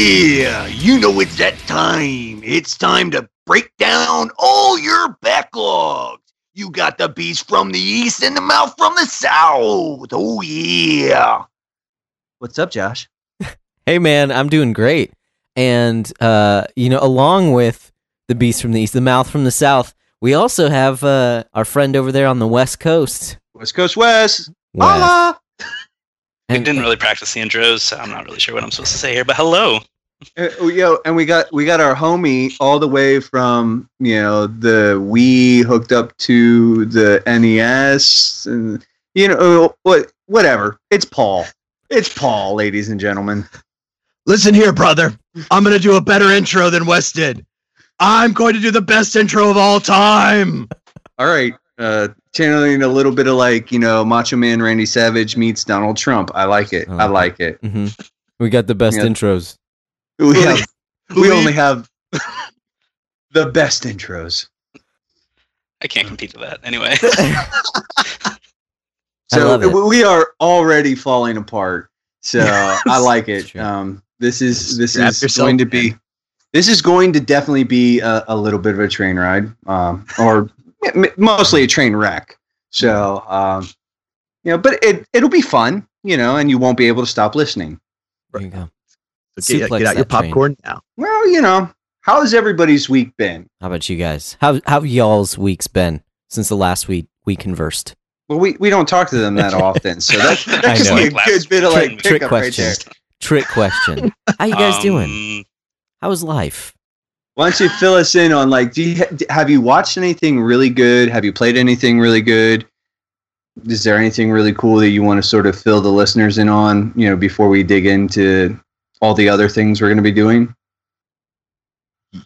Yeah. You know it's that time. It's time to break down all your backlogs. You got the beast from the east and the mouth from the south. Oh, yeah. What's up, Josh? Hey man, I'm doing great. And uh, you know, along with the beast from the east, the mouth from the south, we also have uh, our friend over there on the west coast. West Coast West. Wes. Holla. I And- didn't really practice the intros, so I'm not really sure what I'm supposed to say here. But hello. Uh, oh, yo, and we got we got our homie all the way from you know the Wii hooked up to the NES, and you know what? Whatever. It's Paul. It's Paul, ladies and gentlemen. Listen here, brother. I'm going to do a better intro than Wes did. I'm going to do the best intro of all time. All right, uh, channeling a little bit of like you know Macho Man Randy Savage meets Donald Trump. I like it. I I like like it. Mhm. We got the best Yeah. intros. We have we only have the best intros. I can't compete with that. Anyway, So we are already falling apart. So Yes. I like it. Um, this is this Strap is yourself going to in. be this is going to definitely be a, a little bit of a train ride, um, or m- mostly a train wreck. So um, you know, but it it'll be fun, you know, and you won't be able to stop listening. There you go. So get, Suplex get out your that train. popcorn now. Well, you know, how has everybody's week been? How about you guys? How how have y'all's weeks been since the last week we conversed? Well, we, we don't talk to them that often, so that, that I could be a Last good bit of trick- like trick pickup right there. question. Trick question. How you guys doing? Um, How's life? Why don't you fill us in on like, do you have you watched anything really good? Have you played anything really good? Is there anything really cool that you want to sort of fill the listeners in on? You know, before we dig into all the other things we're going to be doing.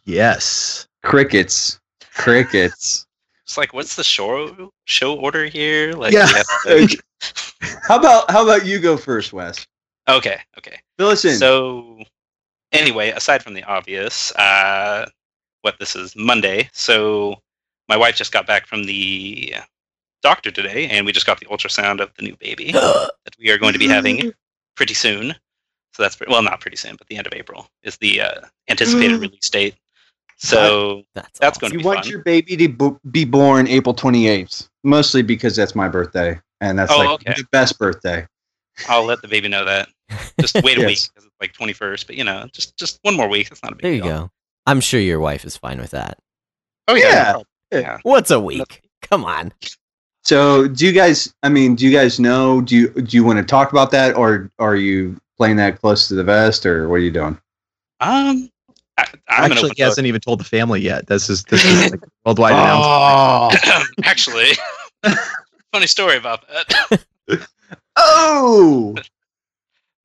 Yes. Crickets, crickets. It's like, what's the show show order here? Like, Yeah. we have to- How about how about you go first, Wes? okay, okay. Fill us in. So, anyway, aside from the obvious, uh, what this is Monday. So, my wife just got back from the doctor today, and we just got the ultrasound of the new baby that we are going to be having pretty soon. So that's pre- well, not pretty soon, but the end of April is the uh, anticipated release date. So That's That's awesome. gonna you be want fun. your baby to bo- be born April twenty eighth, mostly because that's my birthday, and that's Oh, like okay. the best birthday. I'll let the baby know that. Just wait a Yes. week because it's like twenty first, but you know, just just one more week. That's not a big There you deal. go. I'm sure your wife is fine with that. Oh yeah, Yeah. yeah. What's a week? Come on. So, do you guys? I mean, do you guys know? Do you do you want to talk about that, or are you playing that close to the vest, or what are you doing? Um, I, I'm Actually, he book. hasn't even told the family yet. This is this is like a worldwide announcement. Oh, Actually, funny story about that. oh,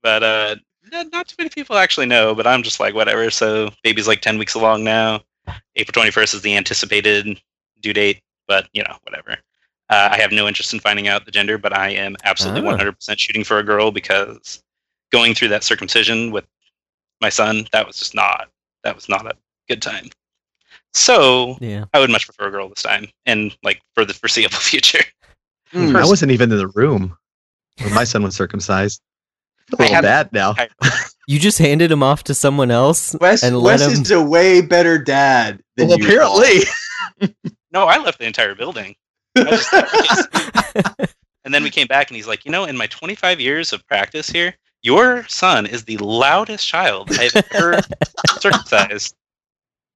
But uh, n- not too many people actually know. But I'm just like whatever. So baby's like ten weeks along now. April twenty first is the anticipated due date. But you know, whatever. Uh, I have no interest in finding out the gender, but I am absolutely Ah. 100% shooting for a girl because going through that circumcision with my son, that was just not that was not a good time. So Yeah. I would much prefer a girl this time, and like for the foreseeable future. Hmm. I wasn't even in the room when my son was circumcised. I feel little bad now. You just handed him off to someone else Wes, and let Wes him. is a way better dad than Well, you. apparently. no, I left the entire building. And then we came back, and he's like, you know, in my 25 years of practice here, your son is the loudest child I've ever circumcised.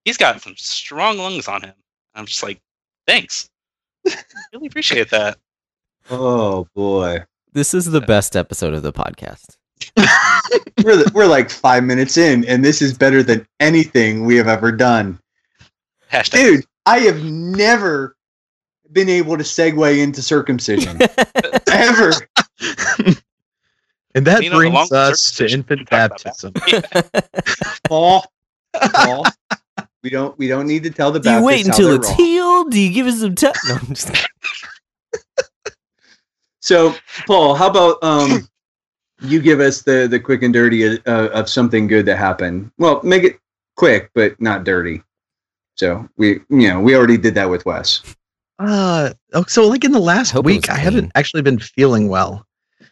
He's got some strong lungs on him. I'm just like, thanks. Really appreciate that. Oh boy, this is the best episode of the podcast. we're we're like five minutes in, and this is better than anything we have ever done, Hashtag. dude. I have never been able to segue into circumcision ever. And that You know, brings us to infant we can baptism. Paul, Paul, we don't we don't need to tell the Do you wait until they're it's wrong. healed? Do you give us some time? No, I'm just So, Paul, how about um, you give us the the quick and dirty uh, of something good that happened? Well, make it quick, but not dirty. So we, you know, we already did that with Wes. Uh, oh, so like in the last Hope it was week, I haven't actually been feeling well,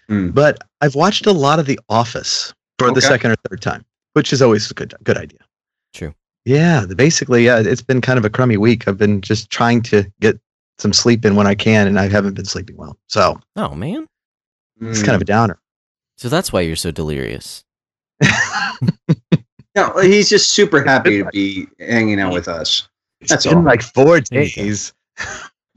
Hmm. but I've watched a lot of The Office for the second or third time. which is always a good good idea. True. Yeah, the, basically, yeah, it's been kind of a crummy week. I've been just trying to get some sleep in when I can, and I haven't been sleeping well. So Oh man. it's kind of a downer. So that's why you're so delirious. No, he's just super happy to be hanging out with us. It's That's been all. like four There you go. days.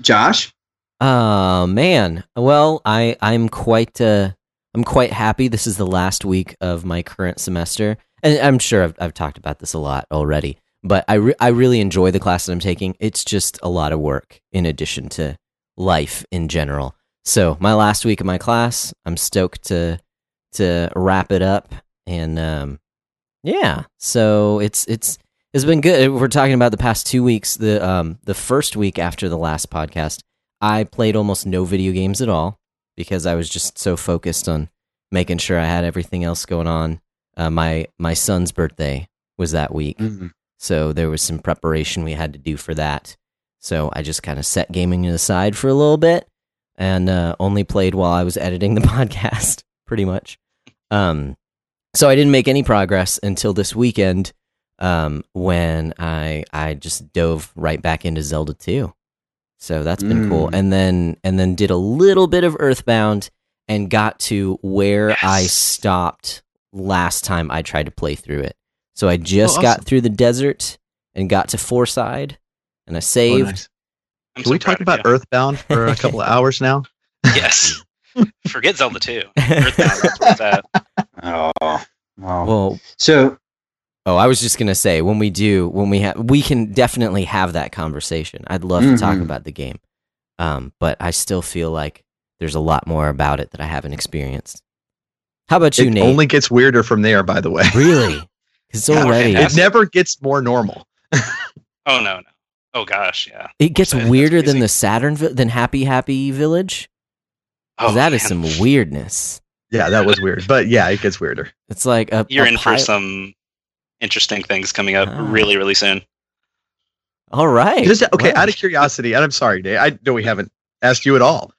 Josh, Oh man. Well, I I'm quite uh I'm quite happy. This is the last week of my current semester, and I'm sure I've I've talked about this a lot already. But I re- I really enjoy the class that I'm taking. It's just a lot of work in addition to life in general. So my last week of my class, I'm stoked to to wrap it up, and um, yeah. So it's it's it's been good. We're talking about the past two weeks. The um the first week after the last podcast. I played almost no video games at all because I was just so focused on making sure I had everything else going on. Uh, my my son's birthday was that week, so there was some preparation we had to do for that. So I just kind of set gaming aside for a little bit and uh, only played while I was editing the podcast, pretty much. Um, so I didn't make any progress until this weekend um, when I I just dove right back into Zelda 2. So that's been cool. Mm. And then and then did a little bit of Earthbound and got to where I stopped last time I tried to play through it. So I just awesome. got through the desert and got to Fourside and I saved. Oh, nice. Can so we proud talk about you. Earthbound for a couple of hours now? Yes. Forget Zelda 2. Earthbound, that's where it's at. Oh, wow. Well, So, oh, I was just gonna say when we do, when we have, we can definitely have that conversation. I'd love to talk Mhm. about the game, um, but I still feel like there's a lot more about it that I haven't experienced. How about you, It Nate? only gets weirder from there, by the way. really? 'Cause it's Yeah, already okay. It never gets more normal. Oh, no, no. Oh, gosh, yeah. it gets That's weirder crazy. than the Saturn than Happy Happy Village. Oh, that is man. some weirdness. Yeah, that was weird. But yeah, it gets weirder. It's like a You're a in for some interesting things coming up really, really soon. All right. Just, okay, Well, out of curiosity, and I'm sorry, Dave, I know we haven't asked you at all,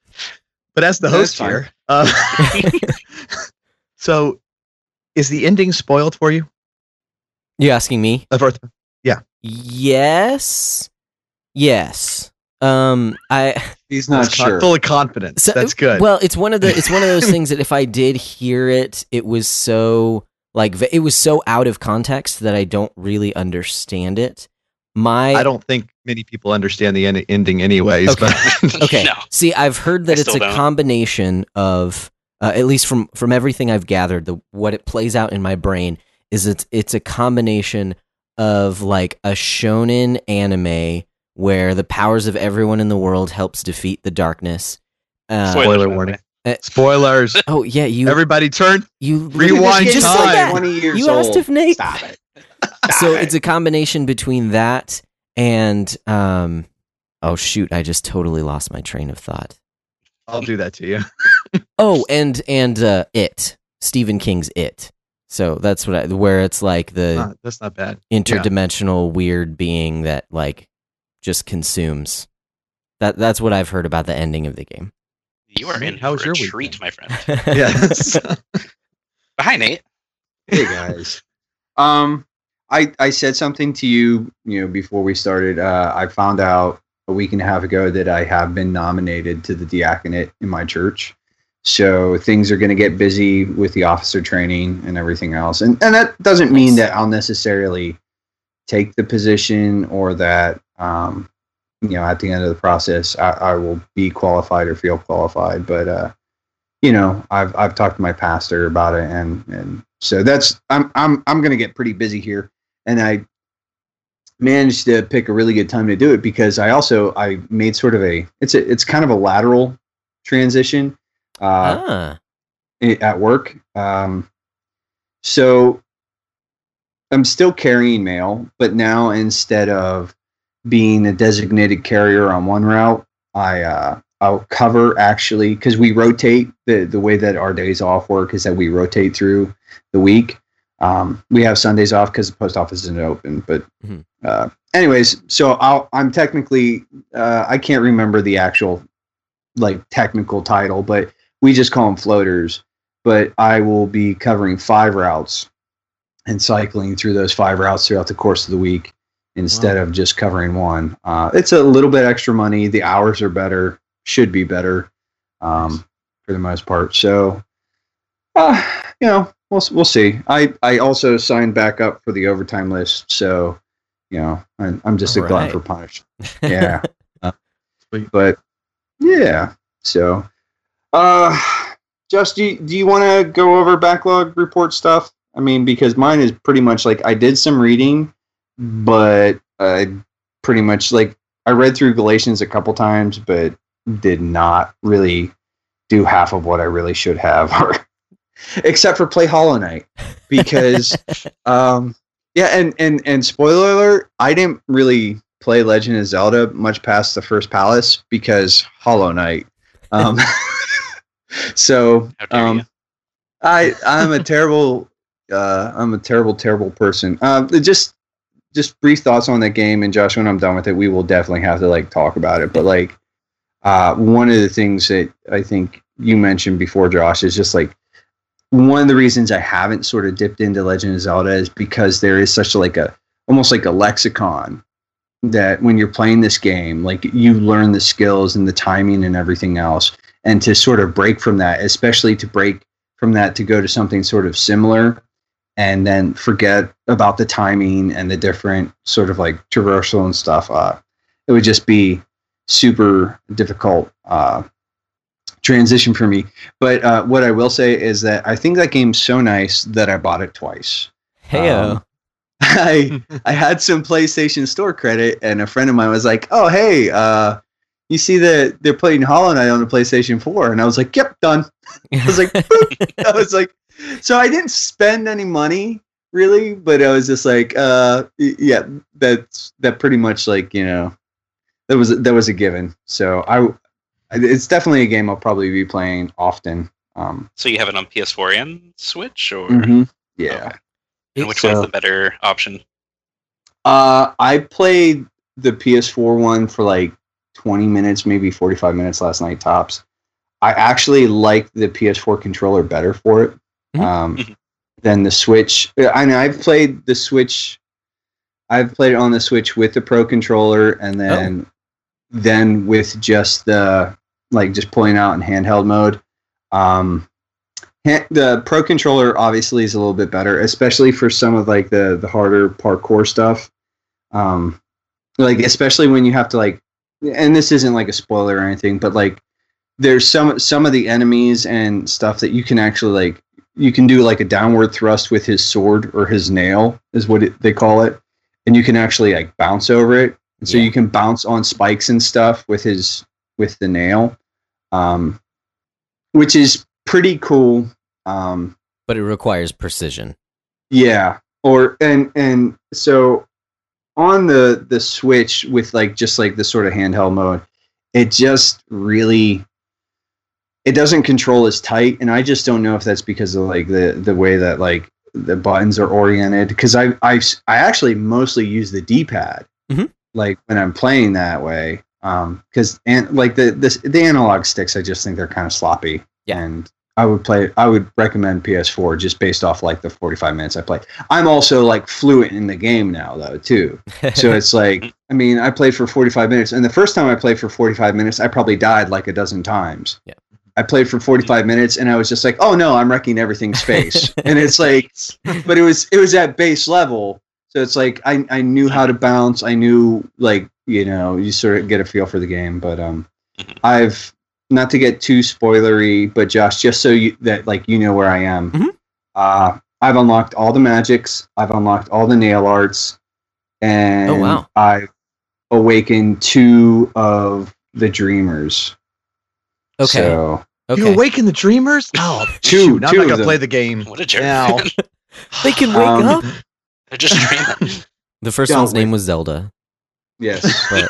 but as the host here, uh, so is the ending spoiled for you you asking me? of Earth? Yeah. Yes. Yes. Um, I. he's not Full of con- sure. Full of confidence. So- That's good. Well, it's one of the it's one of those things that if I did hear it, it was so like it was so out of context that I don't really understand it. My I don't think many people understand the en- ending, anyways. Okay. But okay. No. See, I've heard that I it's a don't. combination of uh, at least from from everything I've gathered, the what it plays out in my brain is it's it's a combination of like a shonen anime where the powers of everyone in the world helps defeat the darkness. Uh, Spoilers, Spoiler warning. way. spoilers. oh yeah, you Everybody turn. you Rewind you just said time. that. 20 years You asked if Nate- Stop it. so Stop it's a combination between that and um oh shoot i just totally lost my train of thought I'll do that to you. oh and and uh it stephen king's it so that's what i where it's like the Not- that's not bad. interdimensional weird being that like just consumes that that's what i've heard about the ending of the game You are in How was for your a week treat, my friend. Yes. Hi, Nate. hey guys. Um, I I said something to you, you know, before we started. Uh, I found out a week and a half ago that I have been nominated to the diaconate in my church. So things are going to get busy with the officer training and everything else, and and that doesn't mean that I'll necessarily take the position or that um, you know at the end of the process I, I will be qualified or feel qualified, but uh, you know I've I've talked to my pastor about it, and and so that's I'm I'm I'm going to get pretty busy here, and I managed to pick a really good time to do it because I also I made sort of a it's a it's kind of a lateral transition uh, ah at work. Um, so I'm still carrying mail, but now instead of being a designated carrier on one route, I uh, I'll cover actually because we rotate the the way that our days off work is that we rotate through the week. Um, we have Sundays off because the post office isn't open, but Mhm. uh, anyways, so I'll, I'm technically uh, I can't remember the actual like technical title, but we just call them floaters. But I will be covering five routes and cycling through those five routes throughout the course of the week instead of just covering one. Uh, it's a little bit extra money. The hours are better, should be better um, for the most part. So, uh, you know, we'll we'll see. I I also signed back up for the overtime list, so you know, I'm, I'm just a glutton for punishment. Yeah, Uh, but yeah. So, uh, just do you, do you want to go over backlog report stuff? I mean, because mine is pretty much like I did some reading, but I pretty much like I read through Galatians a couple times, but did not really do half of what I really should have, except for play Hollow Knight because, um, yeah, and and and spoiler alert, I didn't really play Legend of Zelda much past the first palace because Hollow Knight. Um, so um. I I'm a terrible uh, I'm a terrible terrible person. Um, just just brief thoughts on that game, and Josh, when I'm done with it, we will definitely have to like talk about it. But like uh, one of the things that I think you mentioned before, Josh, is just like one of the reasons I haven't sort of dipped into Legend of Zelda is because there is such like a almost like a lexicon that when you're playing this game, like you learn the skills and the timing and everything else, and to sort of break from that, especially to break from that to go to something sort of similar and then forget about the timing and the different sort of like traversal and stuff uh, it would just be super difficult uh, transition for me but uh, what i will say is that i think that game's so nice that i bought it twice Heyo. Um, I I had some PlayStation Store credit, and a friend of mine was like, "Oh, hey, uh, you see that they're playing Hollow Knight on the PlayStation 4?" And I was like, "Yep, done." I was like, "Boop." I was like, so I didn't spend any money really, but I was just like, uh, yeah, that's that pretty much like you know, that was that was a given. So I, it's definitely a game I'll probably be playing often. Um, So you have it on PS4 and Switch, or mhm. yeah. and which So- one's the better option? Uh, I played the PS4 one for like 20 minutes, maybe 45 minutes last night tops. I actually like the PS4 controller better for it. Um, Mhm. than the Switch. I mean, I've played the Switch. I've played it on the Switch with the Pro controller, and then then with just the like just pulling out in handheld mode. Um, ha- the Pro controller obviously is a little bit better, especially for some of like the the harder parkour stuff. Um, like especially when you have to like, and this isn't like a spoiler or anything, but like there's some some of the enemies and stuff that you can actually like you can do like a downward thrust with his sword or his nail is what it, they call it and you can actually like bounce over it and so Yeah. you can bounce on spikes and stuff with his with the nail um which is pretty cool um but it requires precision. yeah or and and so on the the switch with like just like the sort of handheld mode it just really it doesn't control as tight and i just don't know if that's because of like the the way that like the buttons are oriented because i i i actually mostly use the d-pad Mhm. like when i'm playing that way um because and like the this the analog sticks i just think they're kind of sloppy Yeah. and i would play i would recommend ps4 just based off like the 45 minutes i play i'm also like fluent in the game now though too so it's like i mean i played for 45 minutes and the first time i played for 45 minutes i probably died like a dozen times Yeah. I played for 45 minutes and i was just like oh no i'm wrecking everything's face and it's like but it was it was at base level. So it's like i i knew how to bounce. I knew like you know you sort of get a feel for the game. But um Mhm. i've not to get too spoilery but josh just so you that like you know where i am. Mhm. uh i've unlocked all the magics. I've unlocked all the nail arts. And Oh, wow. i've awakened two of the dreamers okay. so You okay. awaken the dreamers? Oh, Two- shoot, I'm not of gonna play the game What a jerk! now. They can wake Um, up. They're just dreaming. The first Don't one's name was Zelda. yes But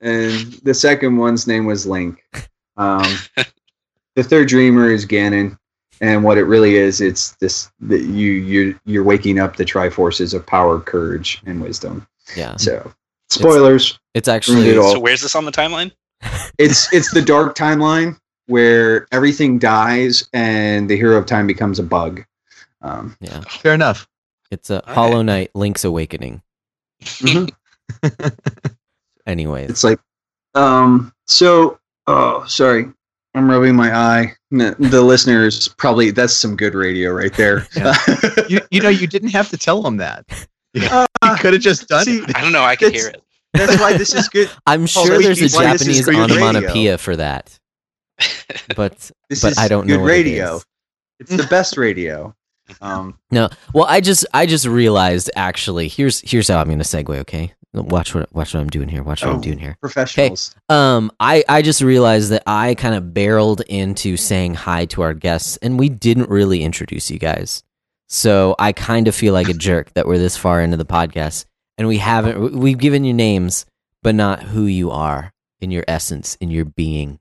and the second one's name was Link. Um, the third dreamer is Ganon, and what it really is, it's this that you you you're waking up the Triforces of power, courage, and wisdom. yeah, So, spoilers. it's actually it. So where's this on the timeline? It's it's the dark timeline where everything dies and the hero of time becomes a bug. Um, yeah. Fair enough. It's a Okay. Hollow Knight Link's Awakening. Mhm. Anyways, It's like, um, so, oh, sorry. I'm rubbing my eye. The listeners probably, that's some good radio right there. You, you know, you didn't have to tell them that. You Uh, could have just done see, it. I don't know. I can hear it. That's why this is good. I'm sure that's there's a why this is Japanese good radio. onomatopoeia for that, but This But is I don't good know what it radio. is. It's the best radio. Um, no, well, I just I just realized actually here's here's how I'm going to segue. Okay, watch what watch what I'm doing here. Watch what I'm Oh. doing here. professionals. Um, I I just realized that I kind of barreled into saying hi to our guests, and we didn't really introduce you guys. So I kind of feel like a jerk that we're this far into the podcast and we haven't. We've given you names, but not who you are in your essence, in your being.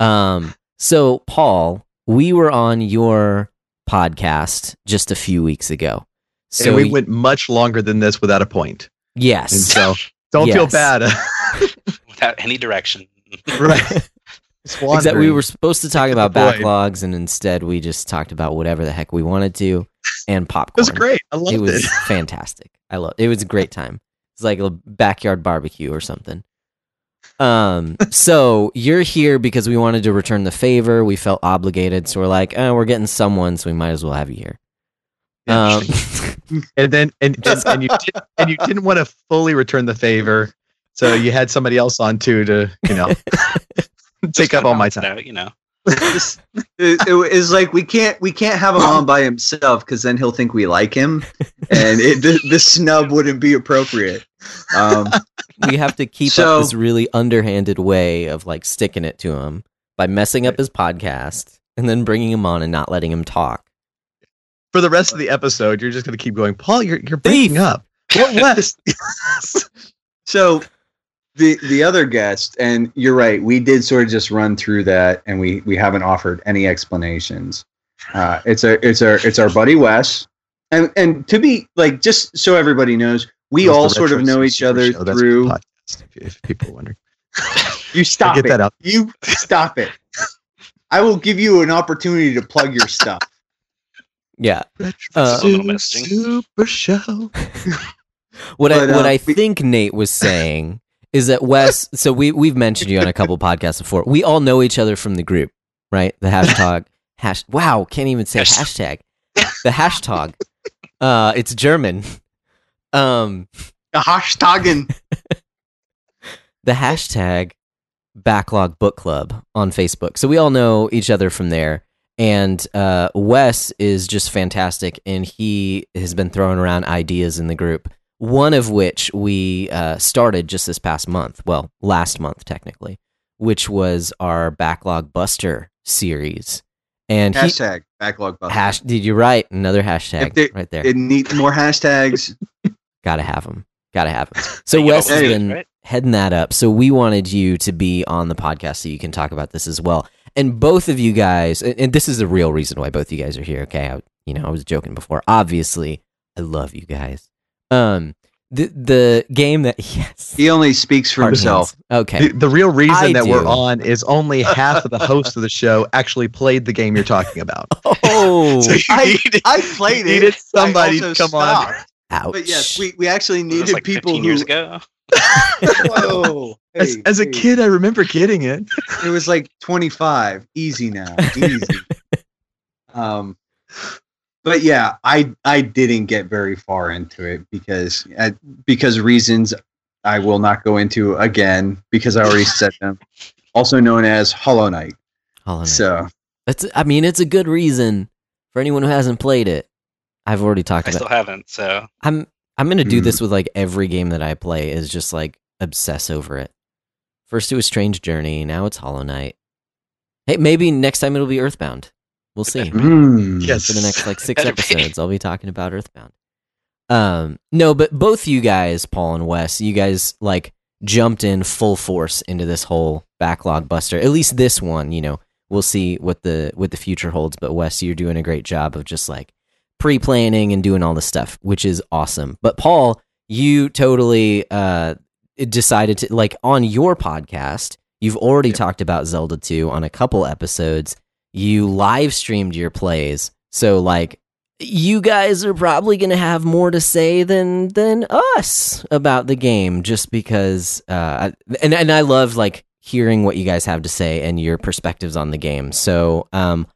Um. So Paul, we were on your podcast just a few weeks ago. So and we went much longer than this without a point. yes. And so don't feel bad. Without any direction. right. Except we were supposed to talk about backlogs, and instead we just talked about whatever the heck we wanted to, and It popcorn. was great. I loved It it. was fantastic. I love. It was a great time. It's like a backyard barbecue or something. Um. so you're here because we wanted to return the favor. We felt obligated, so we're like, oh, we're getting someone, so we might as well have you here. Um. and then and, and, and you did, and you didn't want to fully return the favor, so you had somebody else on too to you know take up all my time. out, you know. This- it, it is like we can't we can't have him on by himself because then he'll think we like him, and it, the, the snub wouldn't be appropriate. Um, we have to keep So- up this really underhanded way of like sticking it to him by messing up his podcast and then bringing him on and not letting him talk. For the rest of the episode, you're just going to keep going, Paul. You're you're breaking up. What West? so the the other guest, and you're right, we did sort of just run through that, and we we haven't offered any explanations. Uh, it's a it's our it's our buddy Wes, and and to be like just so everybody knows, we It all sort of know each other Show. Through. podcast, if, if people are wondering. You stop get it. that out. You stop it. I will give you an opportunity to plug your stuff. Yeah. Uh, Super Show. What I But, uh, what I we- think Nate was saying is that Wes. So we we've mentioned you on a couple podcasts before. We all know each other from the group, right? The hashtag hash. Wow, can't even say Hash- hashtag. The hashtag. Uh, it's German. Um, The hashtagen. the hashtag backlog book club on Facebook. So we all know each other from there. And uh, Wes is just fantastic, and he has been throwing around ideas in the group. One of which we uh, started just this past month, well, last month technically, which was our backlog buster series. And he Hashtag backlog buster. hash. Did you write another hashtag they- right there? It need more hashtags. Gotta have them. Gotta have them. So You Wes has always been right? heading that up. So we wanted you to be on the podcast so you can talk about this as well. And both of you guys, and, and this is the real reason why both you guys are here. Okay, I, you know I was joking before. Obviously, I love you guys. Um, the the game that yes, He only speaks for hard himself. hands. Okay, The, the real reason I that we're on is only half of the hosts of the show actually played the game you're talking about. oh, So you I- needed- I played you it. needed somebody I to also come on. stopped. ouch. But yes, we, we actually Was this needed like people 15 who. years ago. Whoa! As, Hey, as a hey, kid, I remember getting it. it was like 25. Easy now. Easy. um, but yeah, I I didn't get very far into it because uh, because reasons I will not go into again because I already said them. Also known as Hollow Knight. Hollow Knight. So That's I mean it's a good reason for anyone who hasn't played it. I've already talked I about. still haven't. So I'm I'm gonna do Mm. this with like every game that I play is just like obsess over it. First it was Strange Journey, now it's Hollow Knight. Hey, maybe next time it'll be Earthbound. We'll see. mm, Yes. For the next like six Better be. episodes, I'll be talking about Earthbound. Um, no, but both you guys, Paul and Wes, you guys like jumped in full force into this whole backlog buster. At least this one, you know. We'll see what the what the future holds. But Wes, you're doing a great job of just like pre-planning and doing all the stuff, which is awesome. But Paul, you totally uh decided to like on your podcast, you've already Yeah. talked about Zelda 2 on a couple episodes. You live streamed your plays. So like you guys are probably going to have more to say than than us about the game just because uh and and I love like hearing what you guys have to say and your perspectives on the game. So, um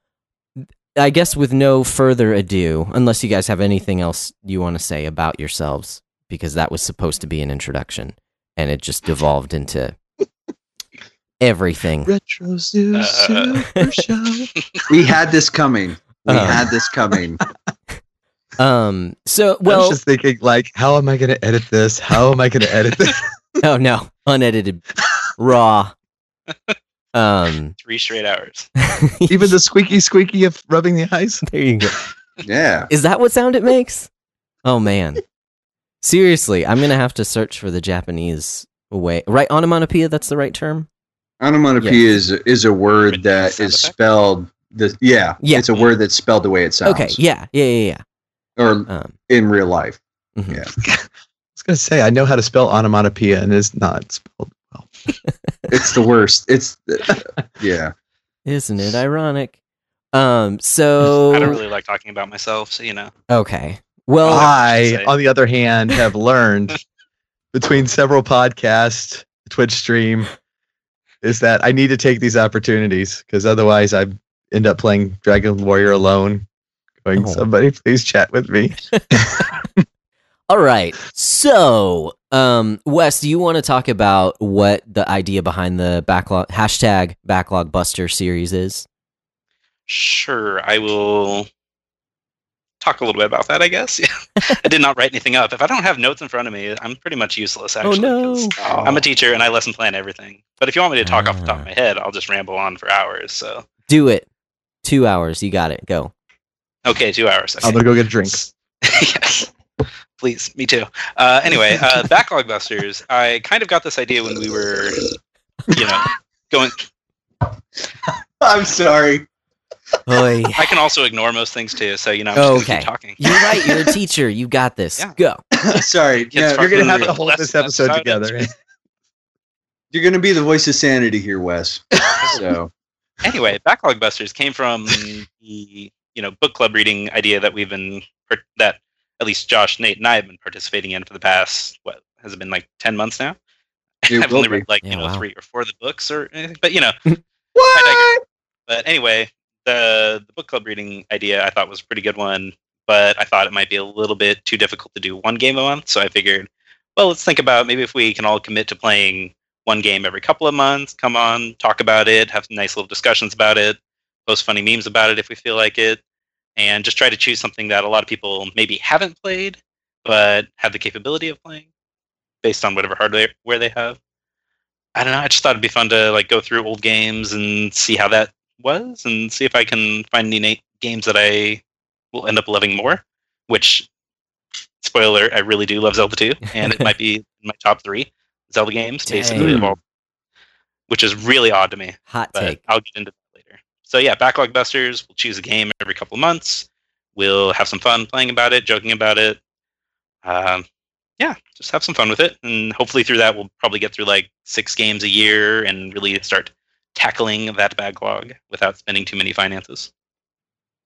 I guess with no further ado, unless you guys have anything else you want to say about yourselves because that was supposed to be an introduction and it just devolved into everything. Retro Zoo Uh, Super Show. We had this coming. We Um. had this coming. Um so I was well just thinking, like, how am I going to edit this? How am I going to edit this? oh no, unedited raw. Um Three straight hours. Even the squeaky squeaky of rubbing the eyes. there you go. Yeah. Is that what sound it makes? Oh man. Seriously, I'm gonna have to search for the Japanese way. Right, onomatopoeia. That's the right term. Onomatopoeia is is a word Written that effect? spelled the yeah, Yeah. It's a word that's spelled the way it sounds. Okay. Yeah. Yeah. Yeah. Or Yeah. Um, in real life. mhm. Yeah. I was going to say, I know how to spell onomatopoeia, and it's not spelled well. It's the worst. It's yeah. Isn't it ironic? Um. So. I don't really like talking about myself, so you know. Okay. Well. I, on the other hand, have learned between several podcasts, Twitch stream, is that I need to take these opportunities because otherwise I end up playing Dragon Warrior alone. Going, Oh. somebody please chat with me. all right. So, um, Wes, do you want to talk about what the idea behind the backlog hashtag backlog buster series is? Sure, I will talk a little bit about that, I guess. Yeah. I did not write anything up. If I don't have notes in front of me, I'm pretty much useless, actually. oh 'cause no. I'm a teacher and I lesson plan everything. But if you want me to talk off the top Ah. of my head, I'll just ramble on for hours. So, Do it. Two hours. You got it. Go. okay, two hours. I'm gonna go get a drink. yes. Please, me too. Uh, anyway, uh, Backlog Busters. I kind of got this idea when we were, you know, going. I'm sorry. Oy. I can also ignore most things too, so you know, I'm just okay. keep talking. You're right. You're a teacher. You got this. Yeah. Go. sorry. Kids Yeah, You're gonna have Really? to hold That's- this episode how it is. together. you're gonna be the voice of sanity here, Wes. So anyway, Backlog Busters came from the you know book club reading idea that we've been that at least Josh, Nate, and I have been participating in for the past what has it been like ten months now. It I've only read like Yeah, you know wow. three or four of the books or anything, but you know. what? But anyway, the the book club reading idea I thought was a pretty good one, but I thought it might be a little bit too difficult to do one game a month. So I figured, well, let's think about maybe if we can all commit to playing one game every couple of months. Come on, talk about it, have nice little discussions about it, post funny memes about it if we feel like it, and just try to choose something that a lot of people maybe haven't played but have the capability of playing based on whatever hardware they have. I don't know. I just thought it'd be fun to like go through old games and see how that was, and see if I can find any games that I will end up loving more. Which, spoiler, I really do love Zelda 2, and it might be in my top three Zelda games, basically of all, which is really odd to me Hot but take. I'll get into that later. So yeah, Backlog Busters. We'll choose a game every couple of months. We'll have some fun playing about it, joking about it. Um, yeah, just have some fun with it, and hopefully through that we'll probably get through like six games a year and really start tackling that backlog without spending too many finances.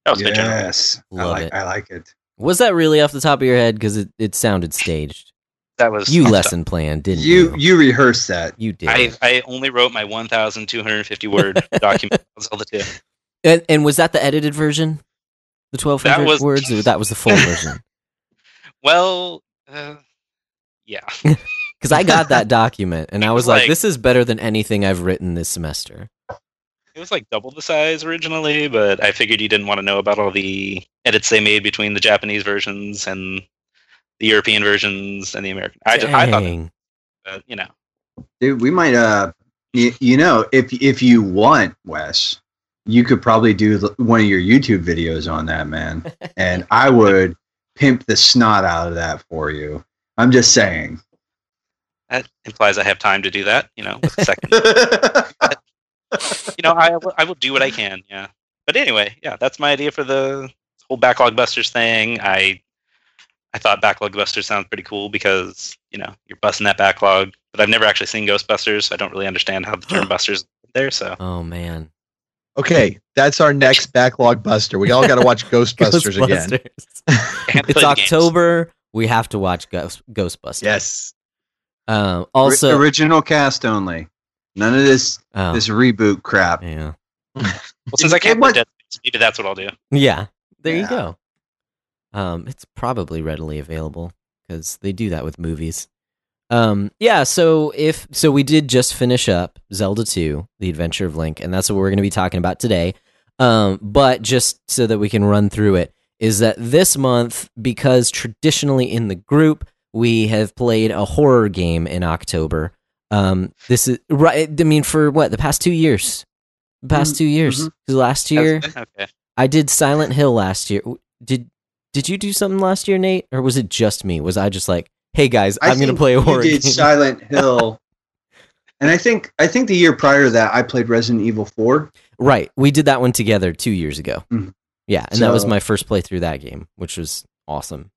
That was my general. Yes. I like it. I like it. Was that really off the top of your head? Because it, it sounded staged. That was You off the lesson planned, didn't you? You you rehearsed that. You did. I, I only wrote my 1,250 word document on Zelda 2. and, and was that the edited version? The 1200 That was- words? Or that was the full version? Well, uh, yeah. Because I got that document and I was was like, like- this is better than anything I've written this semester. It was like double the size originally, but I figured you didn't want to know about all the edits they made between the Japanese versions and the European versions and the American. I, just, I thought, Dang. that, you know, Dude, we might uh you, you know, if if you want, Wes, you could probably do one of your YouTube videos on that, man. and I would pimp the snot out of that for you. I'm just saying. That implies I have time to do that. You know, with a second. you know, I will, I will do what I can. Yeah. But anyway, yeah, that's my idea for the whole backlog busters thing. I I thought backlog busters sounds pretty cool because you know you're busting that backlog. But I've never actually seen Ghostbusters, so I don't really understand how the term busters there. So Oh, man. Okay, that's our next backlog buster. We all got to watch Ghostbusters, again. Ghostbusters. And play it's the games. October. We have to watch Ghost, Ghostbusters. Yes. Um, Also, also, original cast only. None of this oh, this reboot crap. yeah, Well, since I can't play Dead Space, maybe that's what I'll do. yeah. There you go. Um, it's probably readily available because they do that with movies. Um, yeah. So if so, we did just finish up Zelda Two: The Adventure of Link, and that's what we're going to be talking about today. Um, but just so that we can run through it, is that this month because traditionally in the group we have played a horror game in October. Um, this is right. I mean, for what the past two years, the past Mhm, two years. mhm. 'Cause Last year, Okay. I did Silent Hill last year. Did Did you do something last year, Nate, or was it just me? Was I just like, hey guys, I I'm gonna play a you horror did game? Silent Hill, and I think I think the year prior to that I played Resident Evil Four. right, we did that one together two years ago. Mhm. Yeah, and that was my first playthrough that game, which was awesome.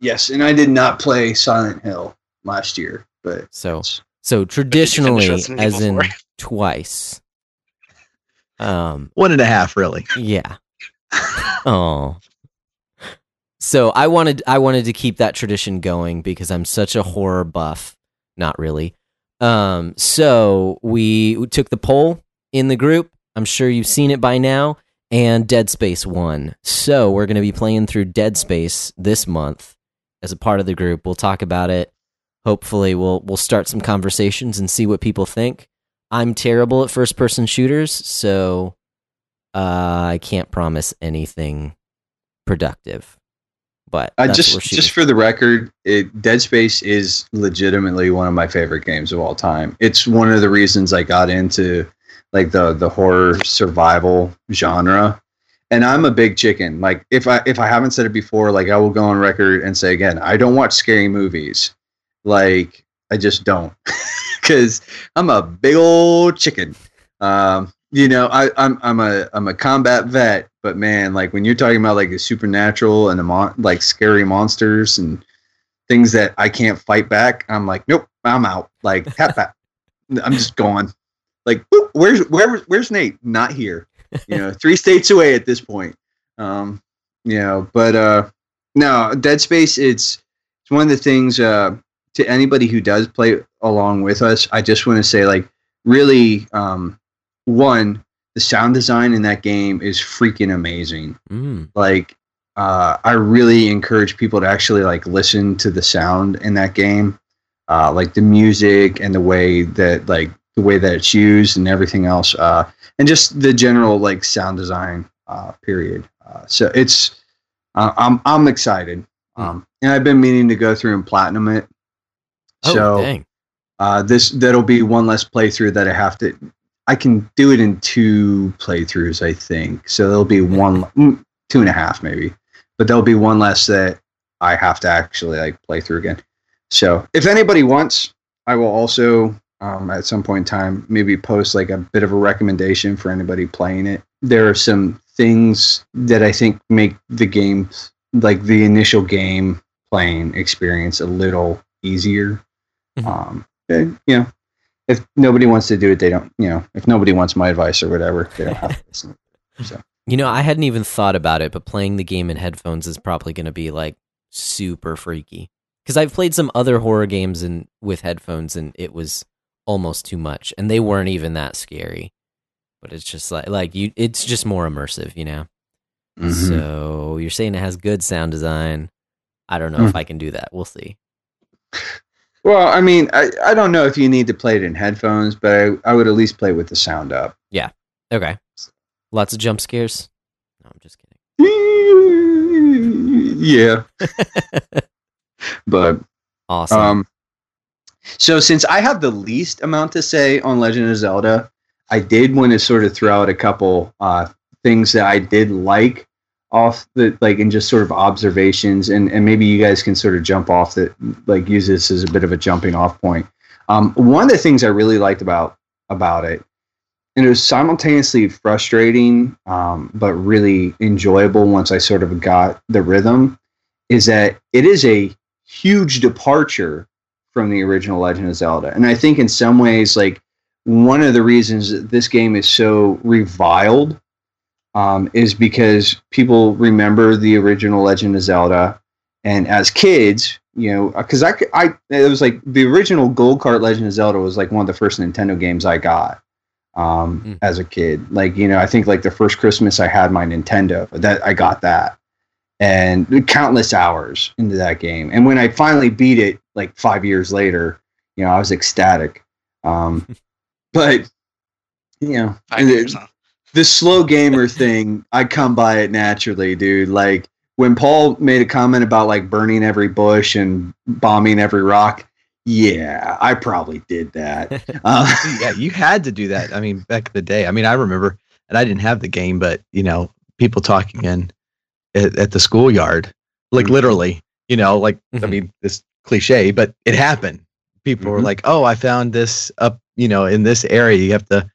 Yes, and I did not play Silent Hill last year, but So so traditionally, as in twice. Um, One and a half, really. Yeah. oh. So I wanted I wanted to keep that tradition going because I'm such a horror buff. Not really. Um so we took the poll in the group. I'm sure you've seen it by now and Dead Space won. So we're going to be playing through Dead Space this month as a part of the group. We'll talk about it. Hopefully we'll we'll start some conversations and see what people think. I'm terrible at first person shooters, so uh, I can't promise anything productive. But I that's just what we're shooting just for the record, it, Dead Space is legitimately one of my favorite games of all time. It's one of the reasons I got into like the the horror survival genre. And I'm a big chicken. Like if I if I haven't said it before, like I will go on record and say again, I don't watch scary movies. Like I just don't. Cuz I'm a big old chicken. Um you know, I, I'm I'm a I'm a combat vet, but man, like when you're talking about like the supernatural and the mon- like scary monsters and things that I can't fight back, I'm like, nope, I'm out. Like tap back, I'm just gone. Like, where's where where's Nate? Not here. You know, three states away at this point. Um, you know, but uh, no, Dead Space. It's it's one of the things. Uh, to anybody who does play along with us, I just want to say, like, really, um, one, the sound design in that game is freaking amazing. Mm, Like, uh, I really encourage people to actually like listen to the sound in that game, uh, like the music and the way that like the way that it's used and everything else, uh, and just the general like sound design. Uh, period. Uh, so it's uh, I'm I'm excited, um, and I've been meaning to go through and platinum it. oh so dang! uh, this that'll be one less playthrough that I have to. I can do it in two playthroughs, I think. So there'll be one, mm, two and a half maybe, but there'll be one less that I have to actually like play through again. So if anybody wants, I will also um, at some point in time maybe post like a bit of a recommendation for anybody playing it. There are some things that I think make the game like the initial game playing experience a little easier. Mhm. Um, and, you know, if nobody wants to do it, they don't. You know, if nobody wants my advice or whatever, they don't have to listen. You know, I hadn't even thought about it, but playing the game in headphones is probably going to be like super freaky. Because I've played some other horror games and with headphones, and it was almost too much, and they weren't even that scary. But it's just like like you, it's just more immersive, you know. Mhm. So you're saying it has good sound design. I don't know if Mm. I can do that. We'll see. Well, I mean, I, I don't know if you need to play it in headphones, but I, I would at least play with the sound up. Yeah. Okay. Lots of jump scares. No, I'm just kidding. Yeah, but Awesome. um, so since I have the least amount to say on Legend of Zelda, I did want to sort of throw out a couple uh, things that I did like off the like and just sort of observations and and maybe you guys can sort of jump off that like use this as a bit of a jumping off point. Um, one of the things i really liked about about it and it was simultaneously frustrating um, but really enjoyable once i sort of got the rhythm is that it is a huge departure from the original legend of zelda and i think in some ways like one of the reasons that this game is so reviled um, is because people remember the original Legend of Zelda, and as kids, you know, because I, I, it was like the original Gold Card Legend of Zelda was like one of the first Nintendo games I got um, Mm. as a kid. Like, you know, I think like the first Christmas I had my Nintendo, that I got that, and countless hours into that game. And when I finally beat it, like five years later, you know, I was ecstatic. Um, but you know, Five and the- years, huh? the slow gamer thing, I come by it naturally, dude. Like when Paul made a comment about like burning every bush and bombing every rock, yeah, I probably did that. Uh, yeah, you had to do that. I mean, back in the day. I mean, I remember, and I didn't have the game, but you know, people talking in at, at the schoolyard, like Mhm. literally, you know, like I Mhm. mean, this cliche, but it happened. People were Mhm. like, "Oh, I found this up, you know, in this area. You have to,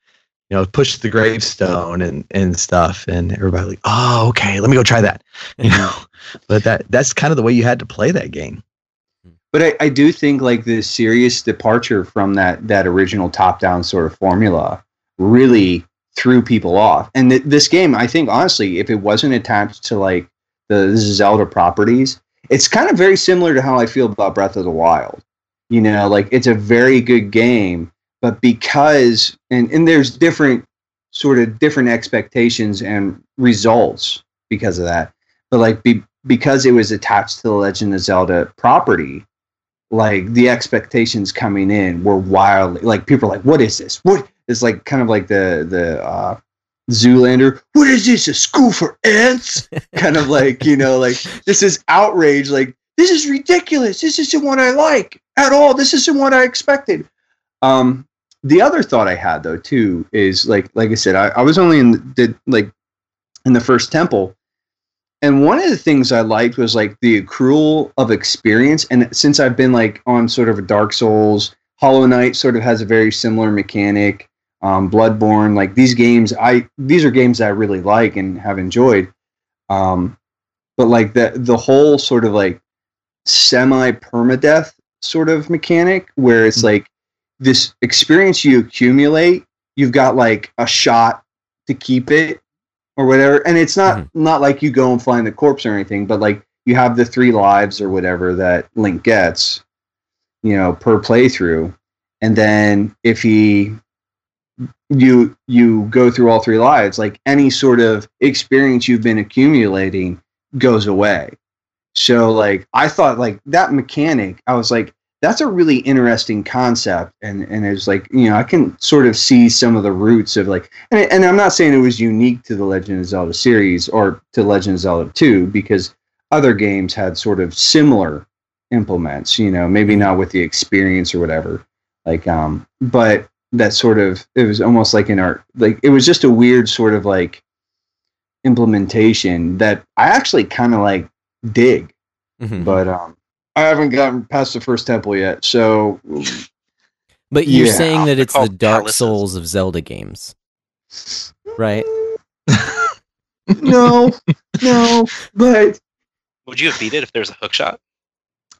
you know, push the gravestone and and stuff." And everybody like, "Oh, okay, let me go try that." You know, but that that's kind of the way you had to play that game. but I, I do think like the serious departure from that that original top down sort of formula really threw people off. And th- this game, I think honestly, if it wasn't attached to like the Zelda properties, it's kind of very similar to how I feel about Breath of the Wild. You know, like it's a very good game, but because and and there's different sort of different expectations and results because of that. But like be, because it was attached to the Legend of Zelda property, like the expectations coming in were wildly like people are like, "What is this? What is like kind of like the the uh, Zoolander? What is this? A school for ants? kind of like you know, like this is outrage. Like this is ridiculous. This isn't what I like at all. This isn't what I expected. Um, the other thought I had though too is like like I said, I, I was only in the like in the first temple, and one of the things I liked was like the accrual of experience. And since I've been like on sort of a Dark Souls, Hollow Knight sort of has a very similar mechanic. Um, Bloodborne, like these games, I these are games I really like and have enjoyed. Um, but like the the whole sort of like semi permadeath sort of mechanic where it's like this experience you accumulate, you've got like a shot to keep it or whatever. And it's not not like you go and find the corpse or anything, but like you have the three lives or whatever that Link gets, you know, per playthrough. And then if he you you go through all three lives, like any sort of experience you've been accumulating goes away. So like I thought like that mechanic, I was like, that's a really interesting concept. And and it's like you know i can sort of see some of the roots of like and, and i'm not saying it was unique to the legend of zelda series or to legend of zelda 2 because other games had sort of similar implements you know maybe not with the experience or whatever. Like um but that sort of it was almost like an art like it was just a weird sort of like implementation that i actually kind of like dig Mhm. but um I haven't gotten past the first temple yet, so But you're Yeah. saying that They're it's the Dark palaces. Souls of Zelda games, right? no, no, but Would you have beat it if there was a hook shot?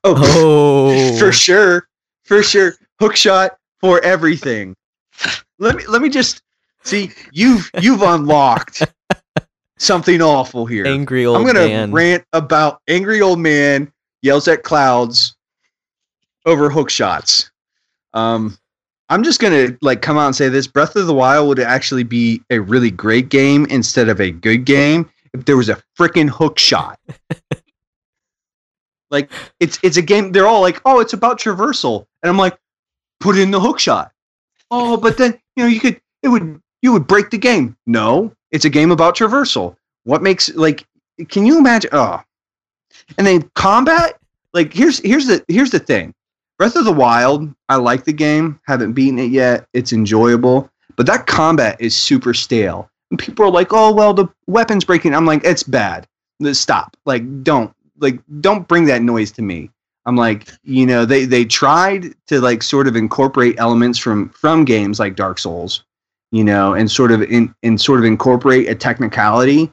oh, Oh, for sure, for sure, hook shot for everything. Let me let me just see you've you've unlocked something awful here. angry old I'm gonna man. rant about angry old man yells at clouds over hook shots. Um, I'm just gonna like come out and say this: Breath of the Wild would actually be a really great game instead of a good game if there was a freaking hook shot. like it's it's a game. They're all like, "Oh, it's about traversal," and I'm like, "Put in the hook shot." Oh, but then you know you could it would you would break the game. No, it's a game about traversal. What makes like can you imagine oh. And then combat like here's here's the here's the thing. Breath of the wild i like the game. Haven't beaten it yet. It's enjoyable. But that combat is super stale. And people are like oh well the weapons breaking. I'm like it's bad. Stop. Like don't like don't bring that noise to me i'm like you know they they tried to like sort of incorporate elements from from games like dark souls you know and sort of in and sort of incorporate a technicality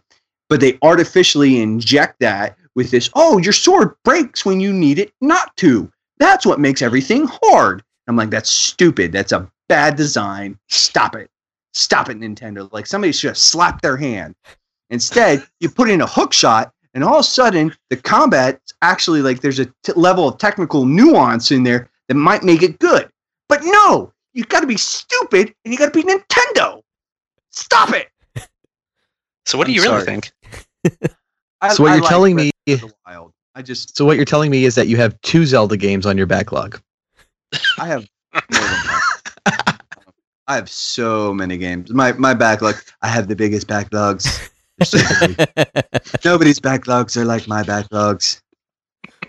but they artificially inject that with this oh your sword breaks when you need it not to that's what makes everything hard i'm like that's stupid that's a bad design. Stop it. Stop it, Nintendo. Like somebody should have slapped their hand. Instead, you put in a hook shot, and all of a sudden, the combat actually like there's a t- level of technical nuance in there that might make it good. But no, you've got to be stupid, and you got to be Nintendo. Stop it. So what do I'm you really sorry. think? I, So what I you're like telling Breath me- the Wild. I just So what you're telling me is that you have two Zelda games on your backlog. I have more than that. I have so many games. My my backlog. I have the biggest backlogs. They're so big. Nobody's backlogs are like my backlogs.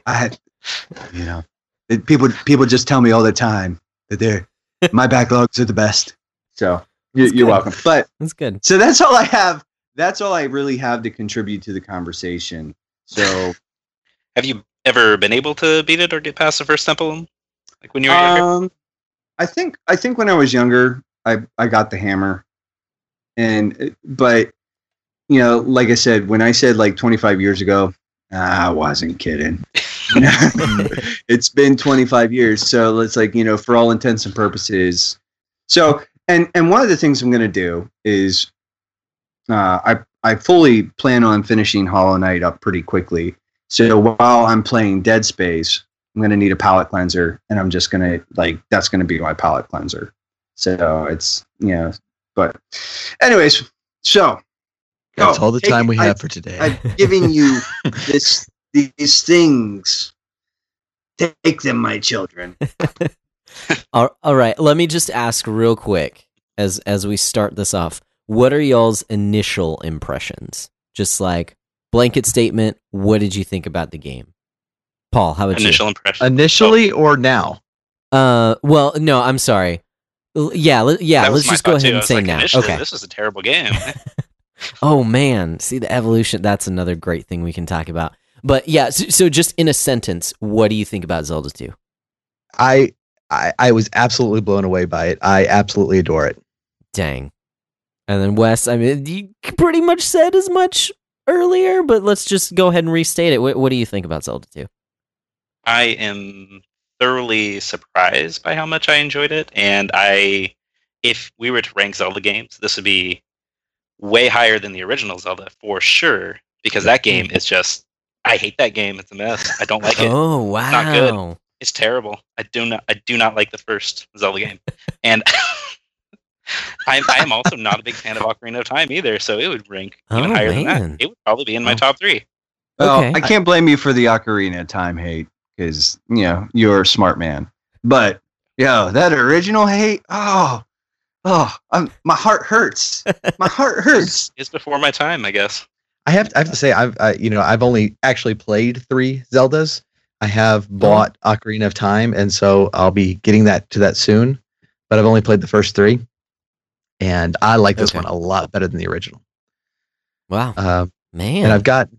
I had, you know, it, people people just tell me all the time that they're my backlogs are the best. So you, That's you're good. welcome. But That's good. so that's all I have. That's all I really have to contribute to the conversation. So Have you ever been able to beat it or get past the first temple? Like when you were younger? Um, I think I think when I was younger, I I got the hammer, and but you know, like I said, when I said like 25 years ago, I wasn't kidding. It's been 25 years, so it's like you know, for all intents and purposes. So, and and one of the things I'm going to do is, uh, I I fully plan on finishing Hollow Knight up pretty quickly. So while I'm playing Dead Space, I'm gonna need a palate cleanser, and I'm just gonna like that's gonna be my palate cleanser. So it's you know, but anyways, so That's oh, all the take time it. we I- have for today. I've given you this these things. Take them, my children. all, all right, let me just ask real quick as as we start this off. What are y'all's initial impressions? Just like blanket statement. What did you think about the game, Paul? How about Initial impression. Initially or now? Uh, well, no, I'm sorry. L- Yeah, let, yeah. Let's just go ahead too. And say like, now. Okay. This is a terrible game. Oh man, see the evolution. That's another great thing we can talk about. But yeah, so, so just in a sentence, what do you think about Zelda 2? I, I I was absolutely blown away by it. I absolutely adore it. Dang. And then Wes, I mean, you pretty much said as much earlier, but let's just go ahead and restate it. What, what do you think about Zelda 2? I am thoroughly surprised by how much I enjoyed it, and I, if we were to rank Zelda games, this would be way higher than the original Zelda for sure. Because that game mm-hmm. is just, I hate that game. It's a mess. I don't like it. Oh wow. it's not good. It's terrible. I do not. I do not like the first Zelda game, and I'm I'm also not a big fan of Ocarina of Time either. So it would rank even Oh, higher than that. It would probably be in my Oh. top three. Well, Okay. I can't blame you for the Ocarina of Time hate because you know you're a smart man. But yo, that original hate, oh, oh, I'm, my heart hurts. My heart hurts. It's before my time, I guess. I have I have to say I've I, you know I've only actually played three Zeldas. I have bought Oh. bought Ocarina of Time, and so I'll be getting that to that soon. But I've only played the first three, and I like this Okay. one a lot better than the original. Wow. Uh, Man. and I've got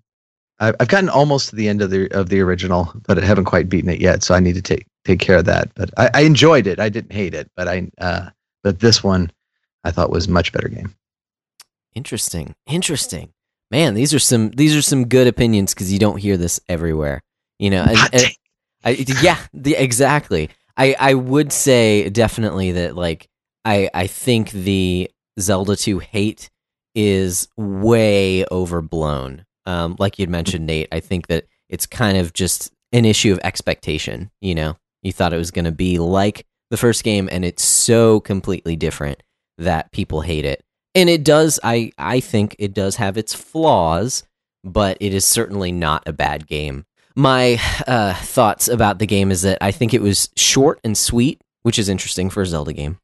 I've, I've gotten almost to the end of the of the original, but I haven't quite beaten it yet. So I need to take take care of that. But I, I enjoyed it. I didn't hate it, but I uh, but this one I thought was much better game. Interesting. Interesting. Man, these are some these are some good opinions because you don't hear this everywhere. You know, and- take. I, yeah, the, exactly. I, I would say definitely that like I I think the Zelda 2 hate is way overblown. Um, like you'd mentioned, Nate, I think that it's kind of just an issue of expectation. You know, you thought it was going to be like the first game, and it's so completely different that people hate it. And it does. I I think it does have its flaws, but it is certainly not a bad game my uh, thoughts about the game is that I think it was short and sweet, which is interesting for a Zelda game.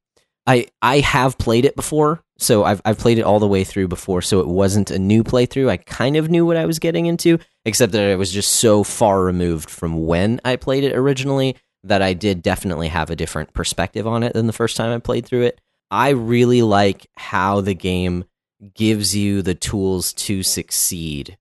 I I have played it before, so I've I've played it all the way through before, so it wasn't a new playthrough. I kind of knew what I was getting into, except that I was just so far removed from when I played it originally that I did definitely have a different perspective on it than the first time I played through it. I really like how the game gives you the tools to succeed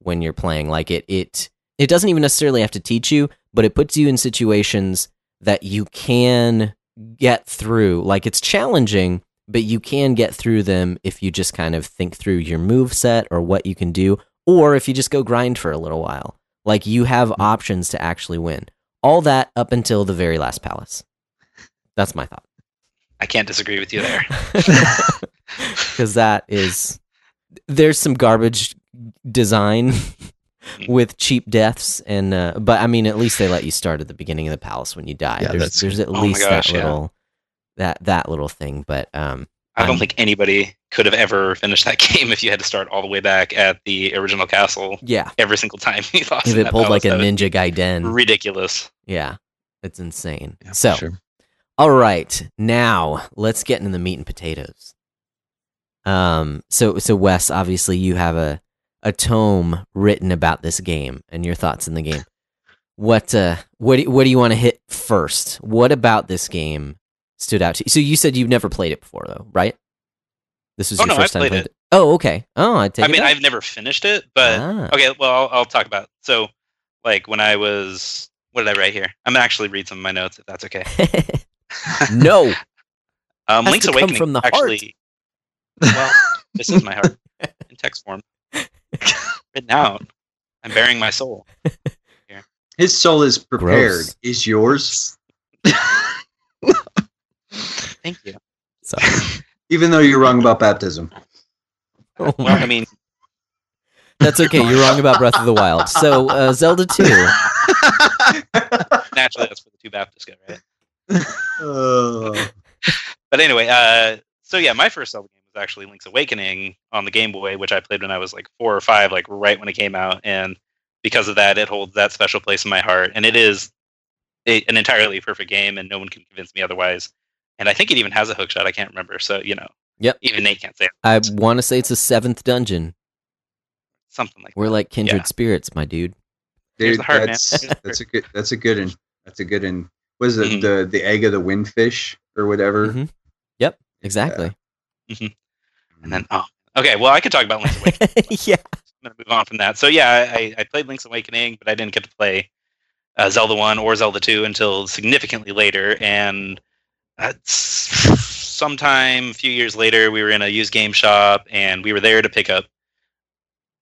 when you're playing. Like it it it doesn't even necessarily have to teach you, but it puts you in situations that you can get through. Like it's challenging, but you can get through them if you just kind of think through your move set or what you can do, or if you just go grind for a little while. Like you have options to actually win. All that up until the very last palace. That's my thought. I can't disagree with you there. because that is there's some garbage design with cheap deaths and uh, but I mean at least they let you start at the beginning of the palace when you die. Yeah, there's that's- there's at Oh least gosh, that yeah. little that that little thing, but um I don't I'm- think anybody could have ever finished that game if you had to start all the way back at the original castle yeah, every single time you lost. if it pulled like a Ninja Gaiden, was ridiculous. yeah, it's insane. Yeah, so sure. All right, now let's get into the meat and potatoes. Um, so so Wes, obviously you have a a tome written about this game and your thoughts in the game. What uh, what do, what do you want to hit first? What about this game stood out to you? So you said you've never played it before, though, right? This was Oh, your no, first I've time played playing it. Oh, okay. Oh, I take I it mean, back. I've never finished it, but Ah. okay. Well, I'll, I'll talk about. So, like when I was, what did I write here? I'm gonna actually read some of my notes if that's okay. no. Um, Link's to come Awakening from the heart. actually. Well, this is my heart in text form, written out. I'm bearing my soul. His soul is prepared. Gross. Is yours? Thank you. So, Even though you're wrong about baptism. Oh Well, I mean, That's okay. You're wrong about Breath of the Wild. So uh, Zelda Two. naturally, that's where the two Baptists go, right? But anyway, uh, so yeah, my first Zelda game was actually Link's Awakening on the Game Boy, which I played when I was like four or five, like right when it came out, and because of that, it holds that special place in my heart. And it is a, an entirely perfect game, and no one can convince me otherwise. And I think it even has a hookshot. I can't remember, so you know, Yep. even Nate can't say it. I want to say it's a seventh dungeon. something like We're that. like kindred Yeah. spirits, my dude. Dude, the heart, man. that's that's a good that's a good one. That's a good one. Was it Mhm. the the egg of the windfish or whatever? Mhm. Yep, exactly. and then oh, okay. Well, I could talk about Link's Awakening. yeah. I'm gonna move on from that. So yeah, I, I played Link's Awakening, but I didn't get to play uh, Zelda One or Zelda Two until significantly later. And s- sometime a few years later, we were in a used game shop, and we were there to pick up,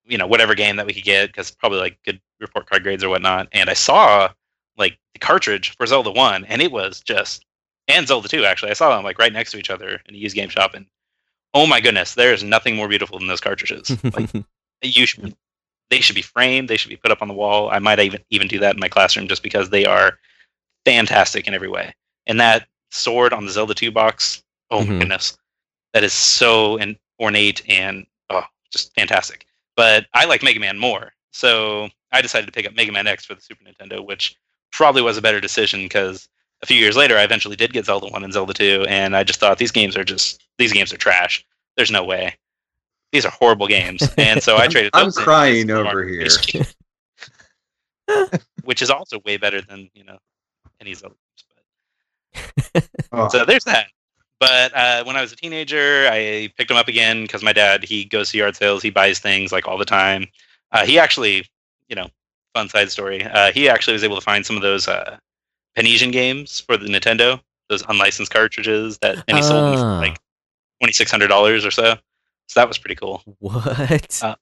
you know, whatever game that we could get because probably like good report card grades or whatnot. And I saw like the cartridge for Zelda One, and it was just and Zelda Two actually. I saw them like right next to each other in a used game shop, and oh my goodness, there is nothing more beautiful than those cartridges. Like you should they should be framed they should be put up on the wall i might even even do that in my classroom just because they are fantastic in every way and that sword on the zelda 2 box. Oh Mhm. my goodness. That is so in, ornate and oh just fantastic. But i like mega man more. So i decided to pick up mega man x for the super nintendo which probably was a better decision because a few years later i eventually did get zelda 1 and zelda 2 and i just thought these games are just these games are trash. There's no way. These are horrible games. And so i traded I'm crying over here. Which is also way better than you know any Zelda Oh, so there's that. But uh, when I was a teenager, I picked them up again because my dad he goes to yard sales, he buys things like all the time. Uh, he actually, you know, fun side story. Uh, he actually was able to find some of those uh, Panesian games for the Nintendo, those unlicensed cartridges that, and he sold them for Ah. like twenty six hundred dollars or so. So that was pretty cool. What? Uh,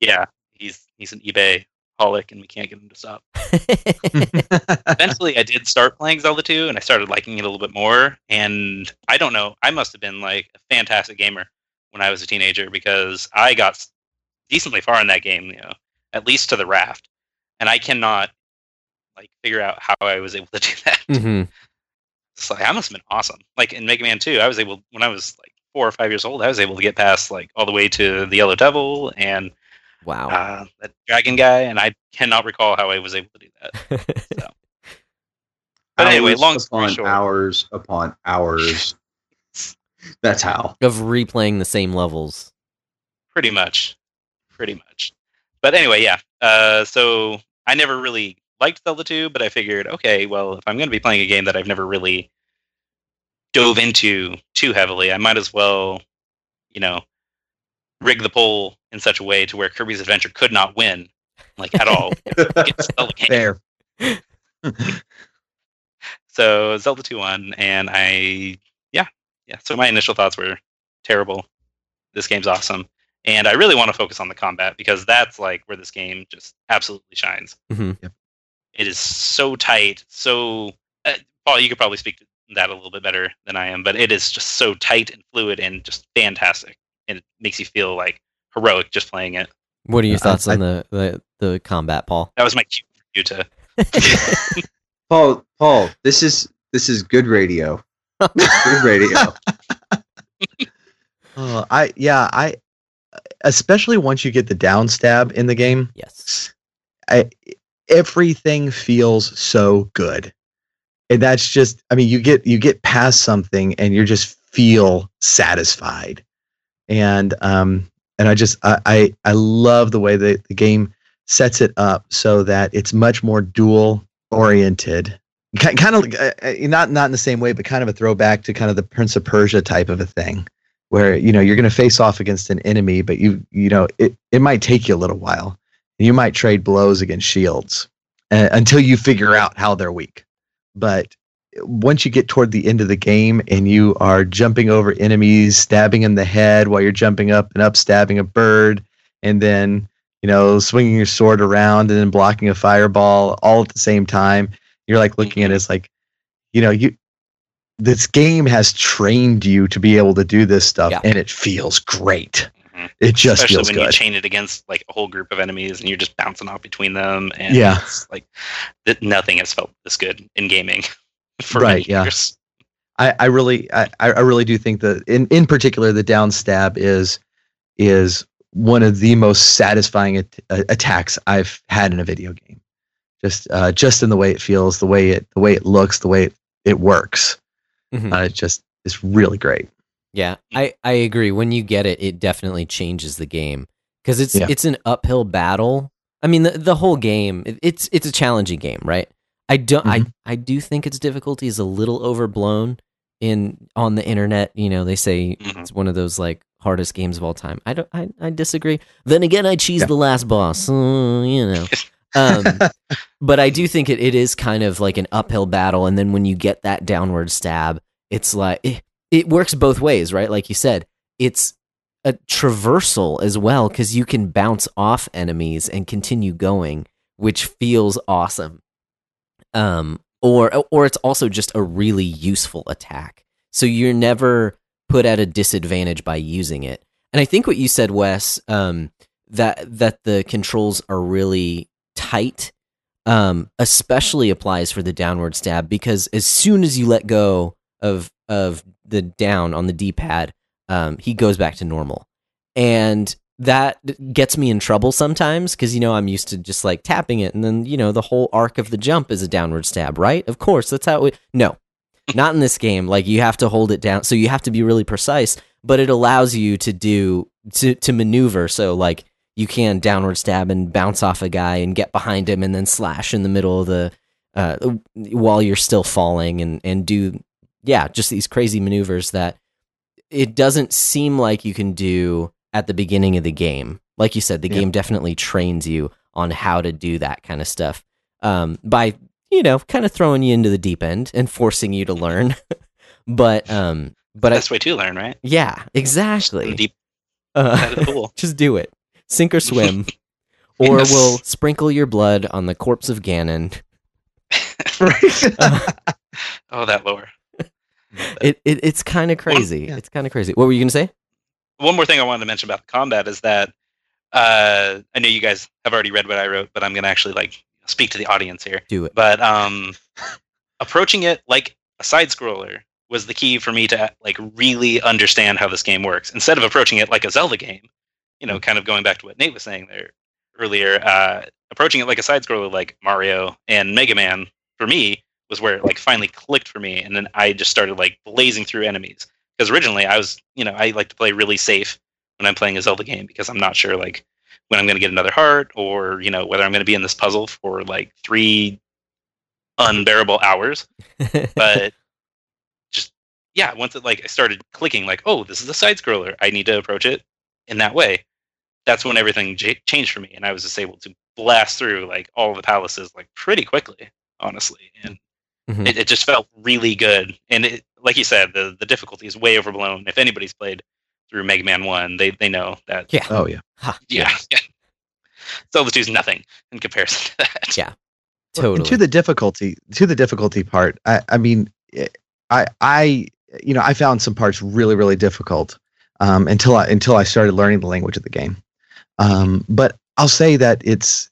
Yeah, he's he's an eBay holic, and we can't get him to stop. eventually I did start playing Zelda 2 and I started liking it a little bit more. And I don't know, I must have been like a fantastic gamer when I was a teenager because I got decently far in that game, you know, at least to the raft. And I cannot like figure out how I was able to do that. Mm-hmm. It's like I must have been awesome. Like in Mega Man 2, I was able when I was like four or five years old, I was able to get past like all the way to the Yellow Devil and Wow. uh, that dragon guy, and I cannot recall how I was able to do that. So. But anyway, hours long story short. hours upon hours. That's how. of replaying the same levels. pretty much pretty much but anyway yeah uh, so i never really liked zelda 2 but i figured okay well if i'm going to be playing a game that i've never really dove into too heavily i might as well you know rig the poll in such a way to where kirby's adventure could not win like at all It's a Zelda game. Fair. so zelda 2 won and i yeah yeah so my initial thoughts were terrible this game's awesome and i really want to focus on the combat because that's like where this game just absolutely shines Mhm. Yep. it is so tight so uh, paul you could probably speak to, that a little bit better than I am, but it is just so tight and fluid and just fantastic, and it makes you feel like heroic just playing it. What are your I- thoughts I- on the, the the combat, Paul? That was my cue for you to. Paul, Paul, this is this is good radio. good radio. Oh, I yeah, I especially once you get the down stab in the game, yes. I everything feels so good. And that's just I mean, you get you get past something and you just feel satisfied. And um and I just I I, I love the way that the game sets it up so that it's much more duel oriented. Kind of uh, uh, not not in the same way, but kind of a throwback to kind of the Prince of Persia type of a thing, where you know you're going to face off against an enemy, but you you know it it might take you a little while. You might trade blows against shields uh, until you figure out how they're weak. But once you get toward the end of the game and you are jumping over enemies, stabbing in the head while you're jumping up and up, stabbing a bird, and then you know swinging your sword around and then blocking a fireball all at the same time, you're like looking at it as like, you know, you this game has trained you to be able to do this stuff, Yeah. and it feels great. Mhm. It just Especially when you chain it against like a whole group of enemies and you're just bouncing off between them. And Yeah. it's like that nothing has felt this good in gaming for Right, many yeah. years. I, I really I, I really do think that in, in particular the down stab is is one of the most satisfying at, uh, attacks I've had in a video game. Just uh, just in the way it feels, the way it the way it looks, the way it, it works. Mhm. Uh, it just it's really great. Yeah, I, I agree. When you get it, it definitely changes the game because it's Yeah. it's an uphill battle. I mean, the the whole game it- it's it's a challenging game, right? I don't I I do think its difficulty is a little overblown in on the internet. You know, they say Mhm. it's one of those like hardest games of all time. I don't I, I disagree. Then again, I cheese Yeah. the last boss. so, you know. Um, but I do think it, it is kind of like an uphill battle, and then when you get that downward stab, it's like it, it works both ways, right? Like you said, it's a traversal as well because you can bounce off enemies and continue going, which feels awesome. Um, or or it's also just a really useful attack, so you're never put at a disadvantage by using it. And I think what you said, Wes, um, that that the controls are really tight um, especially applies for the downward stab because as soon as you let go of of the down on the D-pad, um, he goes back to normal, and that gets me in trouble sometimes because you know I'm used to just like tapping it, and then you know the whole arc of the jump is a downward stab, right? Of course, that's how it. No, not in this game. Like you have to hold it down, so you have to be really precise. But it allows you to do to to maneuver. So like you can downward stab and bounce off a guy and get behind him and then slash in the middle of the uh, while you're still falling and and do yeah just these crazy maneuvers that it doesn't seem like you can do at the beginning of the game like you said the Yeah. game definitely trains you on how to do that kind of stuff um, by you know kind of throwing you into the deep end and forcing you to learn but um but I, Best way to learn, right? yeah exactly Deep. Uh, That is cool. just do it. Sink or swim. or Yes. we'll sprinkle your blood on the corpse of Ganon. oh, that lore. It, it it's kind of crazy. yeah. It's kind of crazy. What were you gonna say? One more thing I wanted to mention about the combat is that uh, I know you guys have already read what I wrote, but I'm going to actually like speak to the audience here. Do it. But um, approaching it like a side scroller was the key for me to like really understand how this game works instead of approaching it like a Zelda game. You know, kind of going back to what Nate was saying there earlier. Uh, approaching it like a side scroller like Mario and Mega Man for me was where it like finally clicked for me, and then I just started like blazing through enemies. Because originally I was, you know, I like to play really safe when I'm playing a Zelda game because I'm not sure like when I'm going to get another heart or you know whether I'm going to be in this puzzle for like three unbearable hours. But just yeah once it like i started clicking like oh this is a side scroller i need to approach it in that way. That's when everything j- changed for me and i was just able to blast through like all the palaces like pretty quickly honestly and Mhm. it, it just felt really good and it like you said the, the difficulty is way overblown if anybody's played through mega man 1 they, they know that Yeah. oh yeah. Ha, yeah, yeah. zelda 2 is nothing in comparison to that Yeah. And totally. to the difficulty to the difficulty part i, I mean I I you know I found some parts really really difficult um, until I until I started learning the language of the game. Um, but I'll say that it's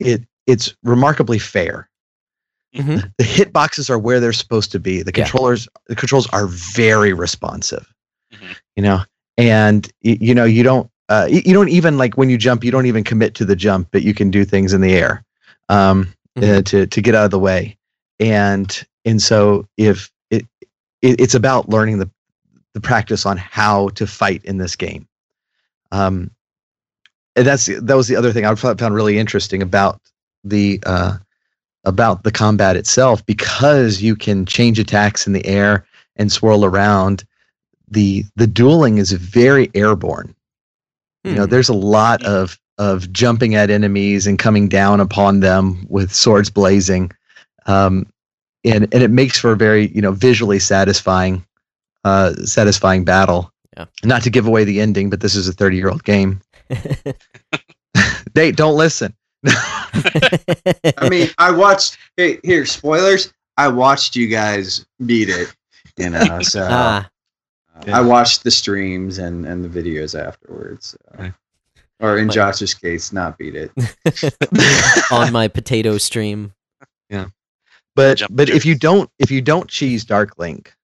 it it's remarkably fair. Mhm. The hitboxes are where they're supposed to be. The Yeah. controllers the controls are very responsive. Mhm. You know, and y- you know you don't uh, y- you don't even like when you jump you don't even commit to the jump, but you can do things in the air um, uh, Mhm. to to get out of the way. And and so if it, it it's about learning the the practice on how to fight in this game. Um, and that's that was the other thing I found really interesting about the uh, about the combat itself because you can change attacks in the air and swirl around. The the dueling is very airborne. You know, Hmm. there's a lot of of jumping at enemies and coming down upon them with swords blazing, um, and and it makes for a very you know visually satisfying uh, satisfying battle. Yeah. Not to give away the ending, but this is a 30 year old game. Nate, don't listen. I mean, I watched. Hey, here, spoilers. I watched you guys beat it. You know, so ah, uh, I watched the streams and and the videos afterwards. So. Right. Or in Like- Josh's case, not beat it. on my potato stream. Yeah, but Jump but if you don't if you don't cheese Dark Link,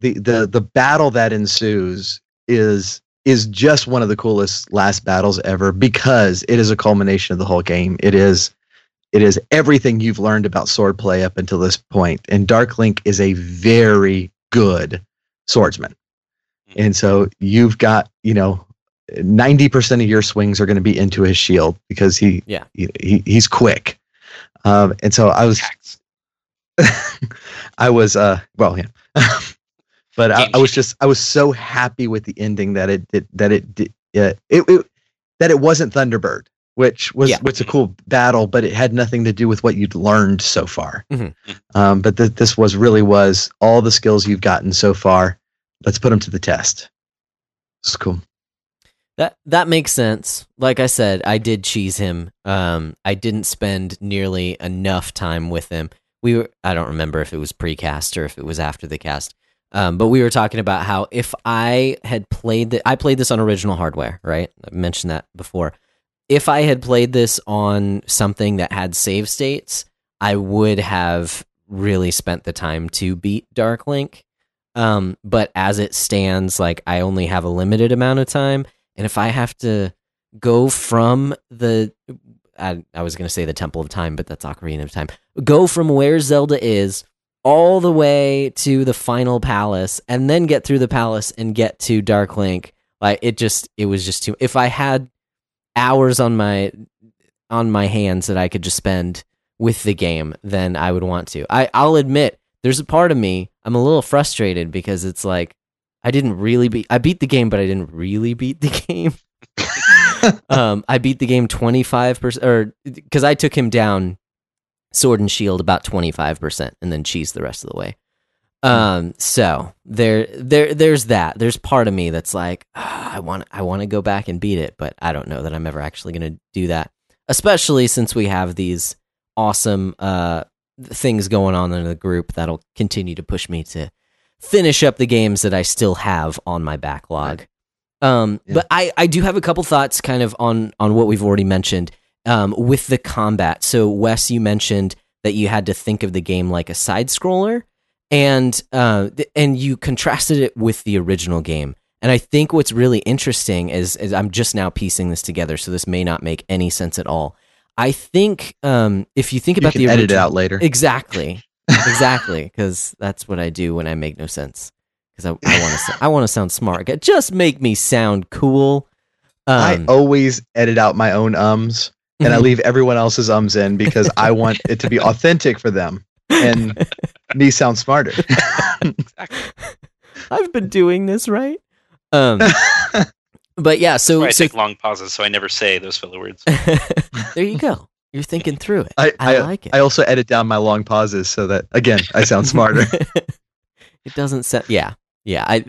the the the battle that ensues is is just one of the coolest last battles ever because it is a culmination of the whole game. It is it is everything you've learned about swordplay up until this point. and Dark Link is a very good swordsman, and so you've got you know. 90% of your swings are going to be into his shield because he, Yeah. he, he he's quick. Um, and so I was I was uh well yeah, but I, I was just I was so happy with the ending that it did that it did uh, it, it that it wasn't Thunderbird, which was Yeah. which a cool battle, but it had nothing to do with what you'd learned so far. Mhm. Um, but th- this was really was all the skills you've gotten so far. Let's put them to the test. It's cool. That that makes sense. Like I said, I did cheese him. Um, I didn't spend nearly enough time with him. We were I don't remember if it was pre-cast or if it was after the cast. Um, but we were talking about how if I had played the, I played this on original hardware, right? I mentioned that before. If I had played this on something that had save states, I would have really spent the time to beat Dark Link. Um, but as it stands, like I only have a limited amount of time, and if I have to go from the, I, I was going to say the Temple of Time, but that's Ocarina of Time. Go from where Zelda is all the way to the final palace, and then get through the palace and get to Dark Link. Like it just, it was just too. If I had hours on my on my hands that I could just spend with the game, then I would want to. I, I'll admit, there's a part of me I'm a little frustrated because it's like I didn't really beat. I beat the game, but I didn't really beat the game. um, I beat the game 25 percent, or because I took him down, sword and shield about 25 percent, and then cheese the rest of the way. Um, so there, there, there's that. There's part of me that's like, "Ah, I want, I want to go back and beat it, but I don't know that I'm ever actually going to do that. Especially since we have these awesome uh things going on in the group that'll continue to push me to finish up the games that I still have on my backlog. Um, Yeah. but I, I do have a couple thoughts kind of on on what we've already mentioned um, with the combat. So Wes, you mentioned that you had to think of the game like a side scroller, and uh, th- and you contrasted it with the original game. And I think what's really interesting is, is I'm just now piecing this together, so this may not make any sense at all. I think um, if you think You about can the edit it out later. Exactly. Exactly. Because that's what I do when I make no sense. Because I, I want to I want to sound smart. Just make me sound cool. I Um, always edit out my own ums and I Mhm. leave everyone else's ums in because I want it to be authentic for them and me sound smarter. Exactly. I've been doing this right. Um, but yeah. So I so take long pauses so I never say those filler words. there you go. You're thinking through it. I, I I, like it. I also edit down my long pauses so that again I sound smarter. it doesn't sound. Yeah, yeah. I.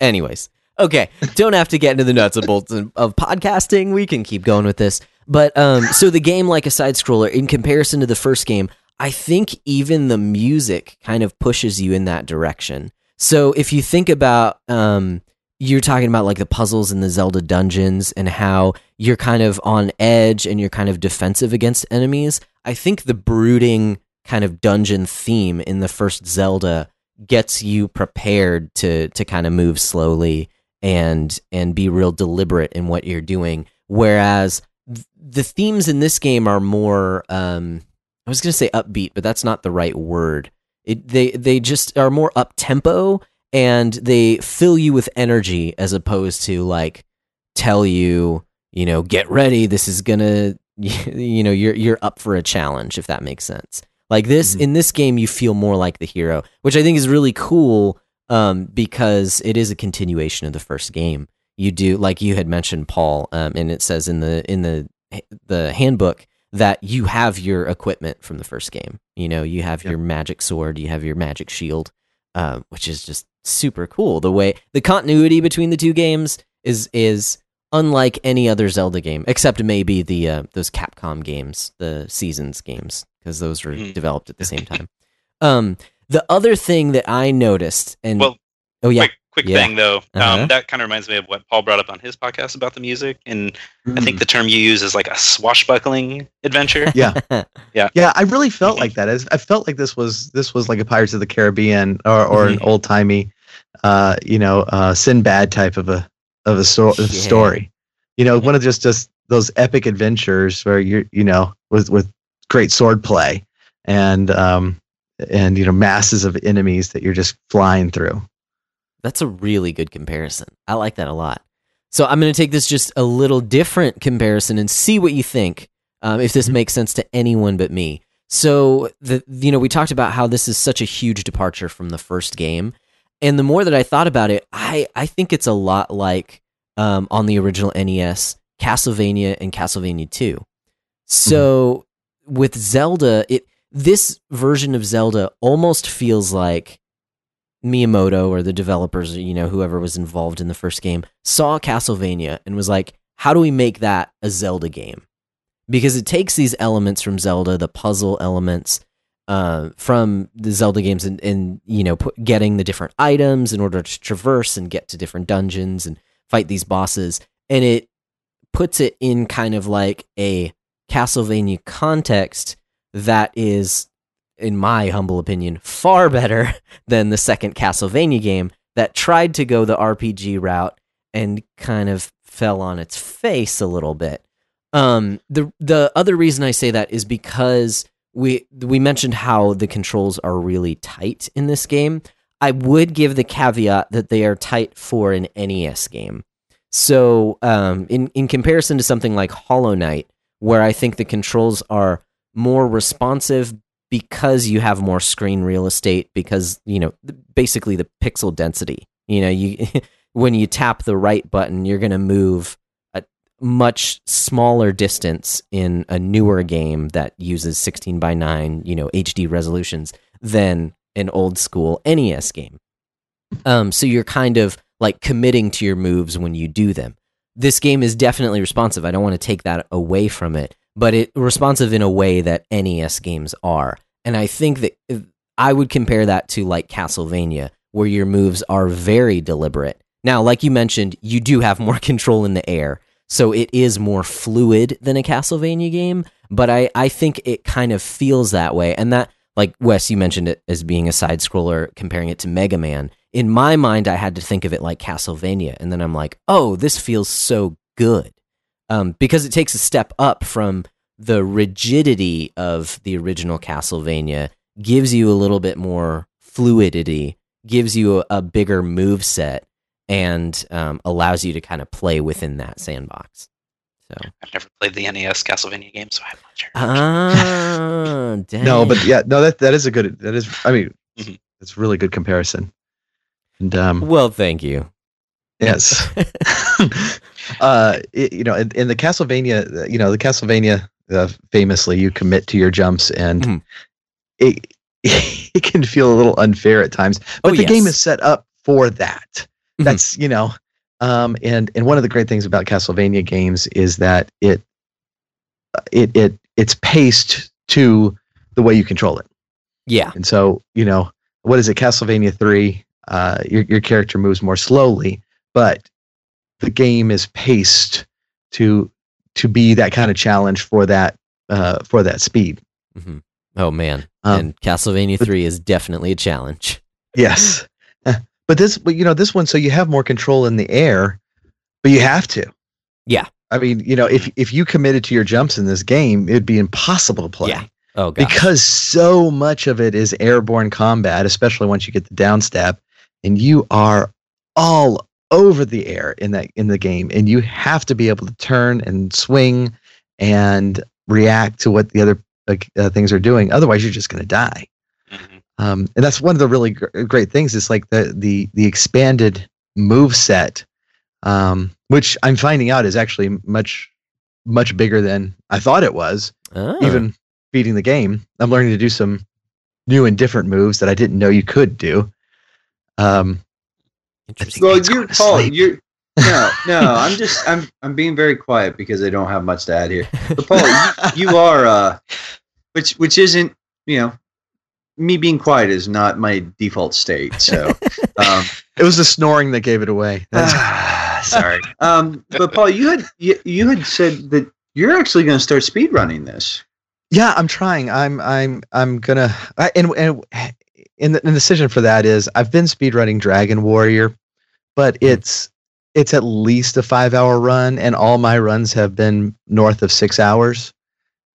Anyways, okay. Don't have to get into the nuts and bolts of of podcasting. We can keep going with this. But um, so the game, like a side scroller, in comparison to the first game, I think even the music kind of pushes you in that direction. So if you think about, um, you're talking about like the puzzles in the Zelda dungeons and how you're kind of on edge and you're kind of defensive against enemies. I think the brooding kind of dungeon theme in the first Zelda gets you prepared to to kind of move slowly and and be real deliberate in what you're doing. Whereas the themes in this game are more um, I was going to say upbeat, but that's not the right word. It, they they just are more up tempo and they fill you with energy as opposed to like tell you you know get ready this is gonna you know you're you're up for a challenge if that makes sense like this Mhm. in this game you feel more like the hero which i think is really cool um, because it is a continuation of the first game you do like you had mentioned paul um, and it says in the in the the handbook that you have your equipment from the first game you know you have Yep. your magic sword you have your magic shield um, which is just super cool. The way the continuity between the two games is is unlike any other Zelda game, except maybe the uh, those Capcom games, the Seasons games, because those were Mhm. developed at the same time. Um, the other thing that I noticed, and Well, oh yeah, quick, quick Yeah. thing though. Uh-huh. Um, that kind of reminds me of what Paul brought up on his podcast about the music, and I Mm. think the term you use is like a swashbuckling adventure. Yeah. Yeah. Yeah, I really felt Mhm. like that. As- I felt like this was this was like a Pirates of the Caribbean or, or an Mhm. old timey, uh, you know, uh, Sinbad type of a of a sto- Yeah. story. You know, one of just just those epic adventures where you're you know with with great sword play and um and you know masses of enemies that you're just flying through. That's a really good comparison. I like that a lot. So I'm going to take this just a little different comparison and see what you think. Um, if this Mhm. makes sense to anyone but me. So the you know we talked about how this is such a huge departure from the first game, and the more that I thought about it, I I think it's a lot like um, on the original NES, Castlevania and Castlevania Two. So with Zelda, it this version of Zelda almost feels like Miyamoto or the developers, you know, whoever was involved in the first game, saw Castlevania and was like, how do we make that a Zelda game? Because it takes these elements from Zelda, the puzzle elements uh, from the Zelda games, and, and you know, put, getting the different items in order to traverse and get to different dungeons and fight these bosses, and it puts it in kind of like a Castlevania context that is, in my humble opinion, far better than the second Castlevania game that tried to go the RPG route and kind of fell on its face a little bit. Um, the the other reason I say that is because we we mentioned how the controls are really tight in this game. I would give the caveat that they are tight for an NES game. So, um, in in comparison to something like Hollow Knight, where I think the controls are more responsive because you have more screen real estate because you know basically the pixel density you know you when you tap the right button you're going to move a much smaller distance in a newer game that uses 16 by 9 you know hd resolutions than an old school nes game. Um, so you're kind of like committing to your moves when you do them. This game is definitely responsive. I don't want to take that away from it but it responsive in a way that nes games are and I think that I would compare that to like Castlevania, where your moves are very deliberate. Now, like you mentioned, you do have more control in the air, so it is more fluid than a Castlevania game. But I, I think it kind of feels that way. And that, like Wes, you mentioned it as being a side scroller, comparing it to Mega Man. In my mind, I had to think of it like Castlevania. And then I'm like, oh, this feels so good. Um, because it takes a step up from the rigidity of the original Castlevania gives you a little bit more fluidity, gives you a, a bigger move set, and um, allows you to kind of play within that sandbox. So, I've never played the NES Castlevania game, so I'm not sure. ah, dang. No, but yeah, no, that that is a good. That is, I mean, it's a really good comparison. And um, well, thank you. Yes, uh, it, you know, in, in the Castlevania, uh, you know, the Castlevania, uh, famously, you commit to your jumps, and Mhm. it it can feel a little unfair at times. But Oh, the game is set up for that. Mhm. That's you know, um, and and one of the great things about Castlevania games is that it it it it's paced to the way you control it. Yeah. And so, you know, what is it? Castlevania 3, uh, your, your character moves more slowly, but the game is paced to to be that kind of challenge for that uh, for that speed. hmm Oh man. Um, and Castlevania but- 3 is definitely a challenge. Yes. Uh, but this, but you know, this one, so you have more control in the air, but you have to. Yeah. I mean, you know, if if you committed to your jumps in this game, it'd be impossible to play. Yeah. Oh because so much of it is airborne combat, especially once you get the downstab, and you are all over the air in that in the game, and you have to be able to turn and swing and react to what the other uh, uh, things are doing. Otherwise, you're just going to die. Mhm. Um, and that's one of the really gr- great things. Is like the the the expanded move set, um, which I'm finding out is actually much much bigger than I thought it was Oh. even beating the game, I'm learning to do some new and different moves that I didn't know you could do. Um, Interesting. Well, you're Paul. You're no, no. I'm just I'm I'm being very quiet because I don't have much to add here. But Paul, you, you are uh, which which isn't you know, me being quiet is not my default state. So, um, it was the snoring that gave it away. That's, sorry. Um, but Paul, you had you, you had said that you're actually going to start speed running this. yeah, I'm trying. I'm I'm I'm gonna. I, and and in the, the decision for that is I've been speedrunning Dragon Warrior, but it's it's at least a five hour run, and all my runs have been north of six hours.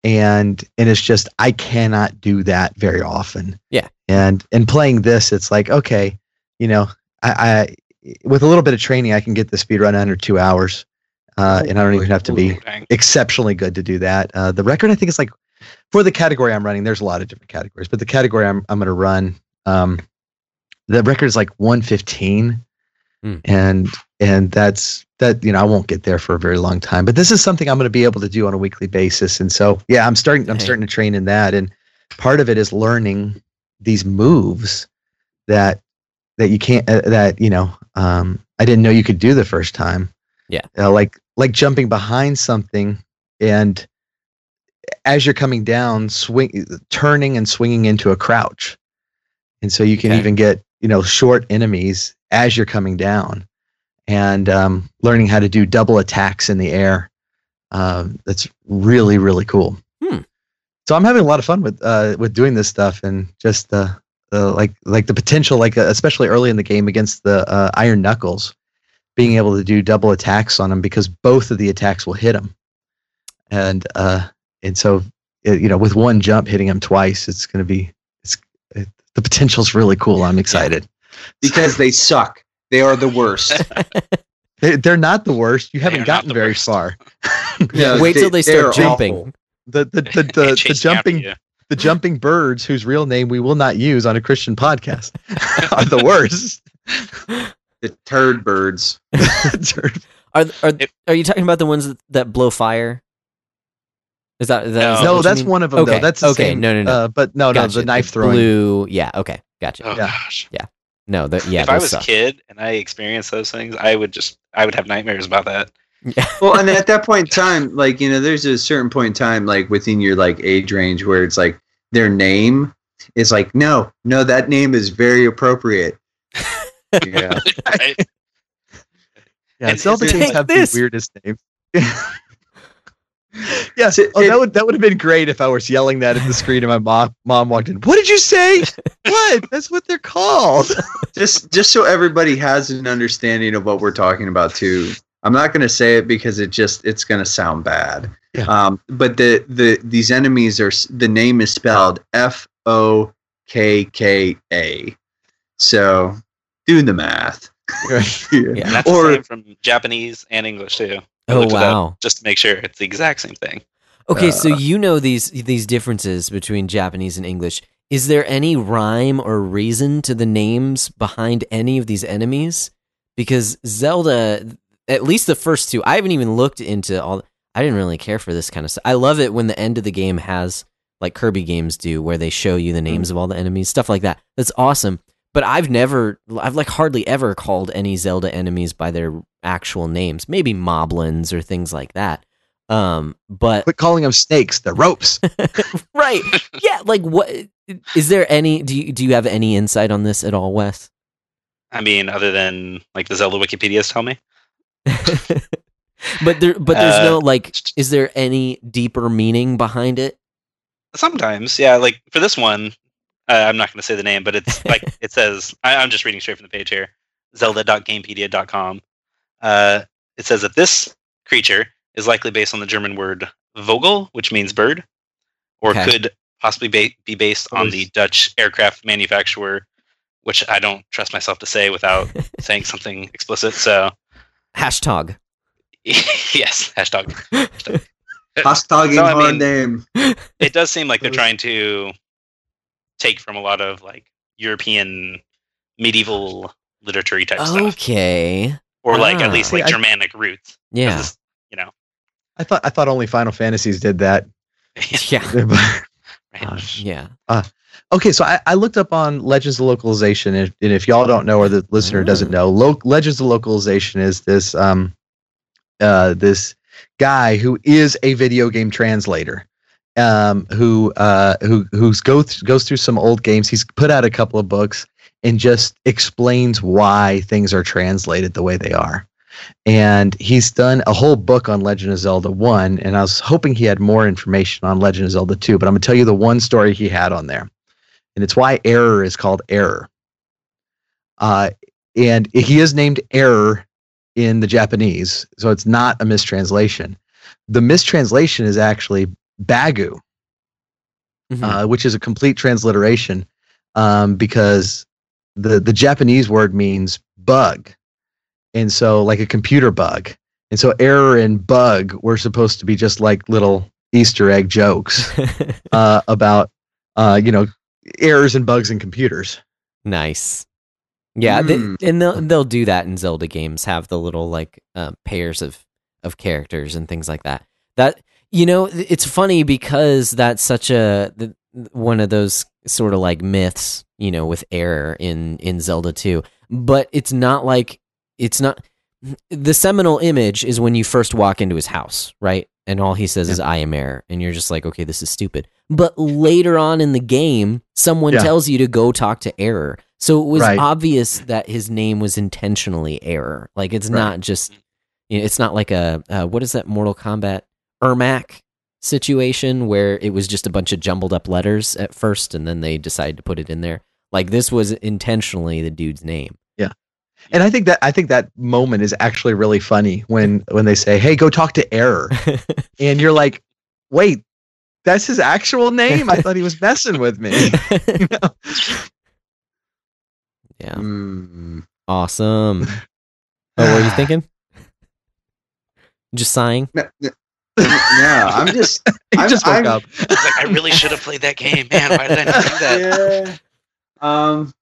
And and it's just I cannot do that very often. Yeah. And and playing this, it's like okay, you know, I, I with a little bit of training, I can get the speed run under two hours, uh, and I don't even have to be exceptionally good to do that. Uh, the record, I think, is like for the category I'm running. There's a lot of different categories, but the category I'm I'm going to run, um, the record is like 115, Hmm. and and that's that. You know, I won't get there for a very long time, but this is something I'm going to be able to do on a weekly basis. And so, yeah, I'm starting. I'm starting to train in that, and part of it is learning these moves that that you can't uh, that you know um, I didn't know you could do the first time. Yeah. uh, like like jumping behind something and as you're coming down, swing, turning and swinging into a crouch, and so you can Okay. even get you know short enemies as you're coming down, and um, learning how to do double attacks in the air. Um, that's really really cool. Hmm. So I'm having a lot of fun with uh, with doing this stuff and just uh, uh, like like the potential, like uh, especially early in the game against the uh, Iron Knuckles, being able to do double attacks on them because both of the attacks will hit them, and uh, and so uh, you know with one jump hitting them twice, it's going to be it, the potential's really cool. I'm excited. because they suck. They are the worst. They, they're not the worst. You haven't gotten very worst. far. Yeah, Wait till they they're start jumping. awful. The the the, the, the chase me after jumping the jumping birds whose real name we will not use on a Christian podcast are the worst. The turd birds. Are are are you talking about the ones that, that blow fire? Is that, is that, is that No. no, what that's one of them. Okay, Though. That's the okay, same. no, no, no. Uh, but no, Gotcha. no, the knife The throwing. Blue, yeah, okay, gotcha. Oh Yeah. gosh. No, the, yeah, if I was a kid and I experienced those things, I would just I would have nightmares about that. Yeah. Well, and at that point in time, like you know, there's a certain point in time, like within your like age range, where it's like their name is like, no, no, that name is very appropriate. yeah. Right? Yeah, And Zelda games have this? the weirdest names. yes. It- oh, it- that would that would have been great if I was yelling that at the screen and my mom mom walked in. What did you say? what? That's what they're called. just just so everybody has an understanding of what we're talking about too. I'm not going to say it because it just it's going to sound bad. Yeah. Um, but the the these enemies are the name is spelled F O K K A. So do the math. Yeah. That's Or the same from Japanese and English too. I Oh looked it up wow. just to make sure it's the exact same thing. Okay, so Uh, you know these these differences between Japanese and English. Is there any rhyme or reason to the names behind any of these enemies? Because Zelda, at least the first two, I haven't even looked into all. I didn't really care for this kind of stuff. I love it when the end of the game has like Kirby games do, where they show you the names of all the enemies, stuff like that. That's awesome. But I've never, I've like hardly ever called any Zelda enemies by their actual names. Maybe Moblins or things like that. Um, but Quit calling them snakes. They're ropes. right, yeah. Like, what is there any? Do you do you have any insight on this at all, Wes? I mean, other than like the Zelda Wikipedia's tell me. but there, but there's Uh, no like. Is there any deeper meaning behind it? Sometimes, yeah. Like for this one, uh, I'm not going to say the name, but it's like it says. I, I'm just reading straight from the page here. Zelda.gamepedia.com. Uh, it says that this creature is likely based on the German word Vogel, which means bird, or Okay. could possibly ba- be based on the Dutch aircraft manufacturer, which I don't trust myself to say without saying something explicit. So, Hashtag. yes, hashtag. Hashtag So, I mean- name. it does seem like they're trying to take from a lot of like European medieval literature type stuff, Okay. Or like Ah. at least like I- Germanic roots. Yeah. this- you know. I thought I thought only Final Fantasies did that. Yeah. right. Yeah. okay, so I, I looked up on Legends of Localization, and, and if y'all don't know or the listener doesn't know, Lo- Legends of Localization is this um uh this guy who is a video game translator. Um, who uh, who who's go th- goes through some old games. He's put out a couple of books and just explains why things are translated the way they are. And he's done a whole book on Legend of Zelda 1, and I was hoping he had more information on Legend of Zelda 2, but I'm going to tell you the one story he had on there. And it's why Error is called Error. Uh, and he is named Error in the Japanese, so it's not a mistranslation. The mistranslation is actually Bagu, Mhm. uh, which is a complete transliteration um, because the the Japanese word means bug, and so like a computer bug, and so error and bug were supposed to be just like little Easter egg jokes uh, about uh, you know errors and bugs in computers. nice. Yeah, they- Hmm. and they'll they'll do that in Zelda games. Have the little like uh, pairs of of characters and things like that. That you know, it's funny because that's such a th- one of those sort of like myths, you know, with error in in Zelda 2. But it's not like it's not the seminal image is when you first walk into his house, right? And all he says is I am error and you're just like, okay, this is stupid. But later on in the game, someone Yeah. tells you to go talk to error. So it was Right. obvious that his name was intentionally error. Like it's Right. not just you know, it's not like a uh, what is that Mortal Kombat Ermac situation where it was just a bunch of jumbled up letters at first and then they decided to put it in there. Like this was intentionally the dude's name. Yeah. And I think that I think that moment is actually really funny when when they say, "Hey, go talk to Error," and you're like, "Wait, that's his actual name? I thought he was messing with me." You know? yeah. Mm. Awesome. Oh, what were you thinking? Just sighing. No, no, no, I'm just. he I'm- just woke I'm- up. It's like I really should have played that game, man. Why did I not do that? yeah. Um.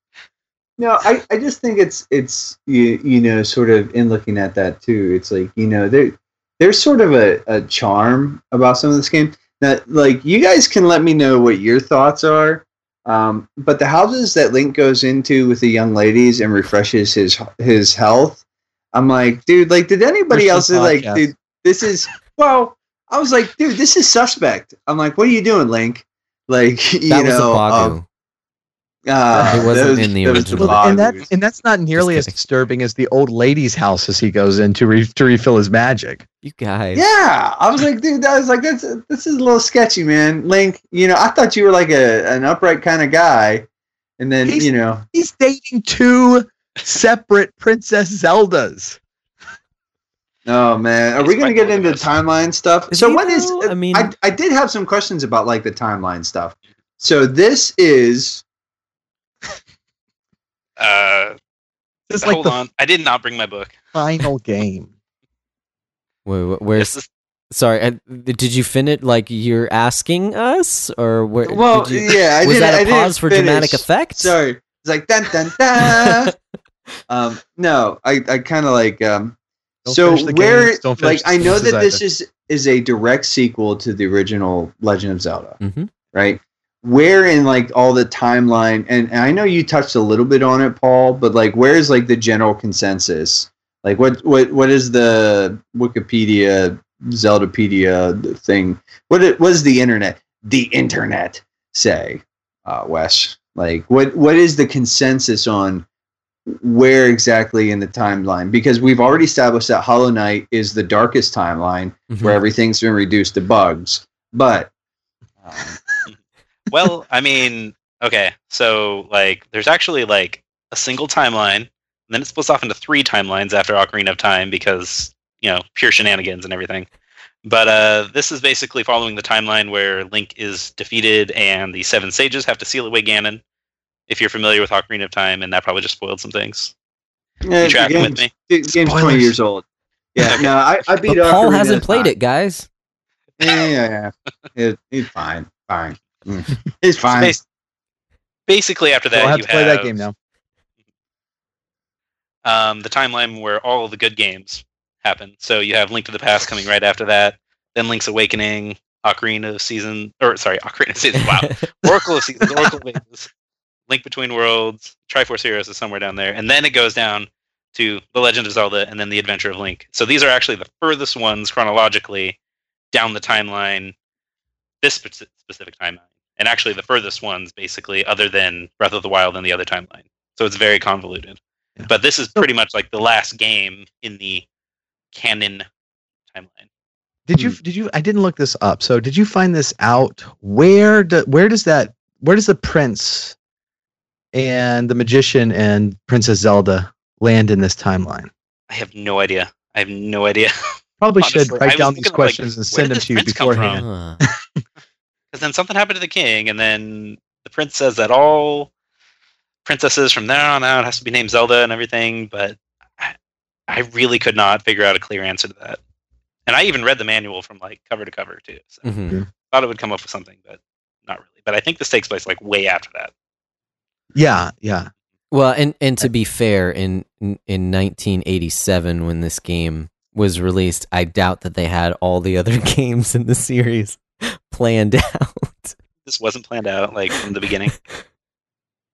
No, I, I just think it's it's you you know sort of in looking at that too. It's like you know there there's sort of a, a charm about some of this game that like you guys can let me know what your thoughts are. Um, but the houses that Link goes into with the young ladies and refreshes his his health, I'm like, dude, like, did anybody else Christian like, podcast. dude, this is well, I was like, dude, this is suspect. I'm like, what are you doing, Link? Like, you That was know, a Bagu. um, Ah, It wasn't those- in the original. Well, and that and that's not nearly as disturbing as the old lady's house as he goes in to, re- to refill his magic. you guys. Yeah, I was like, dude, I was like, that's this is a little sketchy, man. Link, you know, I thought you were like a an upright kind of guy, and then He's- you know, He's dating two separate Princess Zeldas. Oh man, are He's we gonna get into motivated. timeline stuff? Is so he what is? I mean- I I did have some questions about like the timeline stuff. So this is Uh, This is like hold the on, I did not bring my book. final game. Wait, wh- where's? This is- Sorry, did you fin it like you're asking us, or where? well, did you, yeah. I was did, that I a didn't pause for dramatic effect? Sorry, it's like dun dun dun. um, no, I I kind of like um. Don't so where like I know that this either. is is a direct sequel to the original Legend of Zelda, Mhm. right? Where in like all the timeline, and, and I know you touched a little bit on it, Paul, but like where's like the general consensus? Like what what what is the Wikipedia Zeldapedia thing. What it was the internet, the internet say, uh, Wes? Like, what what is the consensus on where exactly in the timeline? Because we've already established that Hollow Knight is the darkest timeline Mhm. where everything's been reduced to bugs. But um, well, I mean, okay, so like, there's actually like a single timeline, and then it splits off into three timelines after Ocarina of Time because you know pure shenanigans and everything. But uh, this is basically following the timeline where Link is defeated and the Seven Sages have to seal away Ganon. If you're familiar with Ocarina of Time, and that probably just spoiled some things. yeah, You tracking the with game's- me? the game's twenty years old. Yeah, no, I, I beat But Paul Ocarina hasn't played Time. it, guys. Yeah, yeah, yeah. It, it's fine, fine. Mm. It's fine. bas- basically, after that, We'll have you to play that have, game now. um, the timeline where all the good games happen. So you have Link to the Past coming right after that, then Link's Awakening, Ocarina of Season, or sorry, Ocarina of Season. Wow, Oracle of Seasons, Oracle of Ages, Link Between Worlds, Triforce Heroes is somewhere down there, and then it goes down to The Legend of Zelda, and then The Adventure of Link. So these are actually the furthest ones chronologically down the timeline, this specific timeline, and actually the furthest ones basically, other than Breath of the Wild and the other timeline. So it's very convoluted. Yeah. But this is pretty much like the last game in the canon timeline. Did you hmm. did you I didn't look this up. So did you find this out? Where do, where does that where does the prince and the magician and Princess Zelda land in this timeline? I have no idea. I have no idea. Probably Honestly, should write down these thinking of, like, questions and send them to you prince come from? beforehand. Huh. Because then something happened to the king, and then the prince says that all princesses from there on out has to be named Zelda and everything. But I, I really could not figure out a clear answer to that. And I even read the manual from like cover to cover too. So Mhm. thought it would come up with something, but not really. But I think this takes place like way after that. Yeah, yeah. Well, and and to be fair, in in 1987 when this game was released, I doubt that they had all the other games in the series planned out. This wasn't planned out like from the beginning.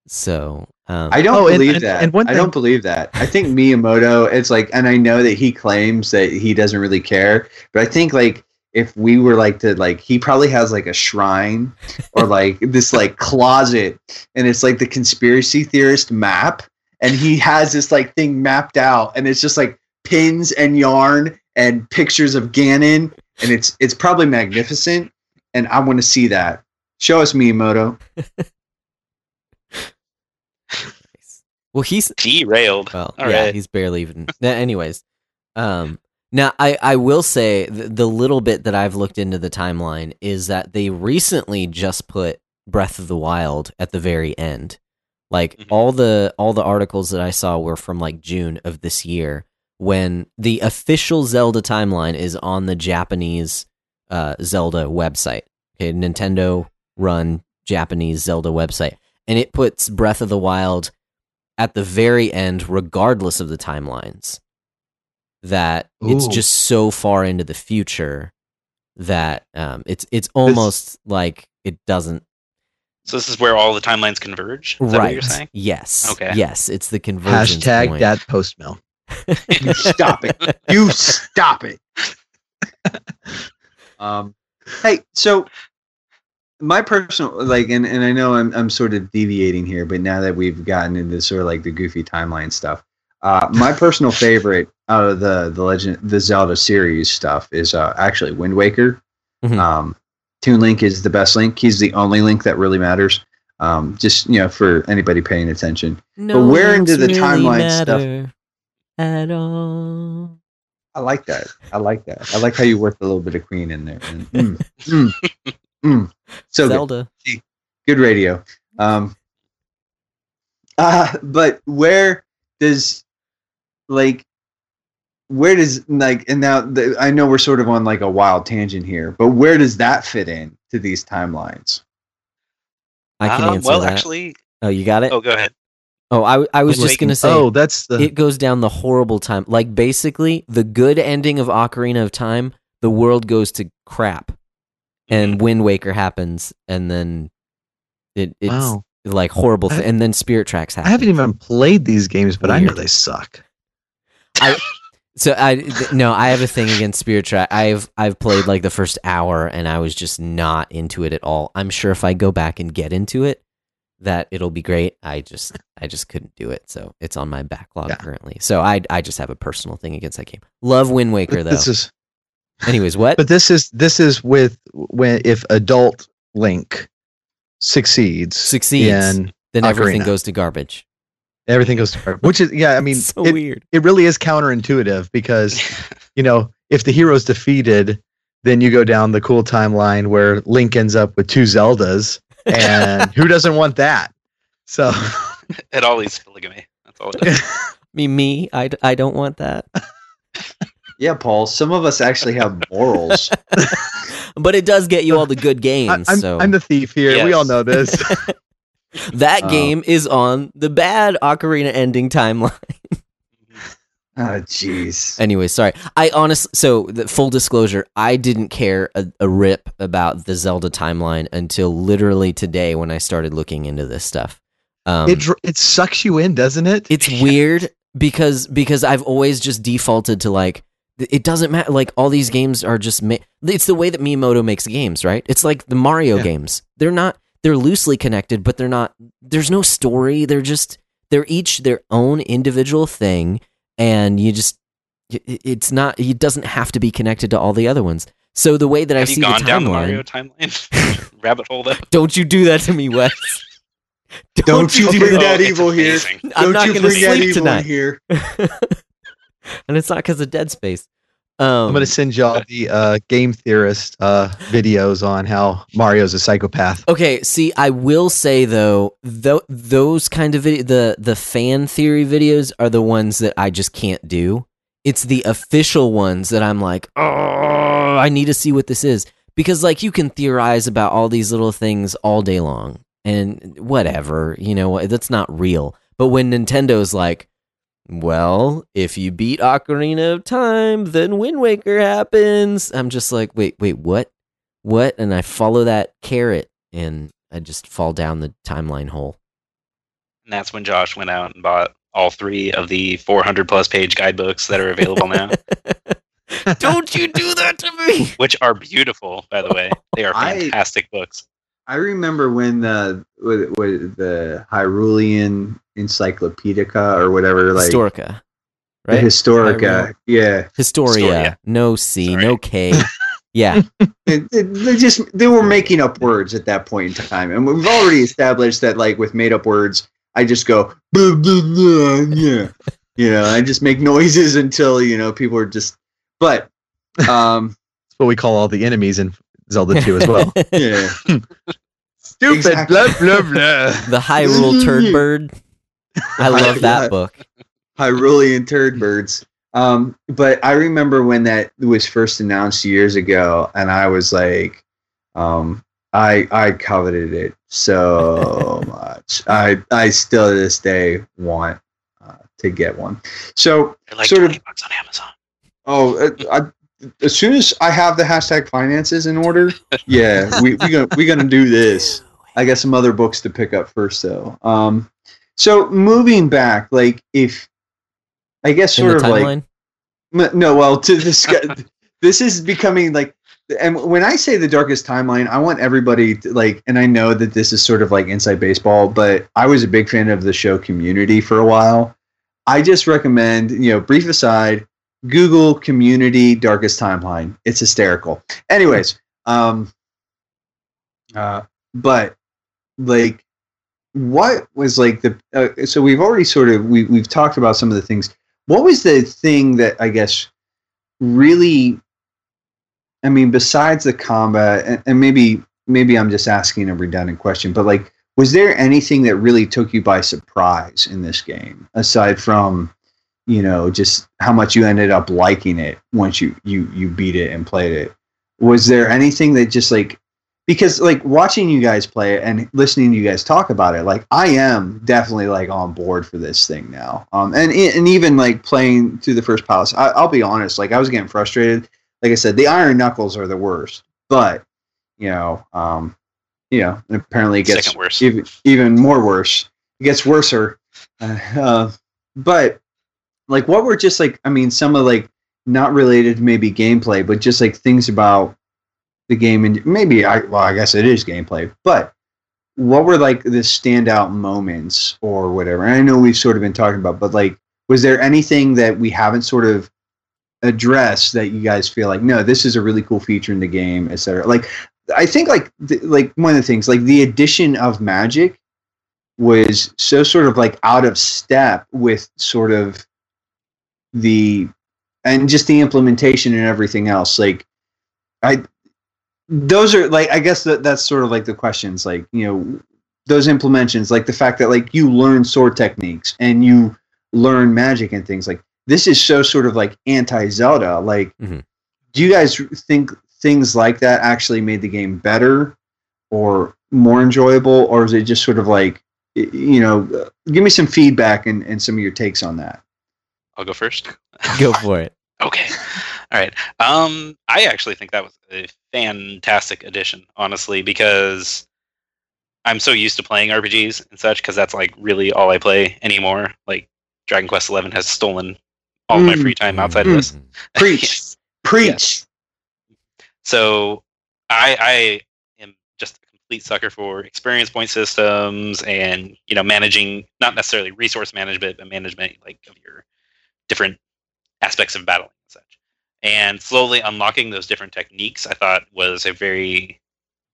So, um, I don't Oh, believe and- that. and one I don't believe that. I think Miyamoto. It's like, and I know that he claims that he doesn't really care, but I think like if we were like to like, he probably has like a shrine or like this like closet, and it's like the conspiracy theorist map, and he has this like thing mapped out, and it's just like pins and yarn and pictures of Ganon, and it's it's probably magnificent, and I want to see that. Show us Miyamoto. well, he's Derailed. Well, All yeah, right. he's barely even. Anyways, um, now I I will say the, the little bit that I've looked into the timeline is that they recently just put Breath of the Wild at the very end. Like Mhm. all the all the articles that I saw were from like June of this year when the official Zelda timeline is on the Japanese uh, Zelda website. Okay, Nintendo run Japanese Zelda website, and it puts Breath of the Wild at the very end, regardless of the timelines. That it's just so far into the future that um, it's it's almost like it doesn't. So this is where all the timelines converge. Is that what right? you're saying? Yes. Okay. Yes, it's the convergence Hashtag point. that post mill. You stop it. You stop it. Um, hey, so my personal like, and, and I know I'm I'm sort of deviating here, but now that we've gotten into sort of like the goofy timeline stuff, uh, my personal favorite out of the the Legend the Zelda series stuff is uh, actually Wind Waker. Mhm. Um, Toon Link is the best Link. He's the only Link that really matters. Um, just you know, for anybody paying attention. No where into the really timeline stuff- At all. I like that. I like that. I like how you worked a little bit of Queen in there. And, mm, mm, mm. So good. Zelda. good radio. Um, uh, but where does like where does like and now the, I know we're sort of on like a wild tangent here, but where does that fit in to these timelines? I can Um, answer well, that. actually, oh, you got it. oh, go ahead. Oh, I I was Wind just gonna Waker. say. oh, that's the it goes down the horrible time. Like basically, the good ending of Ocarina of Time, the world goes to crap, and Mm-hmm. Wind Waker happens, and then it it's wow. like horrible, I- and then Spirit Tracks happen. I haven't even played these games, but I know they suck. So I no, I have a thing against Spirit Track. I've I've played like the first hour and I was just not into it at all. I'm sure if I go back and get into it, that it'll be great. I just I just couldn't do it, so it's on my backlog Yeah. currently. So I I just have a personal thing against that game. Love Wind Waker though. this is Anyways, what? but this is this is with when if adult Link succeeds Succeeds. then then everything goes to garbage. Everything goes to which is yeah i mean so it, weird. it really is counterintuitive because you know if the hero's defeated then you go down the cool timeline where link ends up with two zeldas and who doesn't want that so It all leads to polygamy. That's all it is. Me me, I don't want that. Yeah, Paul. Some of us actually have morals. but it does get you all the good I, games. am so I'm the thief here we all know this that game is on the bad Ocarina ending timeline. oh, jeez. Anyway, sorry. I honestly, so the full disclosure, I didn't care a, a rip about the Zelda timeline until literally today when I started looking into this stuff. Um, it it sucks you in doesn't it it's weird because because I've always just defaulted to like it doesn't matter. Like all these games are just ma- it's the way that Miyamoto makes games, right? It's like the Mario Yeah. games. They're not they're loosely connected, but they're not. There's no story. They're just they're each their own individual thing, and you just it's not. It doesn't have to be connected to all the other ones. So the way that I Have see you gone the down the timeline, Mario timeline rabbit hole though? don't you do that to me, Wes. Don't you do bring that. that It's evil here. amazing. I'm Don't not you going to bring that sleep evil tonight. here. and it's not because of Dead Space. Um, i'm gonna send y'all the uh, game theorist uh, videos on how mario's a psychopath Okay, see, I will say though, tho- those kind of vid- the the fan theory videos are the ones that I just can't do. It's the official ones that I'm like, oh, I need to see what this is because like you can theorize about all these little things all day long and whatever, you know, that's not real. But when Nintendo's like, well, if you beat Ocarina of Time, then Wind Waker happens. I'm just like, wait, wait, what? What? And I follow that carrot and I just fall down the timeline hole. And that's when Josh went out and bought all three of the 400 plus page guidebooks that are available now, Don't you do that to me. which are beautiful, by the way. They are I- fantastic books. I remember when the with, with the Hyrulean Encyclopedica or whatever, like Historica. the Right? Historica. Yeah, Historia. Historia. No C, Sorry. no K. Yeah. It- it- they just they were making up words at that point in time, and we've already established that like with made up words, I just go blah, blah, blah, yeah, you know, I just make noises until you know people are just. But um, That's what we call all the enemies in Zelda 2 as well. yeah, Stupid, Exactly. blah, blah, blah. the Hyrule Turd Bird. I love that Yeah. book. Hyrulean turd birds. Um, but I remember when that was first announced years ago, and I was like, um, I I coveted it so much. I I still to this day want uh, to get one. So like Sort of- bucks on Amazon. oh, uh, I, as soon as I have the hashtag finances in order, yeah, we we gonna we gonna do this. I got some other books to pick up first, though. Um, so moving back, like if I guess sort of like timeline? M- No, well, to this this is becoming like, and when I say the darkest timeline, I want everybody to, like, and I know that this is sort of like inside baseball, but I was a big fan of the show Community for a while. I just recommend, you know, brief aside, Google Community Darkest Timeline. It's hysterical. Anyways, um, uh, but like, what was like the? Uh, so we've already sort of we we've talked about some of the things what was the thing that I guess really I mean besides the combat and, and maybe maybe I'm just asking a redundant question but like was there anything that really took you by surprise in this game aside from you know just how much you ended up liking it once you you you beat it and played it. Was there anything that just like because like watching you guys play it and listening to you guys talk about it like i am definitely like on board for this thing now. Um and and even like playing through the first palace I, i'll be honest like i was getting frustrated. Like i said the iron knuckles are the worst but you know um you know and apparently it gets even, even more worse. It gets worser. Uh, uh, but like what were just like I mean some of like not related to maybe gameplay, but just like things about the game and maybe I well I guess it is gameplay, but what were like the standout moments or whatever? And I know we've sort of been talking about, but like was there anything that we haven't sort of addressed that you guys feel like no, this is a really cool feature in the game, etc. Like I think like like one of the things like the addition of magic was so sort of like out of step with sort of the and just the implementation and everything else like i those are like i guess that that's sort of like the questions like you know those implementations like the fact that like you learn sword techniques and you learn magic and things like this is so sort of like anti zelda like Mhm. do you guys think things like that actually made the game better or more enjoyable or is it just sort of like you know give me some feedback and, and some of your takes on that I'll go first. Go for it. Okay. All right. Um, I actually think that was a fantastic addition, honestly, because I'm so used to playing RPGs and such, because that's like really all I play anymore. Like Dragon Quest Eleven has stolen all my Mm. free time outside of this. preach Yes. preach So I I am just a complete sucker for experience point systems and you know managing not necessarily resource management but management like of your different aspects of battling and such. And slowly unlocking those different techniques I thought was a very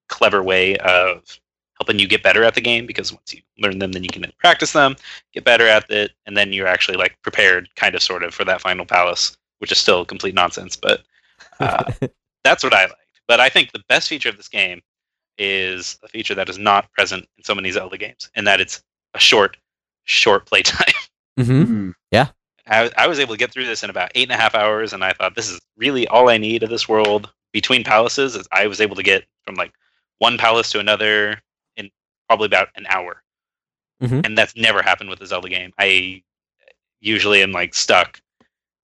clever way of helping you get better at the game because once you learn them then you can practice them, get better at it, and then you're actually like prepared kind of sort of for that final palace, which is still complete nonsense, but uh, that's what I liked. But I think the best feature of this game is a feature that is not present in so many Zelda games, and that it's a short, short playtime. hmm Mm. I, I was able to get through this in about eight and a half hours, and I thought this is really all I need of this world. Between palaces, I was able to get from like one palace to another in probably about an hour, Mhm. and that's never happened with a Zelda game. I usually am like stuck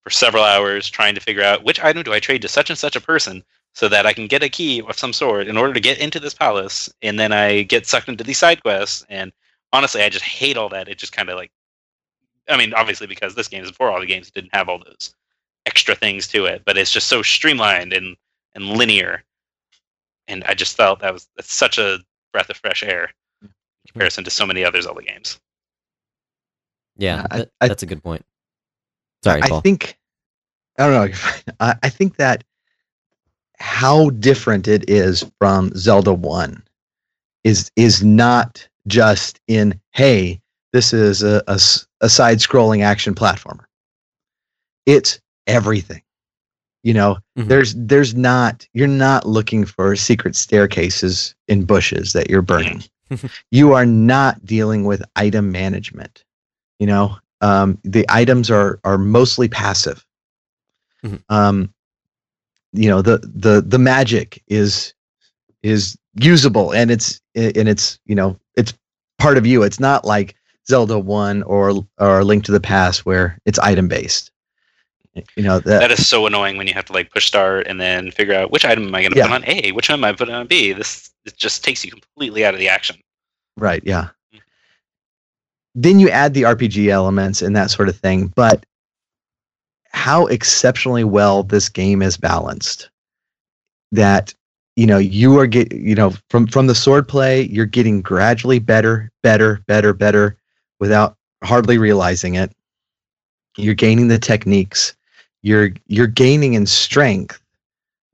for several hours trying to figure out which item do I trade to such and such a person so that I can get a key of some sort in order to get into this palace, and then I get sucked into these side quests. And honestly, I just hate all that. It just kind of like, I mean, obviously because this game is before all the games didn't have all those extra things to it, but it's just so streamlined and and linear. And I just felt that was that's such a breath of fresh air in comparison to so many other Zelda games. Yeah, I- that- I- that's a good point. Sorry, I Paul. think I don't know. I, I think that how different it is from Zelda One is is not just in hey, this is a, a a side-scrolling action platformer. It's everything. You know, Mhm. there's there's not you're not looking for secret staircases in bushes that you're burning. you are not dealing with item management. You know, um, the items are are mostly passive. Mhm. Um, you know, the the the magic is is usable and it's and it's you know it's part of you. It's not like Zelda One or or Link to the Past where it's item based. You know that, That is so annoying when you have to like push start and then figure out which item am I going to Yeah. put on A, which one am I putting on B. This it just takes you completely out of the action. Right, yeah. Then you add the RPG elements and that sort of thing, but how exceptionally well this game is balanced. That you know, you are get you know, from from the sword play, you're getting gradually better, better, better, better without hardly realizing it. You're gaining the techniques. You're you're gaining in strength,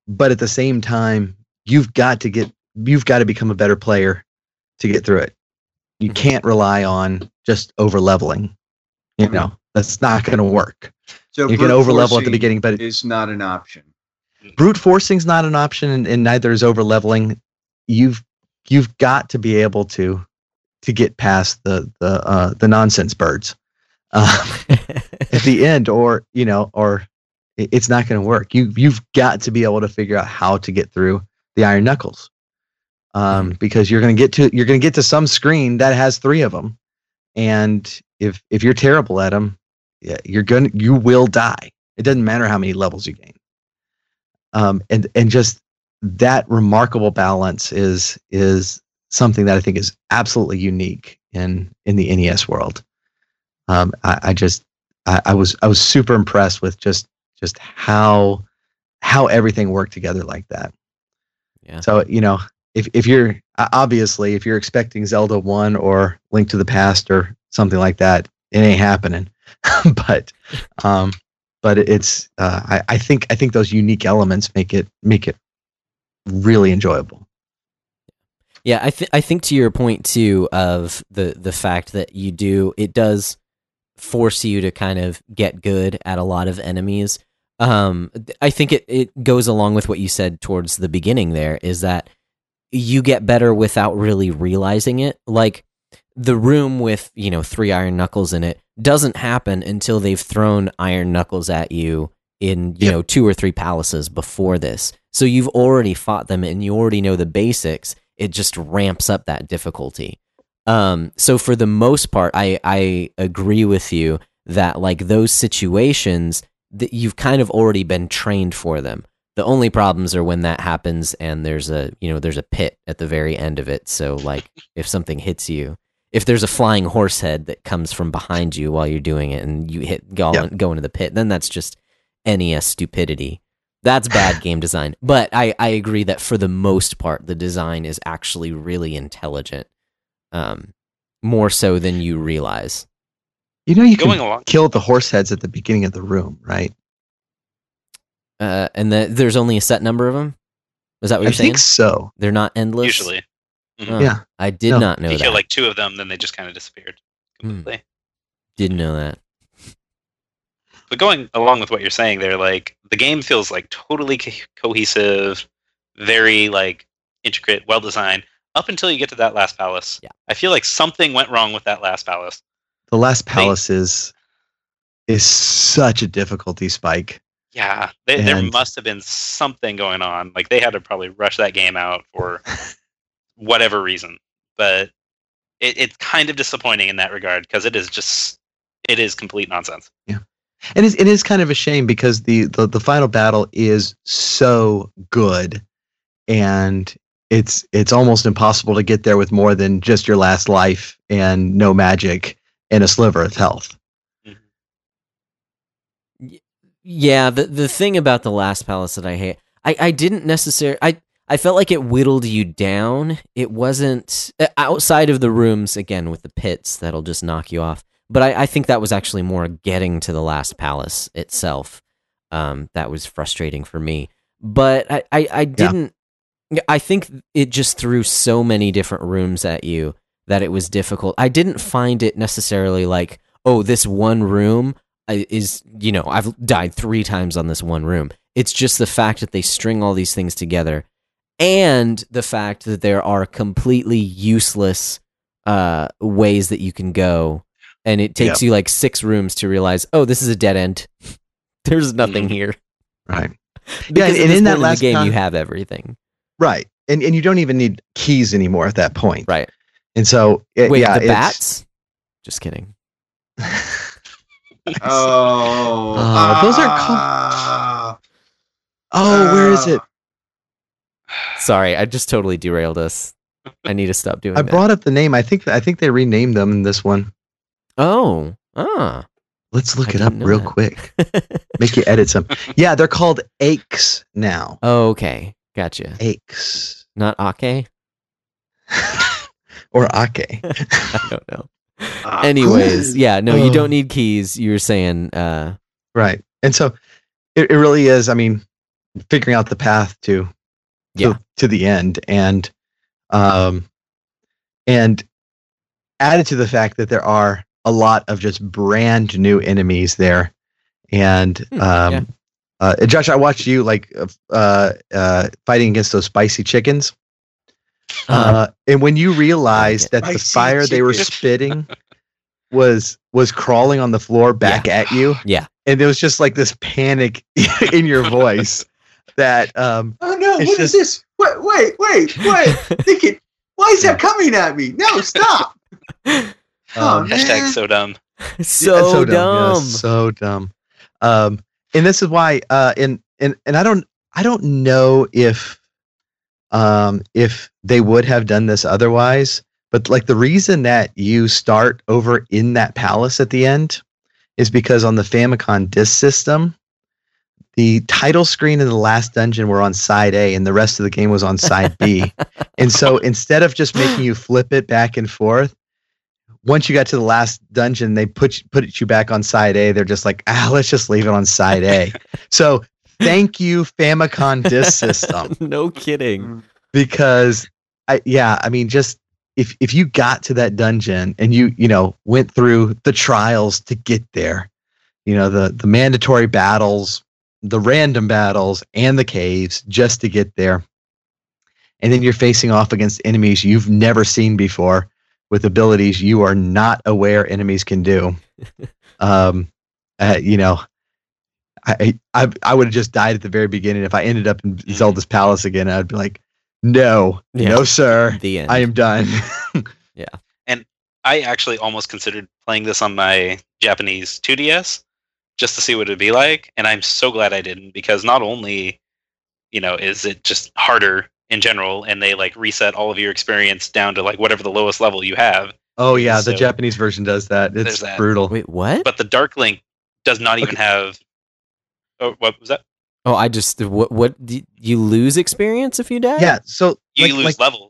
but at the same time, you've got to get you've got to become a better player to get through it. You Mhm. can't rely on just over leveling. You know, that's not going to work. so You can over level at the beginning, but it, is not an option brute forcing's not an option, and, and neither is over leveling. You've you've got to be able to to get past the the uh, the nonsense birds uh, at the end, or you know, or it- it's not going to work. You you've got to be able to figure out how to get through the iron knuckles, um, because you're going to get to you're going to get to some screen that has three of them, and if if you're terrible at them, yeah, you're going you will die. It doesn't matter how many levels you gain. Um, and and just that remarkable balance is is something that I think is absolutely unique in in the NES world. Um, I, I just I, I was I was super impressed with just just how how everything worked together like that. Yeah. So you know, if if you're obviously if you're expecting Zelda One or Link to the Past or something like that, it ain't happening. but um, but it's uh, I, I think I think those unique elements make it make it really enjoyable. Yeah, I th- I think to your point too of the the fact that you do it does force you to kind of get good at a lot of enemies. Um, I think it it goes along with what you said towards the beginning. There is that you get better without really realizing it. Like the room with you know three iron knuckles in it doesn't happen until they've thrown iron knuckles at you in you Yep. know two or three palaces before this. So you've already fought them and you already know the basics. It just ramps up that difficulty. Um, so for the most part, I I agree with you that like those situations that you've kind of already been trained for them. The only problems are when that happens and there's a you know there's a pit at the very end of it. So like if something hits you, if there's a flying horse head that comes from behind you while you're doing it and you hit go, go into the pit, then that's just NES stupidity. That's bad game design. But I, I agree that for the most part, the design is actually really intelligent. Um, more so than you realize. You know, you Going can along. kill the horse heads at the beginning of the room, right? Uh, and that there's only a set number of them. Is that what you're saying? I think so. They're not endless. Usually, Oh, Yeah. I did No. not know that. you that. kill like two of them, then they just kind of disappeared Hmm. completely. Didn't know that. But going along with what you're saying there, like the game feels like totally co- cohesive, very like intricate, well designed. Up until you get to that last palace, Yeah. I feel like something went wrong with that last palace. The last palace is is such a difficulty spike. Yeah, they, there must have been something going on. Like they had to probably rush that game out for whatever reason. But it, it's kind of disappointing in that regard because it is just it is complete nonsense. And it is kind of a shame because the, the the final battle is so good, and it's it's almost impossible to get there with more than just your last life and no magic and a sliver of health. Yeah, the the thing about the last palace that I hate, I I didn't necessarily I I felt like it whittled you down. It wasn't uh, outside of the rooms again with the pits that'll just knock you off. But I, I think that was actually more getting to the last palace itself. Um, that was frustrating for me. But I I, I didn't. I think it just threw so many different rooms at you that it was difficult. I didn't find it necessarily like, oh, this one room is you know I've died three times on this one room. It's just the fact that they string all these things together, and the fact that there are completely useless uh, ways that you can go, and it takes you like six rooms to realize, oh, this is a dead end. There's nothing Mhm. here. Right. Because and in that point in last the game, time- you have everything. Right. And and you don't even need keys anymore at that point. Right. And so it, Wait, yeah, the it's- bats? Just kidding. Oh, Uh, those are ah. oh, where is it? Sorry, I just totally derailed us. I need to stop doing I that. brought up the name. I think I think they renamed them in this one. Oh, ah. Let's look I it up real that. quick. Make you edit some. Yeah, they're called aches now. okay, gotcha. Aches Not Ake? or ake. I don't know. Ah, Anyways, yeah, no, you Oh. don't need keys. You were saying, uh, right. And so it, it really is. I mean, figuring out the path to to, Yeah. to the end and um and added to the fact that there are a lot of just brand new enemies there and Hmm, um yeah. uh, Josh, I watched you like uh, uh, fighting against those spicy chickens. Uh, and when you realized that the Spicy fire they were spitting was was crawling on the floor back at you, yeah, and there was just like this panic in your voice that um, Oh no! It's What is just- this? Wait, wait, wait, wait! Thinking, why is that coming at me? No, stop! Oh, um, Hashtag so dumb. so, Yeah, dumb. Yeah, so dumb. Um, and this is why, uh, and and and I don't, I don't know if, um, if they would have done this otherwise. But like the reason that you start over in that palace at the end is because on the Famicom disk system, the title screen and the last dungeon were on side A and the rest of the game was on side B. and so instead of just making you flip it back and forth, once you got to the last dungeon, they put you, put you back on side A. They're just like, ah, let's just leave it on side A. so thank you, Famicom disk system, no kidding. because I yeah, I mean, just if if you got to that dungeon and you you know went through the trials to get there, you know the the mandatory battles, the random battles, and the caves just to get there, and then you're facing off against enemies you've never seen before with abilities you are not aware enemies can do. um, uh, you know, I I I would have just died at the very beginning if I ended up in Zelda's palace again. I'd be like, no, Yeah. no, sir, The end. I am done. Yeah, and I actually almost considered playing this on my Japanese 2DS just to see what it'd be like, and I'm so glad I didn't because not only, you know, is it just harder in general, and they like reset all of your experience down to like whatever the lowest level you have, oh yeah, the Japanese version does that. It's that. brutal. Wait, what? but the Dark Link does not even Okay. have. Oh, what was that? oh, I just what? What? You lose experience if you die? Yeah, so You like, lose like levels.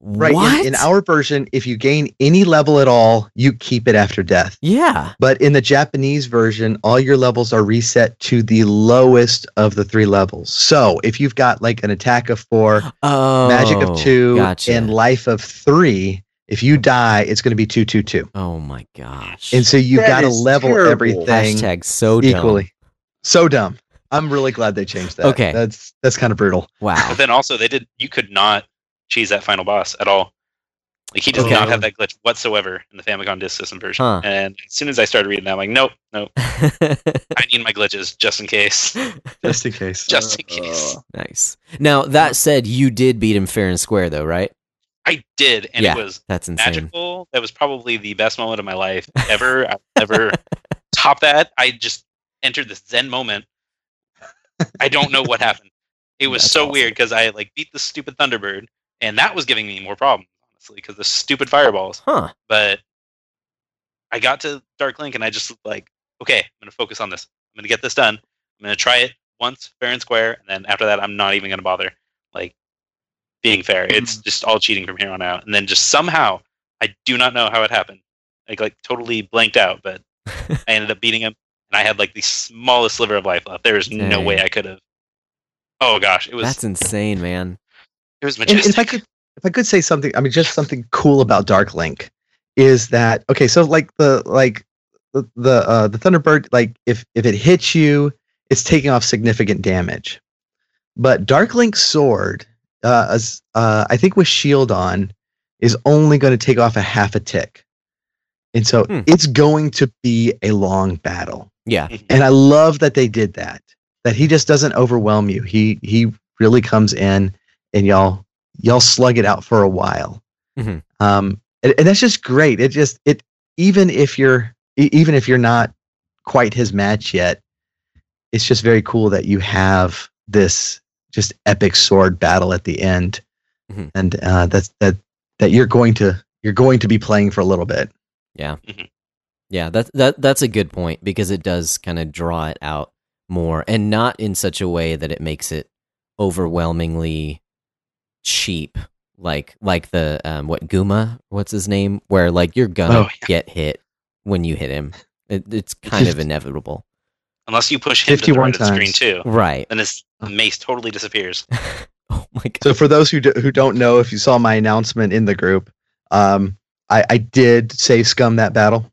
Right What? in, in our version, if you gain any level at all, you keep it after death. yeah. But in the Japanese version, all your levels are reset to the lowest of the three levels. So if you've got like an attack of four, Oh, magic of two, Gotcha. and life of three, if you die, it's going to be two, two, two. oh my gosh. And so you've got to level terrible. everything hashtag so dumb. equally. So dumb. I'm really glad they changed that. Okay. that's that's kind of brutal. Wow. But then also they did. You could not cheese that final boss at all. Like he does Okay. not have that glitch whatsoever in the Famicom Disk System version. Huh. And as soon as I started reading that, I'm like, nope, nope. I need my glitches just in case. Just in case. Just in case. Uh, nice. Now that said, you did beat him fair and square, though, right? I did, and Yeah. it was That's insane. magical. That was probably the best moment of my life ever. I'll never top that. I just entered this Zen moment. I don't know what happened. It was That's so awesome. weird because I like beat the stupid Thunderbird, and that was giving me more problems, honestly, because the stupid fireballs. Huh. But I got to Dark Link, and I just like, okay, I'm gonna focus on this. I'm gonna get this done. I'm gonna try it once, fair and square, and then after that, I'm not even gonna bother. Like being fair, it's mm. just all cheating from here on out. And then just somehow, I do not know how it happened. Like like totally blanked out, but I ended up beating him, and I had like the smallest sliver of life left. There is no way I could have. Oh gosh, it was That's insane, man. It was And, and if I could, if I could say something, I mean, just something cool about Dark Link is that okay? So like the like the the uh, the Thunderbird, like if if it hits you, it's taking off significant damage. But Dark Link's sword, uh, as, uh, I think with shield on, is only going to take off a half a tick, and so Hmm. it's going to be a long battle Yeah. and I love that they did that. That he just doesn't overwhelm you. He he really comes in and y'all y'all slug it out for a while. Mhm. Um, and, and that's just great. It just it even if you're even if you're not quite his match yet, it's just very cool that you have this just epic sword battle at the end, Mhm. and uh, that's that that you're going to you're going to be playing for a little bit. Yeah. Yeah, that that that's a good point because it does kind of draw it out more and not in such a way that it makes it overwhelmingly cheap like like the um what Gooma what's his name where like you're gonna Oh, yeah. get hit when you hit him. It, it's kind of inevitable. Unless you push him to the 51 right of the screen too, Right. then his mace totally disappears. oh my god. So for those who do, who don't know, if you saw my announcement in the group, um, I, I did save scum that battle,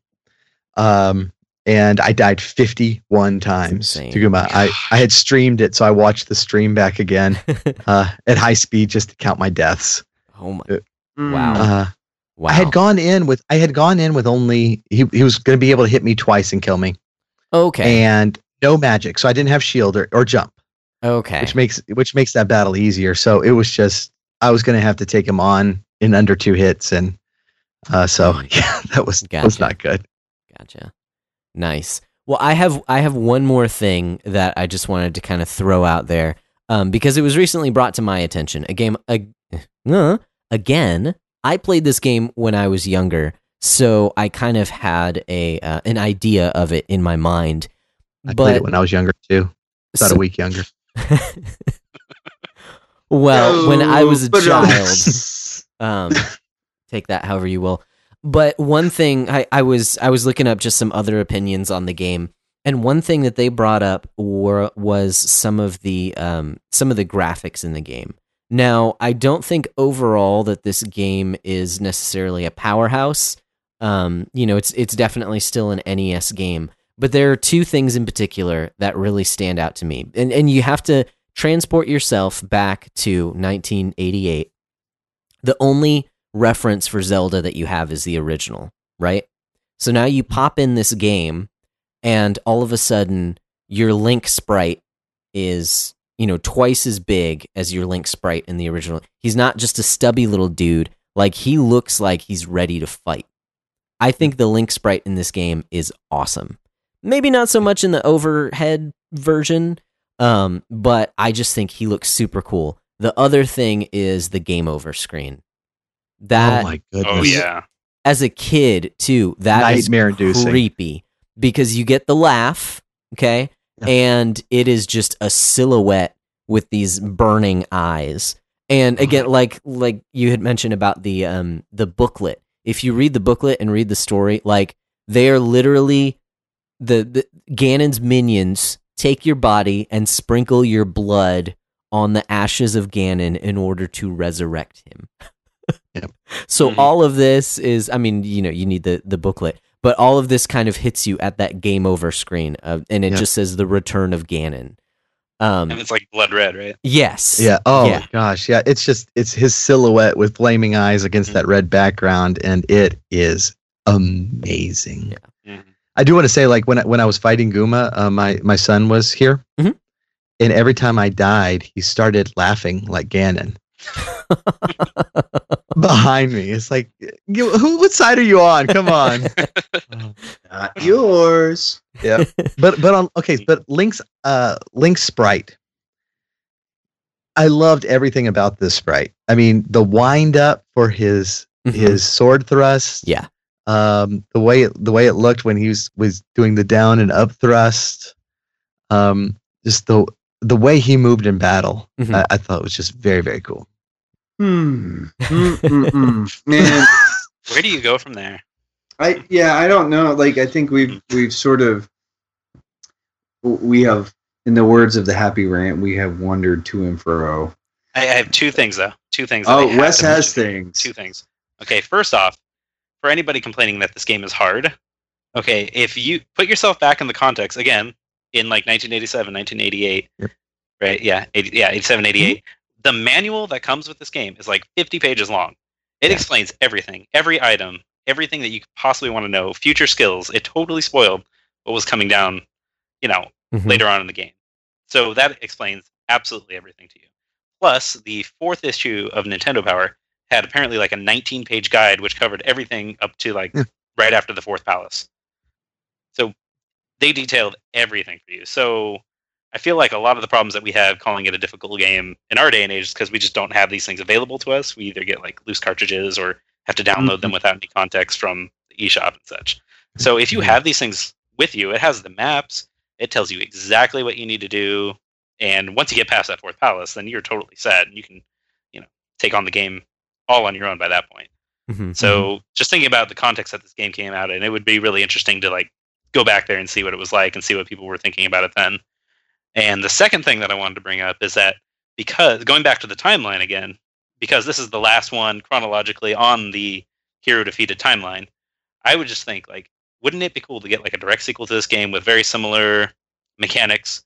um, and I died 51 times insane. to Gooma. I, I had streamed it, so I watched the stream back again uh, at high speed just to count my deaths. oh my mm, Wow. Uh, wow. I had gone in with I had gone in with only he he was going to be able to hit me twice and kill me, okay. and no magic, so I didn't have shield or, or jump. okay. which makes which makes that battle easier. So it was just I was going to have to take him on in under two hits, and uh, so Mm. yeah, that was that was not good. Gotcha. Nice. Well, I have I have one more thing that I just wanted to kind of throw out there um, because it was recently brought to my attention. A game a, uh, again. I played this game when I was younger, so I kind of had a uh, an idea of it in my mind. I played it when I was younger too. About so- a week younger. well, when I was a Put it on. child, um, take that however you will. But one thing I, I was I was looking up just some other opinions on the game, and one thing that they brought up were was some of the um, some of the graphics in the game. Now, I don't think overall that this game is necessarily a powerhouse. Um, you know, it's it's definitely still an NES game, but there are two things in particular that really stand out to me, and and you have to transport yourself back to 1988. The only reference for Zelda that you have is the original, right? So now you pop in this game, and all of a sudden, your Link sprite is, you know, twice as big as your Link sprite in the original. He's not just a stubby little dude, like, he looks like he's ready to fight. I think the Link sprite in this game is awesome. Maybe not so much in the overhead version, um, but I just think he looks super cool. The other thing is the game over screen. That oh my goodness. Oh yeah. as a kid too, that is Nightmare-inducing. creepy because you get the laugh, okay, Yeah. and it is just a silhouette with these burning eyes. And Uh-huh. again, like like you had mentioned about the um the booklet. If you read the booklet and read the story, like they are literally the, the Ganon's minions take your body and sprinkle your blood on the ashes of Ganon in order to resurrect him. Yep. So Mhm. all of this is, I mean, you know, you need the the booklet, but all of this kind of hits you at that game over screen, uh, and it Yep. just says the return of Ganon. Um, And it's like blood red, right? yes, Yeah. Oh Yeah. gosh. Yeah. It's just it's his silhouette with flaming eyes against Mm. that red background, and it is amazing. Yeah. Mhm. I do want to say, like when I, when I was fighting Gooma, uh, my my son was here, Mhm. and every time I died, he started laughing like Ganon behind me. It's like, you, who? What side are you on? Come on. Not yours. yeah. But but on okay, but Link's uh Link's sprite. I loved everything about this sprite. I mean, the wind up for his Mhm. his sword thrust. yeah, Um, the way it, the way it looked when he was was doing the down and up thrust. Um, just the the way he moved in battle, Mhm. I, I thought was just very very cool. Hmm. Mm, mm, mm. Man, Where do you go from there? I yeah, I don't know. Like I think we've we've sort of we have in the words of the happy rant, we have wandered to and fro. I, I have two things though. Two things. Oh, Wes has mention. things. Two things. Okay, first off, for anybody complaining that this game is hard, okay, if you put yourself back in the context again in like 1987, 1988, Yep. right? Yeah, 80, yeah, 87, 88. The manual that comes with this game is like 50 pages long. It Yeah. explains everything, every item, everything that you could possibly want to know, future skills. It totally spoiled what was coming down, you know, Mhm. later on in the game. So that explains absolutely everything to you. Plus, the fourth issue of Nintendo Power had apparently like a 19 page guide which covered everything up to like Yeah. right after the fourth palace. So they detailed everything for you. So I feel like a lot of the problems that we have calling it a difficult game in our day and age is because we just don't have these things available to us. We either get like loose cartridges or have to download them without any context from the eShop and such. So if you have these things with you, it has the maps, it tells you exactly what you need to do. And once you get past that fourth palace, then you're totally set and you can, you know, take on the game all on your own by that point. Mhm. So just thinking about the context that this game came out in, it would be really interesting to like go back there and see what it was like and see what people were thinking about it then. And the second thing that I wanted to bring up is that because going back to the timeline again, because this is the last one chronologically on the hero defeated timeline, I would just think like, wouldn't it be cool to get like a direct sequel to this game with very similar mechanics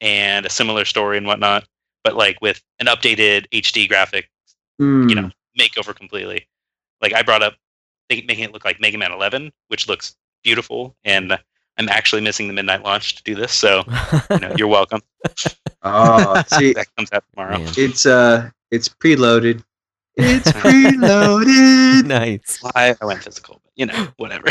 and a similar story and whatnot, but like with an updated HD graphic Hmm. you know makeover completely. Like I brought up making it look like Mega Man 11, which looks beautiful, and I'm actually missing the midnight launch to do this, so you know, you're welcome. Oh, see, that comes out tomorrow. Man. it's uh, it's preloaded. It's preloaded. nice. I, I went physical, but you know, whatever.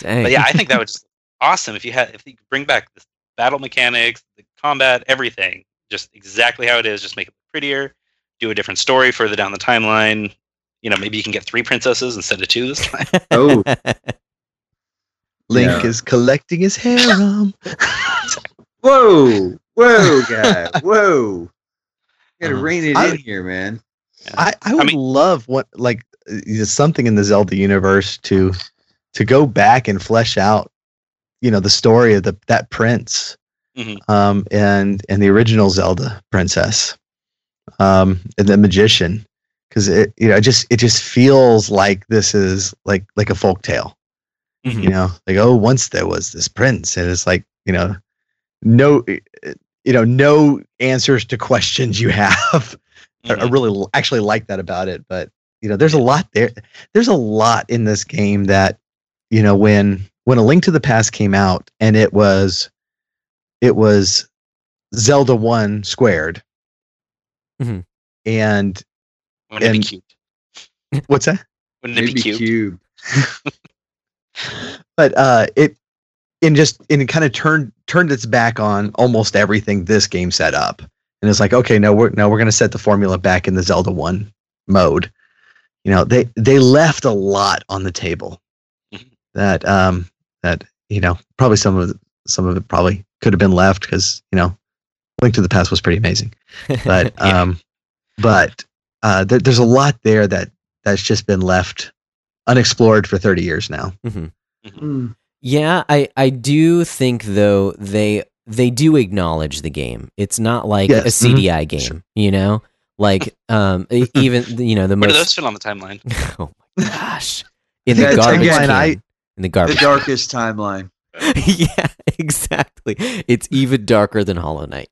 Dang. but yeah, I think that would just awesome if you had if you could bring back the battle mechanics, the combat, everything, just exactly how it is. Just make it prettier, do a different story further down the timeline. you know, maybe you can get three princesses instead of two this time. Oh, Link Yeah. is collecting his harem. whoa, whoa, guy, whoa! You gotta Uh, rein it I- in here, man. I, I would mean- love what like something in the Zelda universe to to go back and flesh out, you know, the story of the that prince, Mhm. um, and and the original Zelda princess, um, and the magician, because it you know it just it just feels like this is like like a folk tale, Mhm. you know, like oh once there was this prince, and it's like you know, no, you know, no answers to questions you have. I, I really actually like that about it. But you know, there's a lot there. There's a lot in this game that you know when when a Link to the Past came out and it was it was Zelda One squared, Mhm. and Wouldn't it and- be cute? what's that? Wouldn't it be cute? cube. But uh, it in just and it kind of turned turned its back on almost everything this game set up, and it's like okay, no, we're no, we're gonna set the formula back in the Zelda One mode. You know, they they left a lot on the table Mhm. that um that you know probably some of the, some of it probably could have been left because you know, Link to the Past was pretty amazing, but Yeah. um, but uh, there, there's a lot there that that's just been left unexplored for 30 years now. Mhm. Mm. Yeah, I I do think though they they do acknowledge the game. It's not like Yes, a CDI game, you know? Like um even you know the Where do those most fit on the timeline? Oh my gosh. In the Yeah, garbage again, can. I- in the The garbage. darkest timeline. yeah, exactly. It's even darker than Hollow Knight.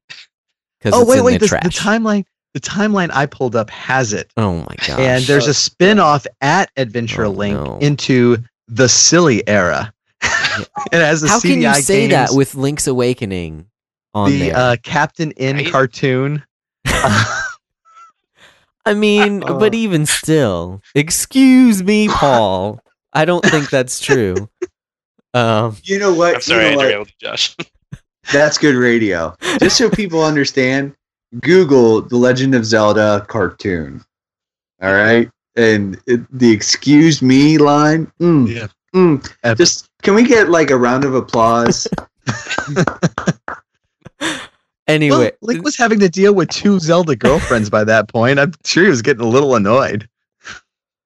Because Oh it's wait, in wait, the the, trash. the timeline the timeline I pulled up has it. oh my gosh. And there's a spin-off at Adventure Oh, Link no. into the silly era. it has the How CDI can you say that with Link's Awakening on the there? uh, Captain In Right? cartoon. I mean, Uh, but even still, excuse me, Paul. I don't think that's true. Um, You know what? I'm sorry, you know what? derailed Josh. That's good radio. Just so people understand, Google the Legend of Zelda cartoon. All right, and it, the "excuse me" line. Mm, Yeah. mm. Just can we get like a round of applause? anyway, Well, Link was having to deal with two Zelda girlfriends by that point. I'm sure he was getting a little annoyed.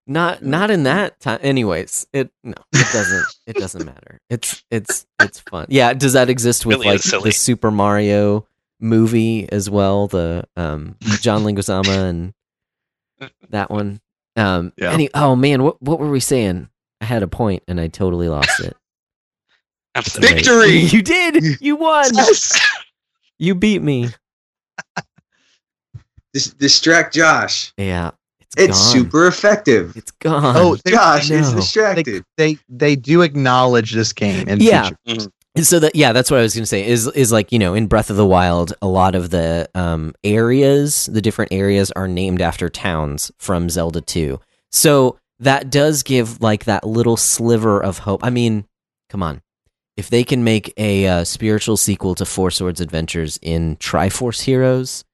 not not in that time. Anyways, it no, it doesn't. it doesn't matter. It's it's it's fun. Yeah. Does that exist with Really like silly. the Super Mario movie as well? The um John Leguizamo and that one. Um. Yeah. Any. Oh man, what what were we saying? I had a point and I totally lost it. I'm It's sorry. late. Victory! You did. You won. Yes. You beat me. Dis- distract Josh. Yeah. It's, It's gone. super effective. It's gone. Oh, they- Josh is distracted. they they do acknowledge this game and Yeah. feature. And so that yeah, that's what I was gonna say. Is is like you know in Breath of the Wild, a lot of the um, areas, the different areas, are named after towns from Zelda Two. So that does give like that little sliver of hope. I mean, come on, if they can make a uh, spiritual sequel to Four Swords Adventures in Triforce Heroes,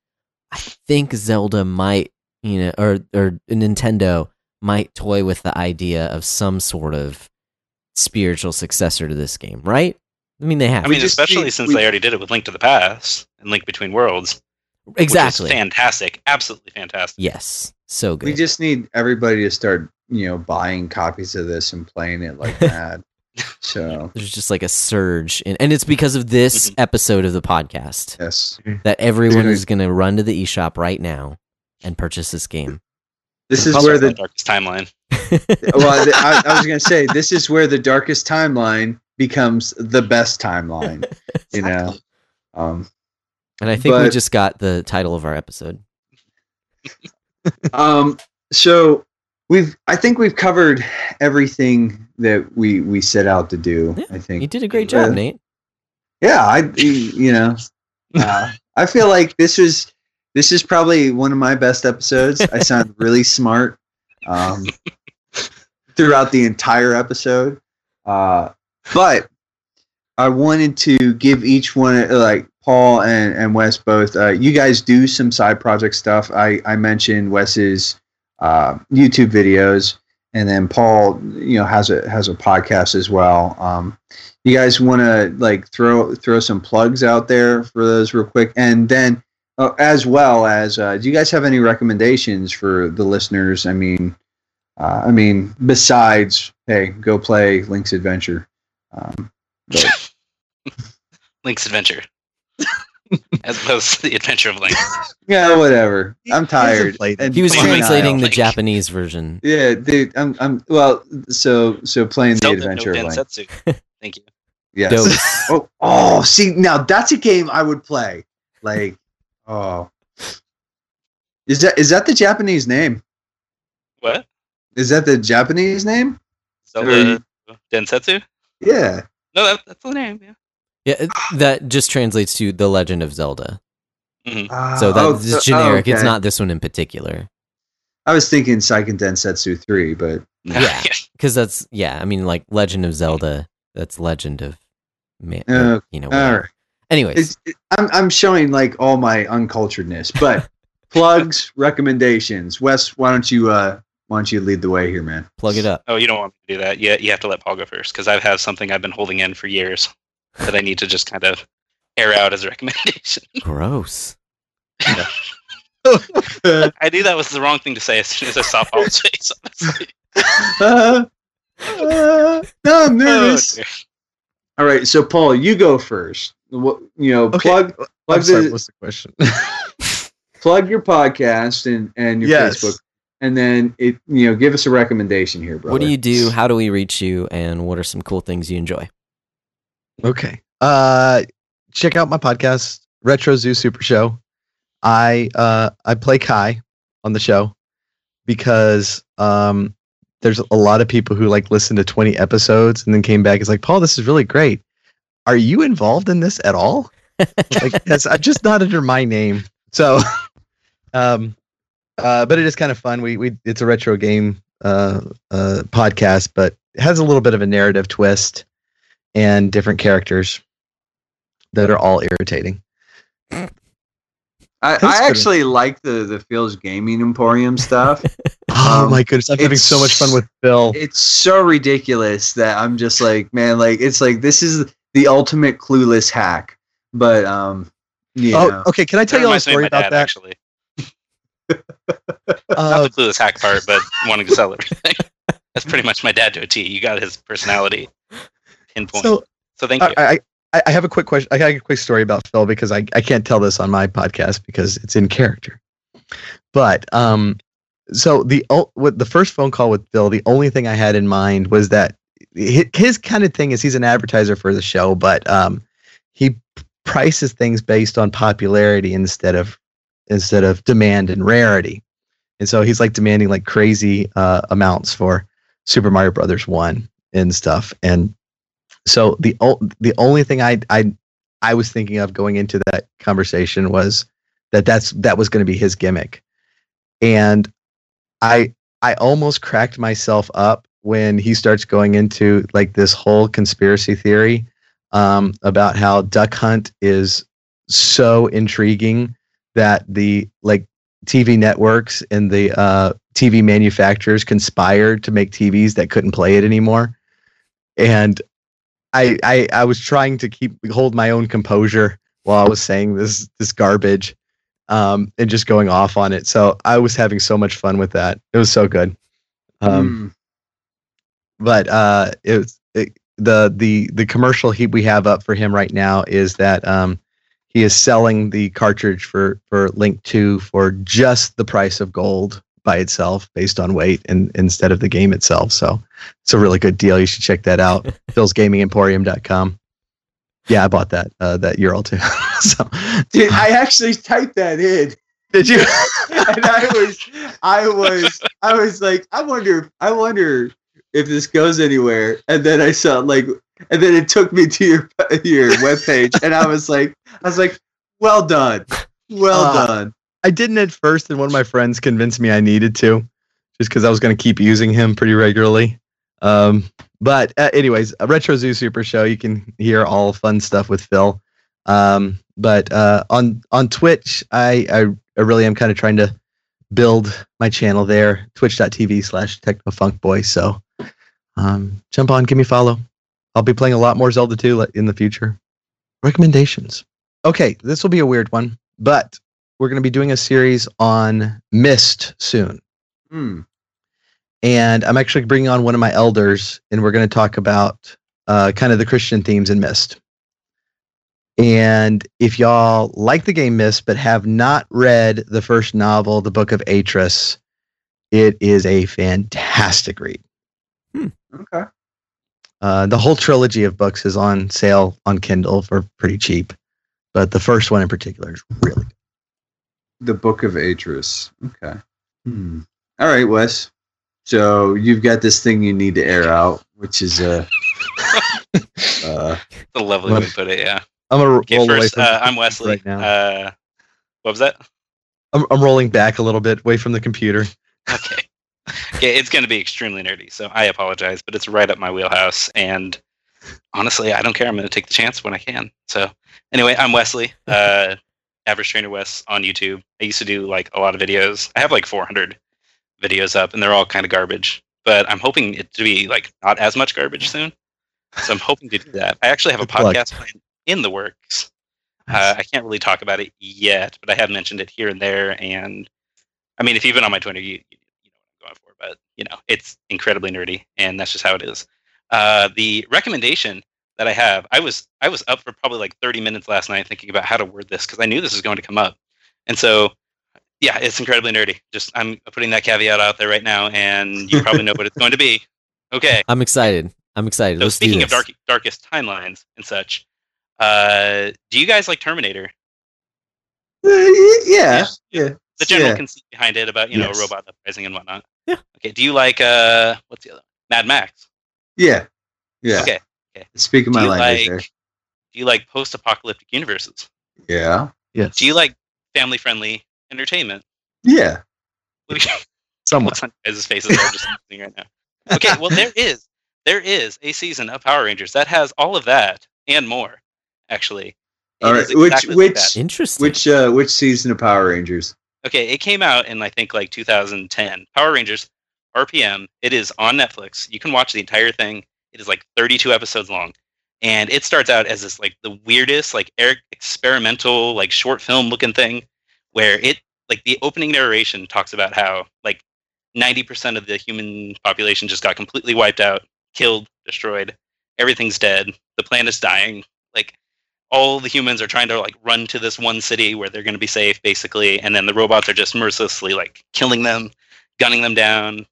I think Zelda might you know or or Nintendo might toy with the idea of some sort of spiritual successor to this game, right? I mean, they have I mean, especially need- since we- they already did it with Link to the Past and Link Between Worlds. which is exactly. fantastic. Absolutely fantastic. Yes, so good. We just need everybody to start, you know, buying copies of this and playing it like mad. So There's just like a surge, in, and it's because of this Mhm. episode of the podcast yes, that everyone is going to run to the eShop right now and purchase this game. this is where the the darkest timeline. well, I, I was gonna say this is where the darkest timeline becomes the best timeline. You know, um, and I think we just got the title of our episode. um, so we've I think we've covered everything that we we set out to do. Yeah, I think You did a great job, Yeah. Nate. Yeah, I you know, uh, I feel like this was this is probably one of my best episodes. I sound really smart um, throughout the entire episode, uh, but I wanted to give each one like Paul and and Wes both. Uh, you guys do some side project stuff. I I mentioned Wes's uh, YouTube videos, and then Paul, you know, has a has a podcast as well. Um, you guys want to like throw throw some plugs out there for those real quick, and then uh, as well as uh, do you guys have any recommendations for the listeners? I mean, uh, I mean, besides hey, go play Link's Adventure. Um, but- Link's Adventure. As opposed to the Adventure of Link. yeah, whatever. I'm tired. And He was Come on, playing translating the Link. Japanese version. Yeah, dude. I'm. I'm. Well, so so playing the Zelda no adventure of Link. Thank you. Yes. Dose. Oh, oh, see now that's a game I would play. Like, oh, is that is that the Japanese name? What? Is that the Japanese name? Zelda Densetsu? Yeah. No, that, that's the name. Yeah. Yeah, it- that just translates to The Legend of Zelda. Mhm. Ah, So oh, that's so- just generic. oh, It's not this one in particular. I was thinking Seiken Densetsu three, but Yeah. Because that's yeah. I mean, like Legend of Zelda. That's Legend of man. Uh, you know. all whatever. right. Anyways, It's, it, I'm I'm showing like all my unculturedness, but plugs, recommendations. Wes, why don't you uh why don't you lead the way here, man? plug it up. Oh, you don't want me to do that. Yeah, you have to let Paul go first because I've had something I've been holding in for years that I need to just kind of air out as a recommendation. Gross. I knew that was the wrong thing to say as soon as I saw Paul's face. honestly. Uh, uh, no, I'm nervous. Oh, dear. All right, so Paul, you go first. What you know, Okay. plug I'm plug sorry, what's the question? plug your podcast and and your Yes. Facebook, and then it you know give us a recommendation here, brother. What do you do? How do we reach you? And what are some cool things you enjoy? Okay. Uh check out my podcast, Retro Zoo Super Show. I uh I play Kai on the show because um there's a lot of people who like listen to 20 episodes and then came back. It's like, Paul, this is really great. Are you involved in this at all? like yes, I'm just not under my name. So um uh but it is kind of fun. We we it's a retro game uh uh podcast, but it has a little bit of a narrative twist and different characters that are all irritating. I, I actually like the the Phil's Gaming Emporium stuff. Oh Um, my goodness, I'm having so much fun with Phil. it's so ridiculous that I'm just like, man, like it's like this is the ultimate clueless hack. But um, yeah, Oh, okay. Can I tell That you a reminds story about dad, that? actually. Uh, Not the clueless hack part, but wanting to sell everything. That's pretty much my dad to a T. You got his personality pinpoint. So, so thank you. I, I I have a quick question. I got a quick story about Phil because I, I can't tell this on my podcast because it's in character. But um, so the o- with the first phone call with Phil, the only thing I had in mind was that his, his kind of thing is he's an advertiser for the show, but um, he prices things based on popularity instead of instead of demand and rarity. And so he's like demanding like crazy uh, amounts for Super Mario Brothers one and stuff. And so the o- the only thing I I I was thinking of going into that conversation was that that's that was going to be his gimmick, and I I almost cracked myself up when he starts going into like this whole conspiracy theory um, about how Duck Hunt is so intriguing that the like TV networks and the uh, TV manufacturers conspired to make TVs that couldn't play it anymore. And I, I I was trying to keep hold my own composure while I was saying this this garbage, um, and just going off on it. So I was having so much fun with that. It was so good. Um, Mm. but uh, it was it, the the the commercial he we have up for him right now is that um, he is selling the cartridge for for Link Two for just the price of gold by itself, based on weight, and instead of the game itself. So it's a really good deal. You should check that out. Phil'sGamingEmporium.com. Yeah, I bought that uh, that URL too. so Dude, I actually typed that in. did you? and I was, I was, I was like, I wonder, I wonder if this goes anywhere. And then I saw like, and then it took me to your your webpage, and I was like, I was like, well done, well Uh, done. I didn't at first, and one of my friends convinced me I needed to, just because I was going to keep using him pretty regularly. Um, but uh, anyways, a Retro Zoo Super Show, you can hear all fun stuff with Phil. Um, but uh, on on Twitch, I, I I really am kind of trying to build my channel there, twitch.tv slash technofunkboy. So um, jump on, give me a follow. I'll be playing a lot more Zelda 2 in the future. Recommendations. Okay, this will be a weird one, but we're going to be doing a series on Myst soon. Hmm. And I'm actually bringing on one of my elders, and we're going to talk about uh, kind of the Christian themes in Myst. And if y'all like the game Myst but have not read the first novel, The Book of Atrus, it is a fantastic read. Okay. Uh, the whole trilogy of books is on sale on Kindle for pretty cheap, but the first one in particular is really good. The Book of Atrus. Okay. Hmm. All right, Wes. So you've got this thing you need to air out, which is uh, uh The lovely way to put it, yeah. I'm gonna Okay, roll away first, from uh, I'm Wesley. right now. Uh, what was that? I'm, I'm rolling back a little bit away from the computer. Okay. it's going to be extremely nerdy, so I apologize, but it's right up my wheelhouse. And honestly, I don't care. I'm going to take the chance when I can. So, anyway, I'm Wesley, uh, Average Trainer Wes on YouTube. I used to do like a lot of videos. I have like 400 videos up, and they're all kind of garbage. But I'm hoping it to be like not as much garbage soon. So I'm hoping to do that. I actually have a podcast plan in the works. Uh, I can't really talk about it yet, but I have mentioned it here and there. And I mean, if you've been on my Twitter, you, you you know what I'm going for. But you know, it's incredibly nerdy, and that's just how it is. Uh, the recommendation that I have, I was I was up for probably like 30 minutes last night thinking about how to word this because I knew this was going to come up, and so yeah, it's incredibly nerdy. Just I'm putting that caveat out there right now, and you probably know what it's going to be. Okay. I'm excited. I'm excited. So Let's do speaking of dark, darkest timelines and such, uh, do you guys like Terminator? yeah, yeah. The general Yeah. conceit behind it about you know Yes. robot uprising and whatnot. Yeah. Okay. Do you like uh what's the other? Mad Max. Yeah. Yeah. Okay. Speaking Do my you language like do you like post-apocalyptic universes? there. Yeah. Yes. Do you like family-friendly entertainment? Yeah. Somewhat. What's on your guys' faces are just right now. Okay, well there is there is a season of Power Rangers that has all of that and more. Actually, It All right. is Which exactly like which that. Interesting. which uh which season of Power Rangers? Okay, it came out in I think like 2010. Power Rangers RPM. It is on Netflix. You can watch the entire thing. It is like 32 episodes long, and it starts out as this like the weirdest like er- experimental like short film looking thing, where it like the opening narration talks about how like 90% of the human population just got completely wiped out, killed, destroyed. Everything's dead. The planet's dying. Like all the humans are trying to like run to this one city where they're going to be safe basically and then the robots are just mercilessly like killing them gunning them down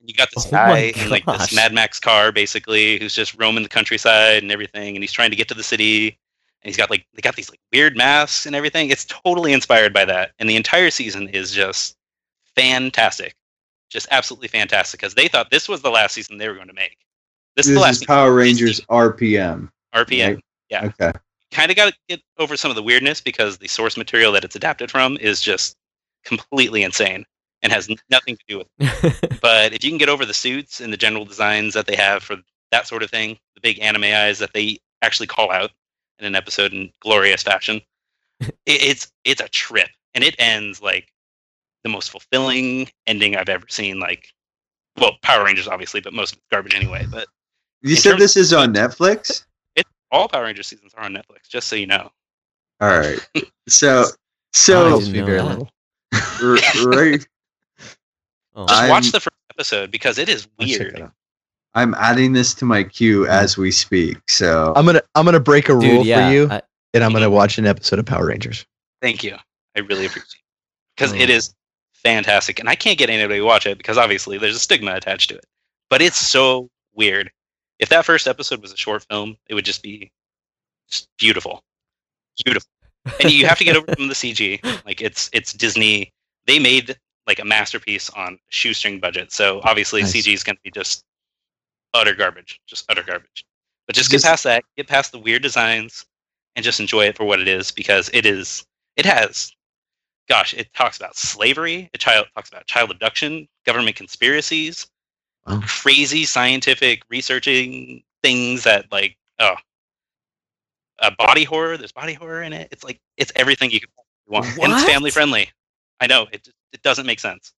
you got this Oh guy in like this mad max car basically who's just roaming the countryside and everything and he's trying to get to the city and he's got like they got these like weird masks and everything it's totally inspired by that and the entire season is just fantastic just absolutely fantastic because they thought this was the last season they were going to make this, This is the last is Power of Rangers RPM. rpm right? Yeah. Okay. Kind of got to get over some of the weirdness because the source material that it's adapted from is just completely insane and has nothing to do with it. But if you can get over the suits and the general designs that they have for that sort of thing, the big anime eyes that they actually call out in an episode in glorious fashion, it, it's it's a trip, and it ends like the most fulfilling ending I've ever seen. Like, well, Power Rangers obviously, but most garbage anyway. But You said terms- this is on Netflix? All Power Rangers seasons are on Netflix, just so you know. All right. So I so didn't know very that. little. right Oh. Just I'm- watch the first episode because it is weird. I'm adding this to my queue as we speak. So I'm gonna I'm gonna break a rule yeah. for you, I- and I'm gonna watch an episode of Power Rangers. Thank you. I really appreciate it. Because Oh. it is fantastic. And I can't get anybody to watch it because obviously there's a stigma attached to it. But it's so weird. If that first episode was a short film, it would just be just beautiful. Beautiful. And you have to get over from the CG. Like it's it's Disney. They made like a masterpiece on a shoestring budget. So obviously Nice. CG is gonna be just utter garbage. Just utter garbage. But just This- get past that, get past the weird designs and just enjoy it for what it is because it is it has gosh it talks about slavery it child talks about child abduction government conspiracies Wow. crazy scientific researching things that like oh a body horror there's body horror in it it's like it's everything you could possibly want and it's family friendly I know it. It doesn't make sense.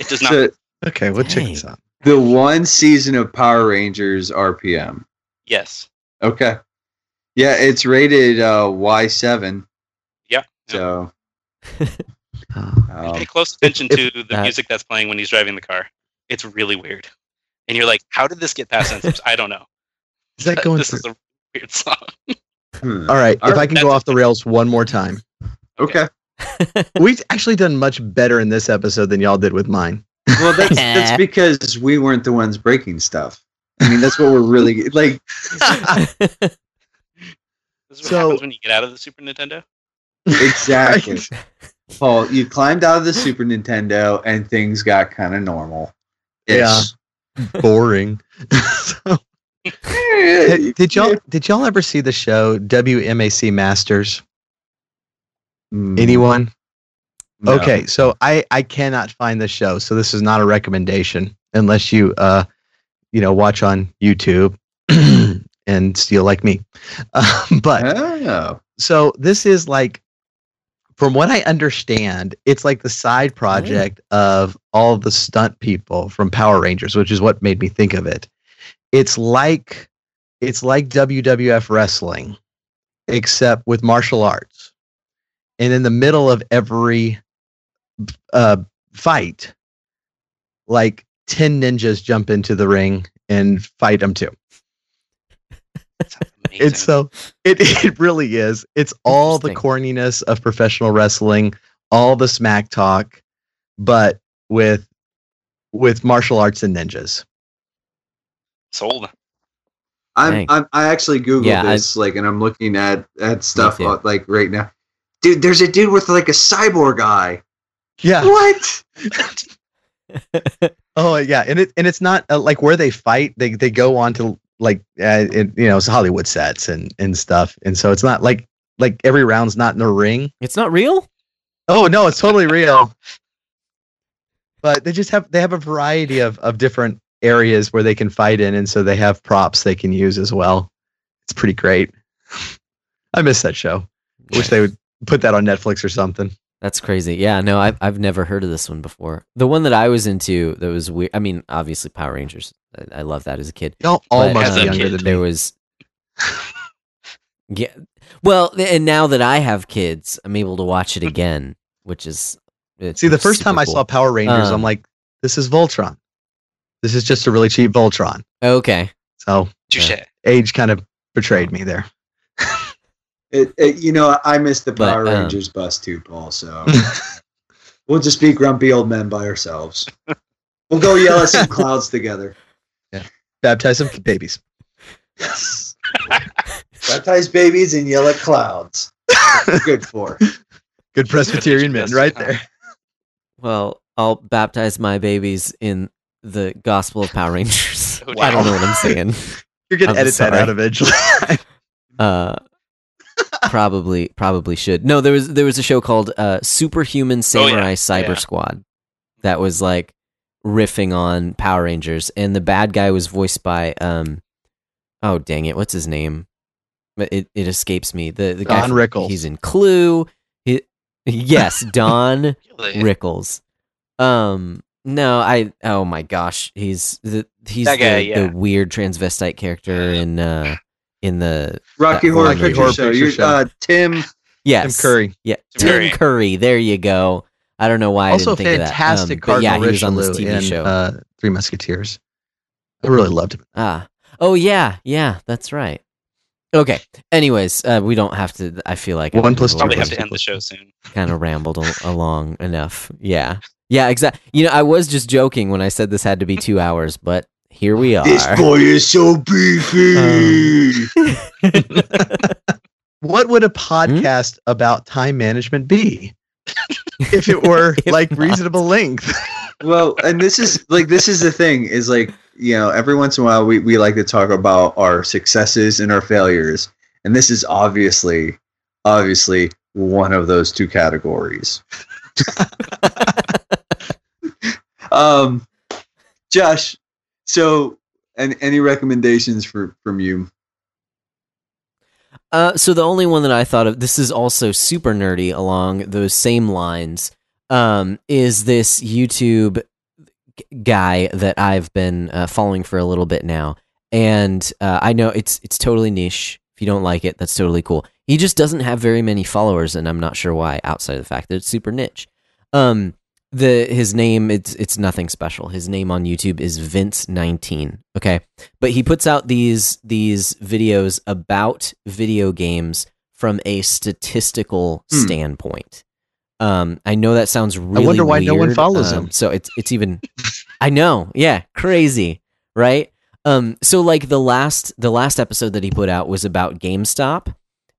It does not. So Okay, we'll check this out. the one season of Power Rangers RPM. yes. Okay. Yeah, it's rated uh, Y7. Yeah. So Uh, um, Pay close attention if to the that- music that's playing when he's driving the car. It's really weird, and you're like, "How did this get past censors?" I don't know. is that going this through? is a weird song. hmm. All right, All if I can go off the rails one more time. okay. We've actually done much better in this episode than y'all did with mine. Well, that's that's because we weren't the ones breaking stuff. I mean, that's what we're really like. This is what So- happens when you get out of the Super Nintendo. Exactly. Right? Paul, you climbed out of the Super Nintendo and things got kind of normal. Yeah. Boring. so, did, did y'all did y'all ever see the show WMAC Masters? Mm, Anyone? no. Okay, so I I cannot find the show, so this is not a recommendation unless you uh you know watch on YouTube and steal like me. Um, but Oh. so this is like from what i understand it's like the side project of all of the stunt people from power rangers which is what made me think of it. It's like it's like wwf wrestling except with martial arts. And in the middle of every uh, fight like 10 ninjas jump into the ring and fight them too amazing. it's so it it really is. It's all the corniness of professional wrestling, all the smack talk, but with with martial arts and ninjas. sold. I'm, I'm I actually googled Yeah, I- this like, and I'm looking at at stuff uh, like right now. Dude, there's a dude with like a cyborg eye. Yeah. What? Oh yeah, and it and it's not uh, like where they fight. They they go on to like uh, it, you know it's Hollywood sets and and stuff, and so it's not like like every round's not in a ring. it's not real. Oh no, it's totally real. But they just have they have a variety of of different areas where they can fight in, and so they have props they can use as well. It's pretty great. I miss that show. Wish they would put that on Netflix or something. That's crazy. Yeah, no, I've I've never heard of this one before. The one that I was into that was weird. I mean, obviously Power Rangers. I, I love that as a kid. Y'all all But, must be younger kid, than There was. Yeah, well, and now that I have kids, I'm able to watch it again, which is it's See, the first time super I saw Power Rangers, Um, I'm like, this is Voltron. This is just a really cheap Voltron. Okay, So Touche. age kind of betrayed me there. It, it, you know, I missed the But, Power um, Rangers bus too, Paul. So we'll just be grumpy old men by ourselves. We'll go yell at some clouds together. Baptize some babies. Yes. Baptize babies and yell at clouds. Good for. Good Presbyterian men, right there. well, I'll baptize my babies in the Gospel of Power Rangers. Oh, I don't know what I'm saying. You're gonna I'm edit that out eventually. Uh, probably, probably should. No, there was there was a show called uh, Superhuman Samurai Cyber Yeah. Squad that was like riffing on Power Rangers, and the bad guy was voiced by um, oh dang it, what's his name? But It it escapes me. The the guy Don from- Rickles. He's in Clue. He, yes, Don Rickles. Um, no, I. Oh my gosh, he's the he's guy, the, yeah. the weird transvestite character in uh in the Rocky That Horror Picture Horror Show. You're, Show. Uh, Tim. Tim Curry. Yeah, Tim Tim Curry. Curry. There you go. I don't know why Also I didn't think fantastic of that. Um, but yeah, Cardinal he was on this Richelieu TV in show. uh, Three Musketeers. I really loved him. ah, oh yeah, yeah, that's right. Okay. Anyways, uh, we don't have to. I feel like One plus two Probably have to end the show soon. kind of rambled al- along enough. Yeah, yeah, exactly. You know, I was just joking when I said this had to be two hours, but here we are. This boy is so beefy. What would a podcast about time management be if it were If like not. reasonable length? well, and this is like this is the thing is like you know every once in a while we we like to talk about our successes and our failures, and this is obviously obviously one of those two categories. um, Josh, so and any recommendations for from you? Uh, so the only one that I thought of, this is also super nerdy along those same lines. um, is this YouTube guy that I've been uh, following for a little bit now, and uh, I know it's it's totally niche. If you don't like it, that's totally cool. He just doesn't have very many followers, and I'm not sure why. Outside of the fact that it's super niche, um, the his name it's it's nothing special. His name on YouTube is Vince19. Okay, but he puts out these these videos about video games from a statistical Hmm. standpoint. Um, I know that sounds really. I wonder why no one follows um, him. So it's it's even. I know, yeah, crazy, right? Um, so like the last the last episode that he put out was about GameStop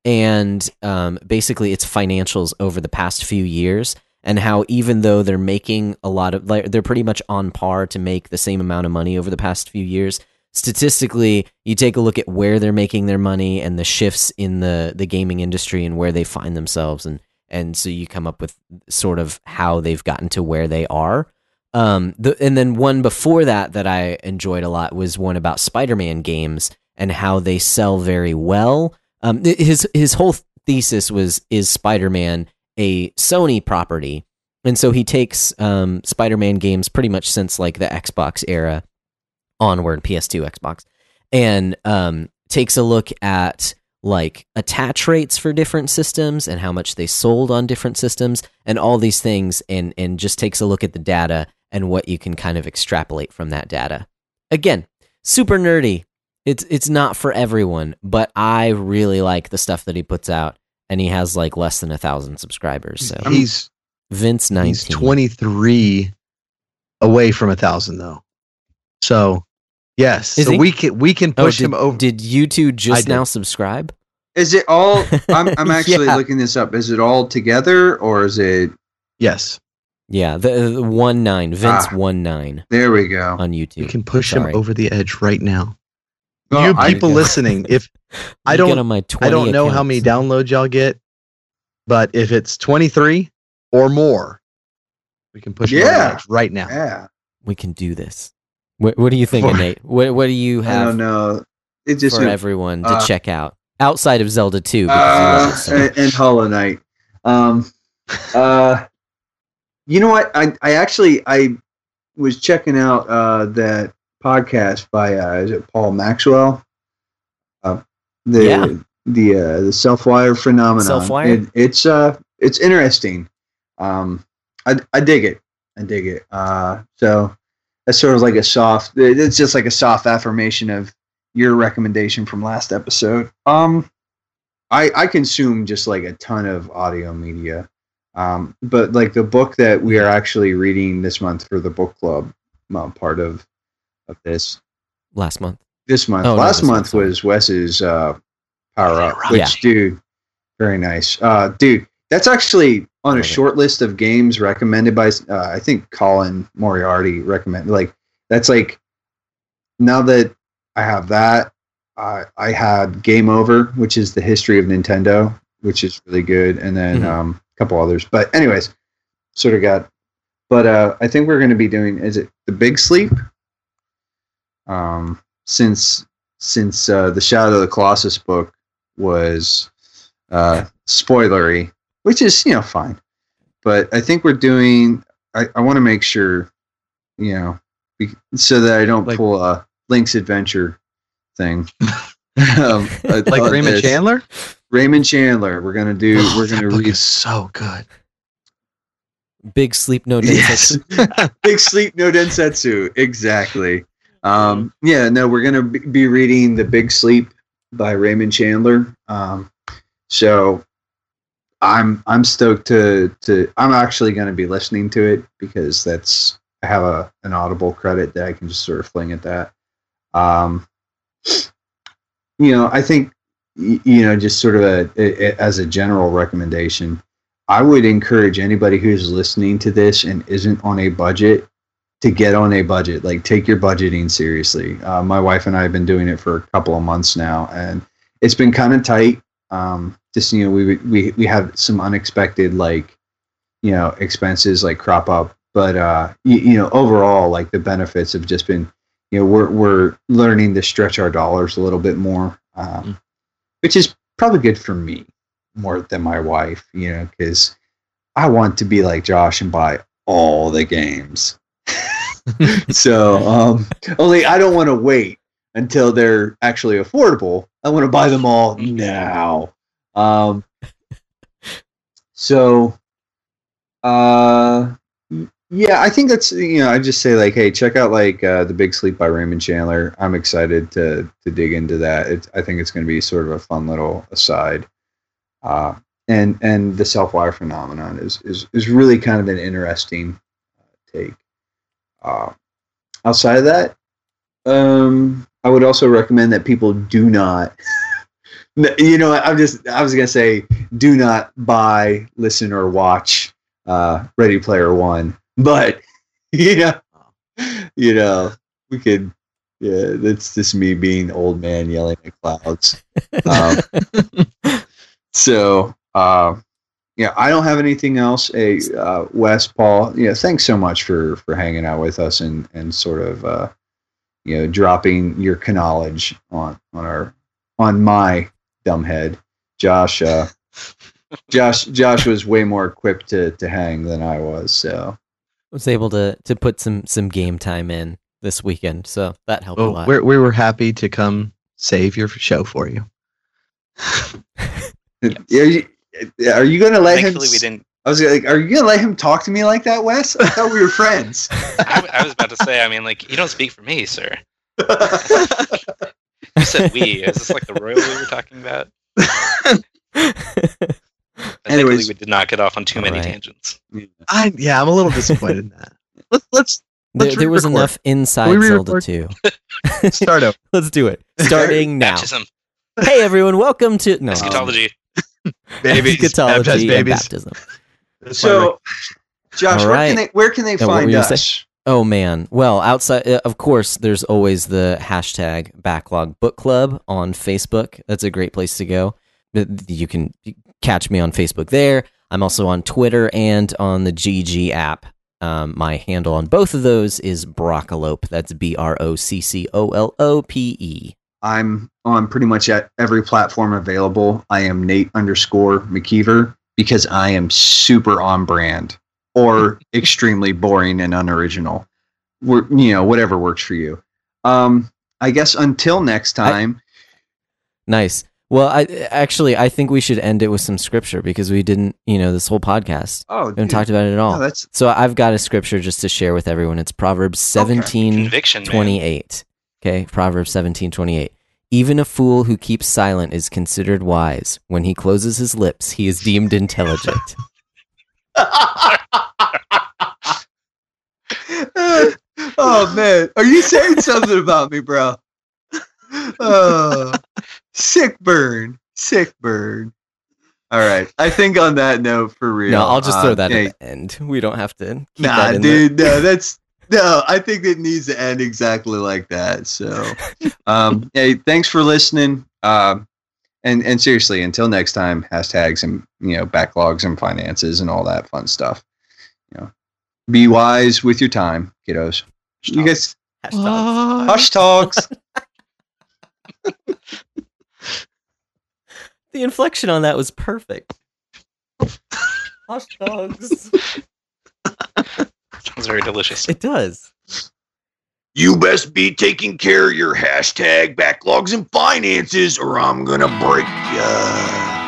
and um, basically its financials over the past few years and how even though they're making a lot of like they're pretty much on par to make the same amount of money over the past few years statistically you take a look at where they're making their money and the shifts in the the gaming industry and where they find themselves and and so you come up with sort of how they've gotten to where they are. Um the, and then one before that that i enjoyed a lot was one about spider-man games and how they sell very well. Um his his whole thesis was is spider-man a sony property and so he takes um spider-man games pretty much since like the xbox era onward ps2 xbox and um takes a look at like attach rates for different systems and how much they sold on different systems and all these things and and just takes a look at the data and what you can kind of extrapolate from that data. Again, super nerdy. It's it's not for everyone, but I really like the stuff that he puts out and he has like less than a thousand subscribers. So He's Vince nineteen. he's 23 away from a thousand though. So yes, Is so he? we can we can Oh, push did, him over. did you two just now subscribe? Is it all? I'm, I'm actually Yeah. looking this up. Is it all together or is it? yes, Yeah, the, the one nine Vince Ah. one nine There we go. on we YouTube. can push him over the edge right now. Well, you I- people listening, if I don't- get on my I don't know how many downloads y'all get, but if it's 23 or more, we can push him Yeah. edge right now. Yeah. we can do this. What, what do you think, For- Nate? What What do you I have don't know. It just for everyone to uh, check out outside of Zelda Two? Because you love uh, it so and, and Hollow Knight. Um, uh, you know what? I I actually I was checking out uh, that podcast by uh, is it Paul Maxwell? Uh, the Yeah. the uh, the SelfWire phenomenon. SelfWire? It, it's uh it's interesting. Um, I I dig it. I dig it. Uh, so that's sort of like a soft. It's just like a soft affirmation of your recommendation from last episode. Um, I I consume just like a ton of audio media. Um, but like the book that we are actually reading this month for the book club, uh, part of of this last month. this month. Oh, no, Last this month, month was Wes's uh, Power Up, which Yeah. dude, very nice. Uh, dude, that's actually on a short list of games recommended by uh, I think Colin Moriarty recommended. Like that's like now that I have that, I I had Game Over, which is the history of Nintendo, which is really good, and then Mhm. um, a couple others. But anyways, sort of got. But uh, I think we're going to be doing. Is it the Big Sleep? Um, since since uh, the Shadow of the Colossus book was uh, spoilery, which is you know fine, but I think we're doing. I, I want to make sure, you know, be, so that I don't Like- pull a Link's Adventure thing. um, uh, Like Raymond this. Chandler? Raymond Chandler. We're gonna do. Oh, we're gonna that book read is so good. Big sleep, no Yes. densetsu. Big Sleep No Densetsu. Exactly. Um, yeah, no, we're gonna be- be reading The Big Sleep by Raymond Chandler. Um, so I'm I'm stoked to to I'm actually gonna be listening to it because that's I have a an Audible credit that I can just sort of fling at that. Um, you know, I think you know just sort of a, a as a general recommendation. I would encourage anybody who's listening to this and isn't on a budget to get on a budget. Like, take your budgeting seriously. Uh, my wife and I have been doing it for a couple of months now, and it's been kind of tight. Um, just you know, we we we have some unexpected like you know expenses like crop up, but uh, you, you know, overall, like the benefits have just been you know we're we're learning to stretch our dollars a little bit more, um, which is probably good for me more than my wife, you know, because I want to be like Josh and buy all the games. so um, only I don't want to wait until they're actually affordable. I want to buy them all now. Um, so, uh, yeah, I think that's you know I just say like, hey, check out like uh, the Big Sleep by Raymond Chandler. I'm excited to to dig into that. It's, I think it's going to be sort of a fun little aside. Uh, and and the SelfWire phenomenon is is is really kind of an interesting uh, take. Uh, outside of that, um, I would also recommend that people do not. you know, I'm just I was gonna say, do not buy, listen, or watch uh, Ready Player One, but you know, you know, we could. Yeah, that's just me being old man yelling at clouds. Um, so, uh, yeah, I don't have anything else. Hey, uh, Wes, Paul, yeah, thanks so much for for hanging out with us and and sort of uh, you know dropping your knowledge on on our on my dumb head. Josh, uh, Josh, Josh was way more equipped to to hang than I was. So was able to to put some some game time in this weekend, so that helped a lot. we're, we were happy to come save your show for you. are you, are you gonna let him? Thankfully, we didn't. I was like, are you gonna let him talk to me like that, Wes? I thought we were friends. I, I was about to say. I mean, like, you don't speak for me, sir. You said we. Is this like the royal we were talking about? But Thankfully, Anyways. we did not get off on too many Alright. tangents. I yeah, I'm a little disappointed in that. Let's let's there, let's there was enough inside Zelda re-record? 2. start over. Let's do it. Starting now. Baptism, hey everyone, welcome to no eschatology. Babies, eschatology baptized and babies. baptism. That's so, Josh, All where can they where can they Yeah, what were find you gonna us? Oh man. Well, outside uh, of course, there's always the hashtag backlog book club on Facebook. That's a great place to go. You can catch me on Facebook there. I'm also on Twitter and on the GG app. Um, my handle on both of those is Broccolope. That's B R O C C O L O P E. I'm on pretty much at every platform available. I am Nate underscore McKeever because I am super on brand or extremely boring and unoriginal. We're, you know, whatever works for you. Um, I guess until next time. Nice. Well, I actually I think we should end it with some scripture because we didn't, you know, this whole podcast. oh, We haven't dude, talked about it at all. no, that's So I've got a scripture just to share with everyone. It's Proverbs 17, Conviction, man. 28. Okay, Proverbs 17, 28. Even a fool who keeps silent is considered wise. When he closes his lips, he is deemed intelligent. oh man, are you saying something about me, bro? Oh, sick burn, sick burn. All right, I think on that note, for real. no, I'll just throw uh, that hey, at the end. We don't have to keep Nah, that in there. dude, no, that's no. I think it needs to end exactly like that. So, um, hey, thanks for listening. Um, and and seriously, until next time, hashtags and you know backlogs and finances and all that fun stuff. You know, be wise with your time, kiddos. You guys, Hashtag. hush talks. The inflection on that was perfect. Hush dogs. Sounds very delicious. It does. You best be taking care of your hashtag backlogs and finances, or I'm gonna break ya.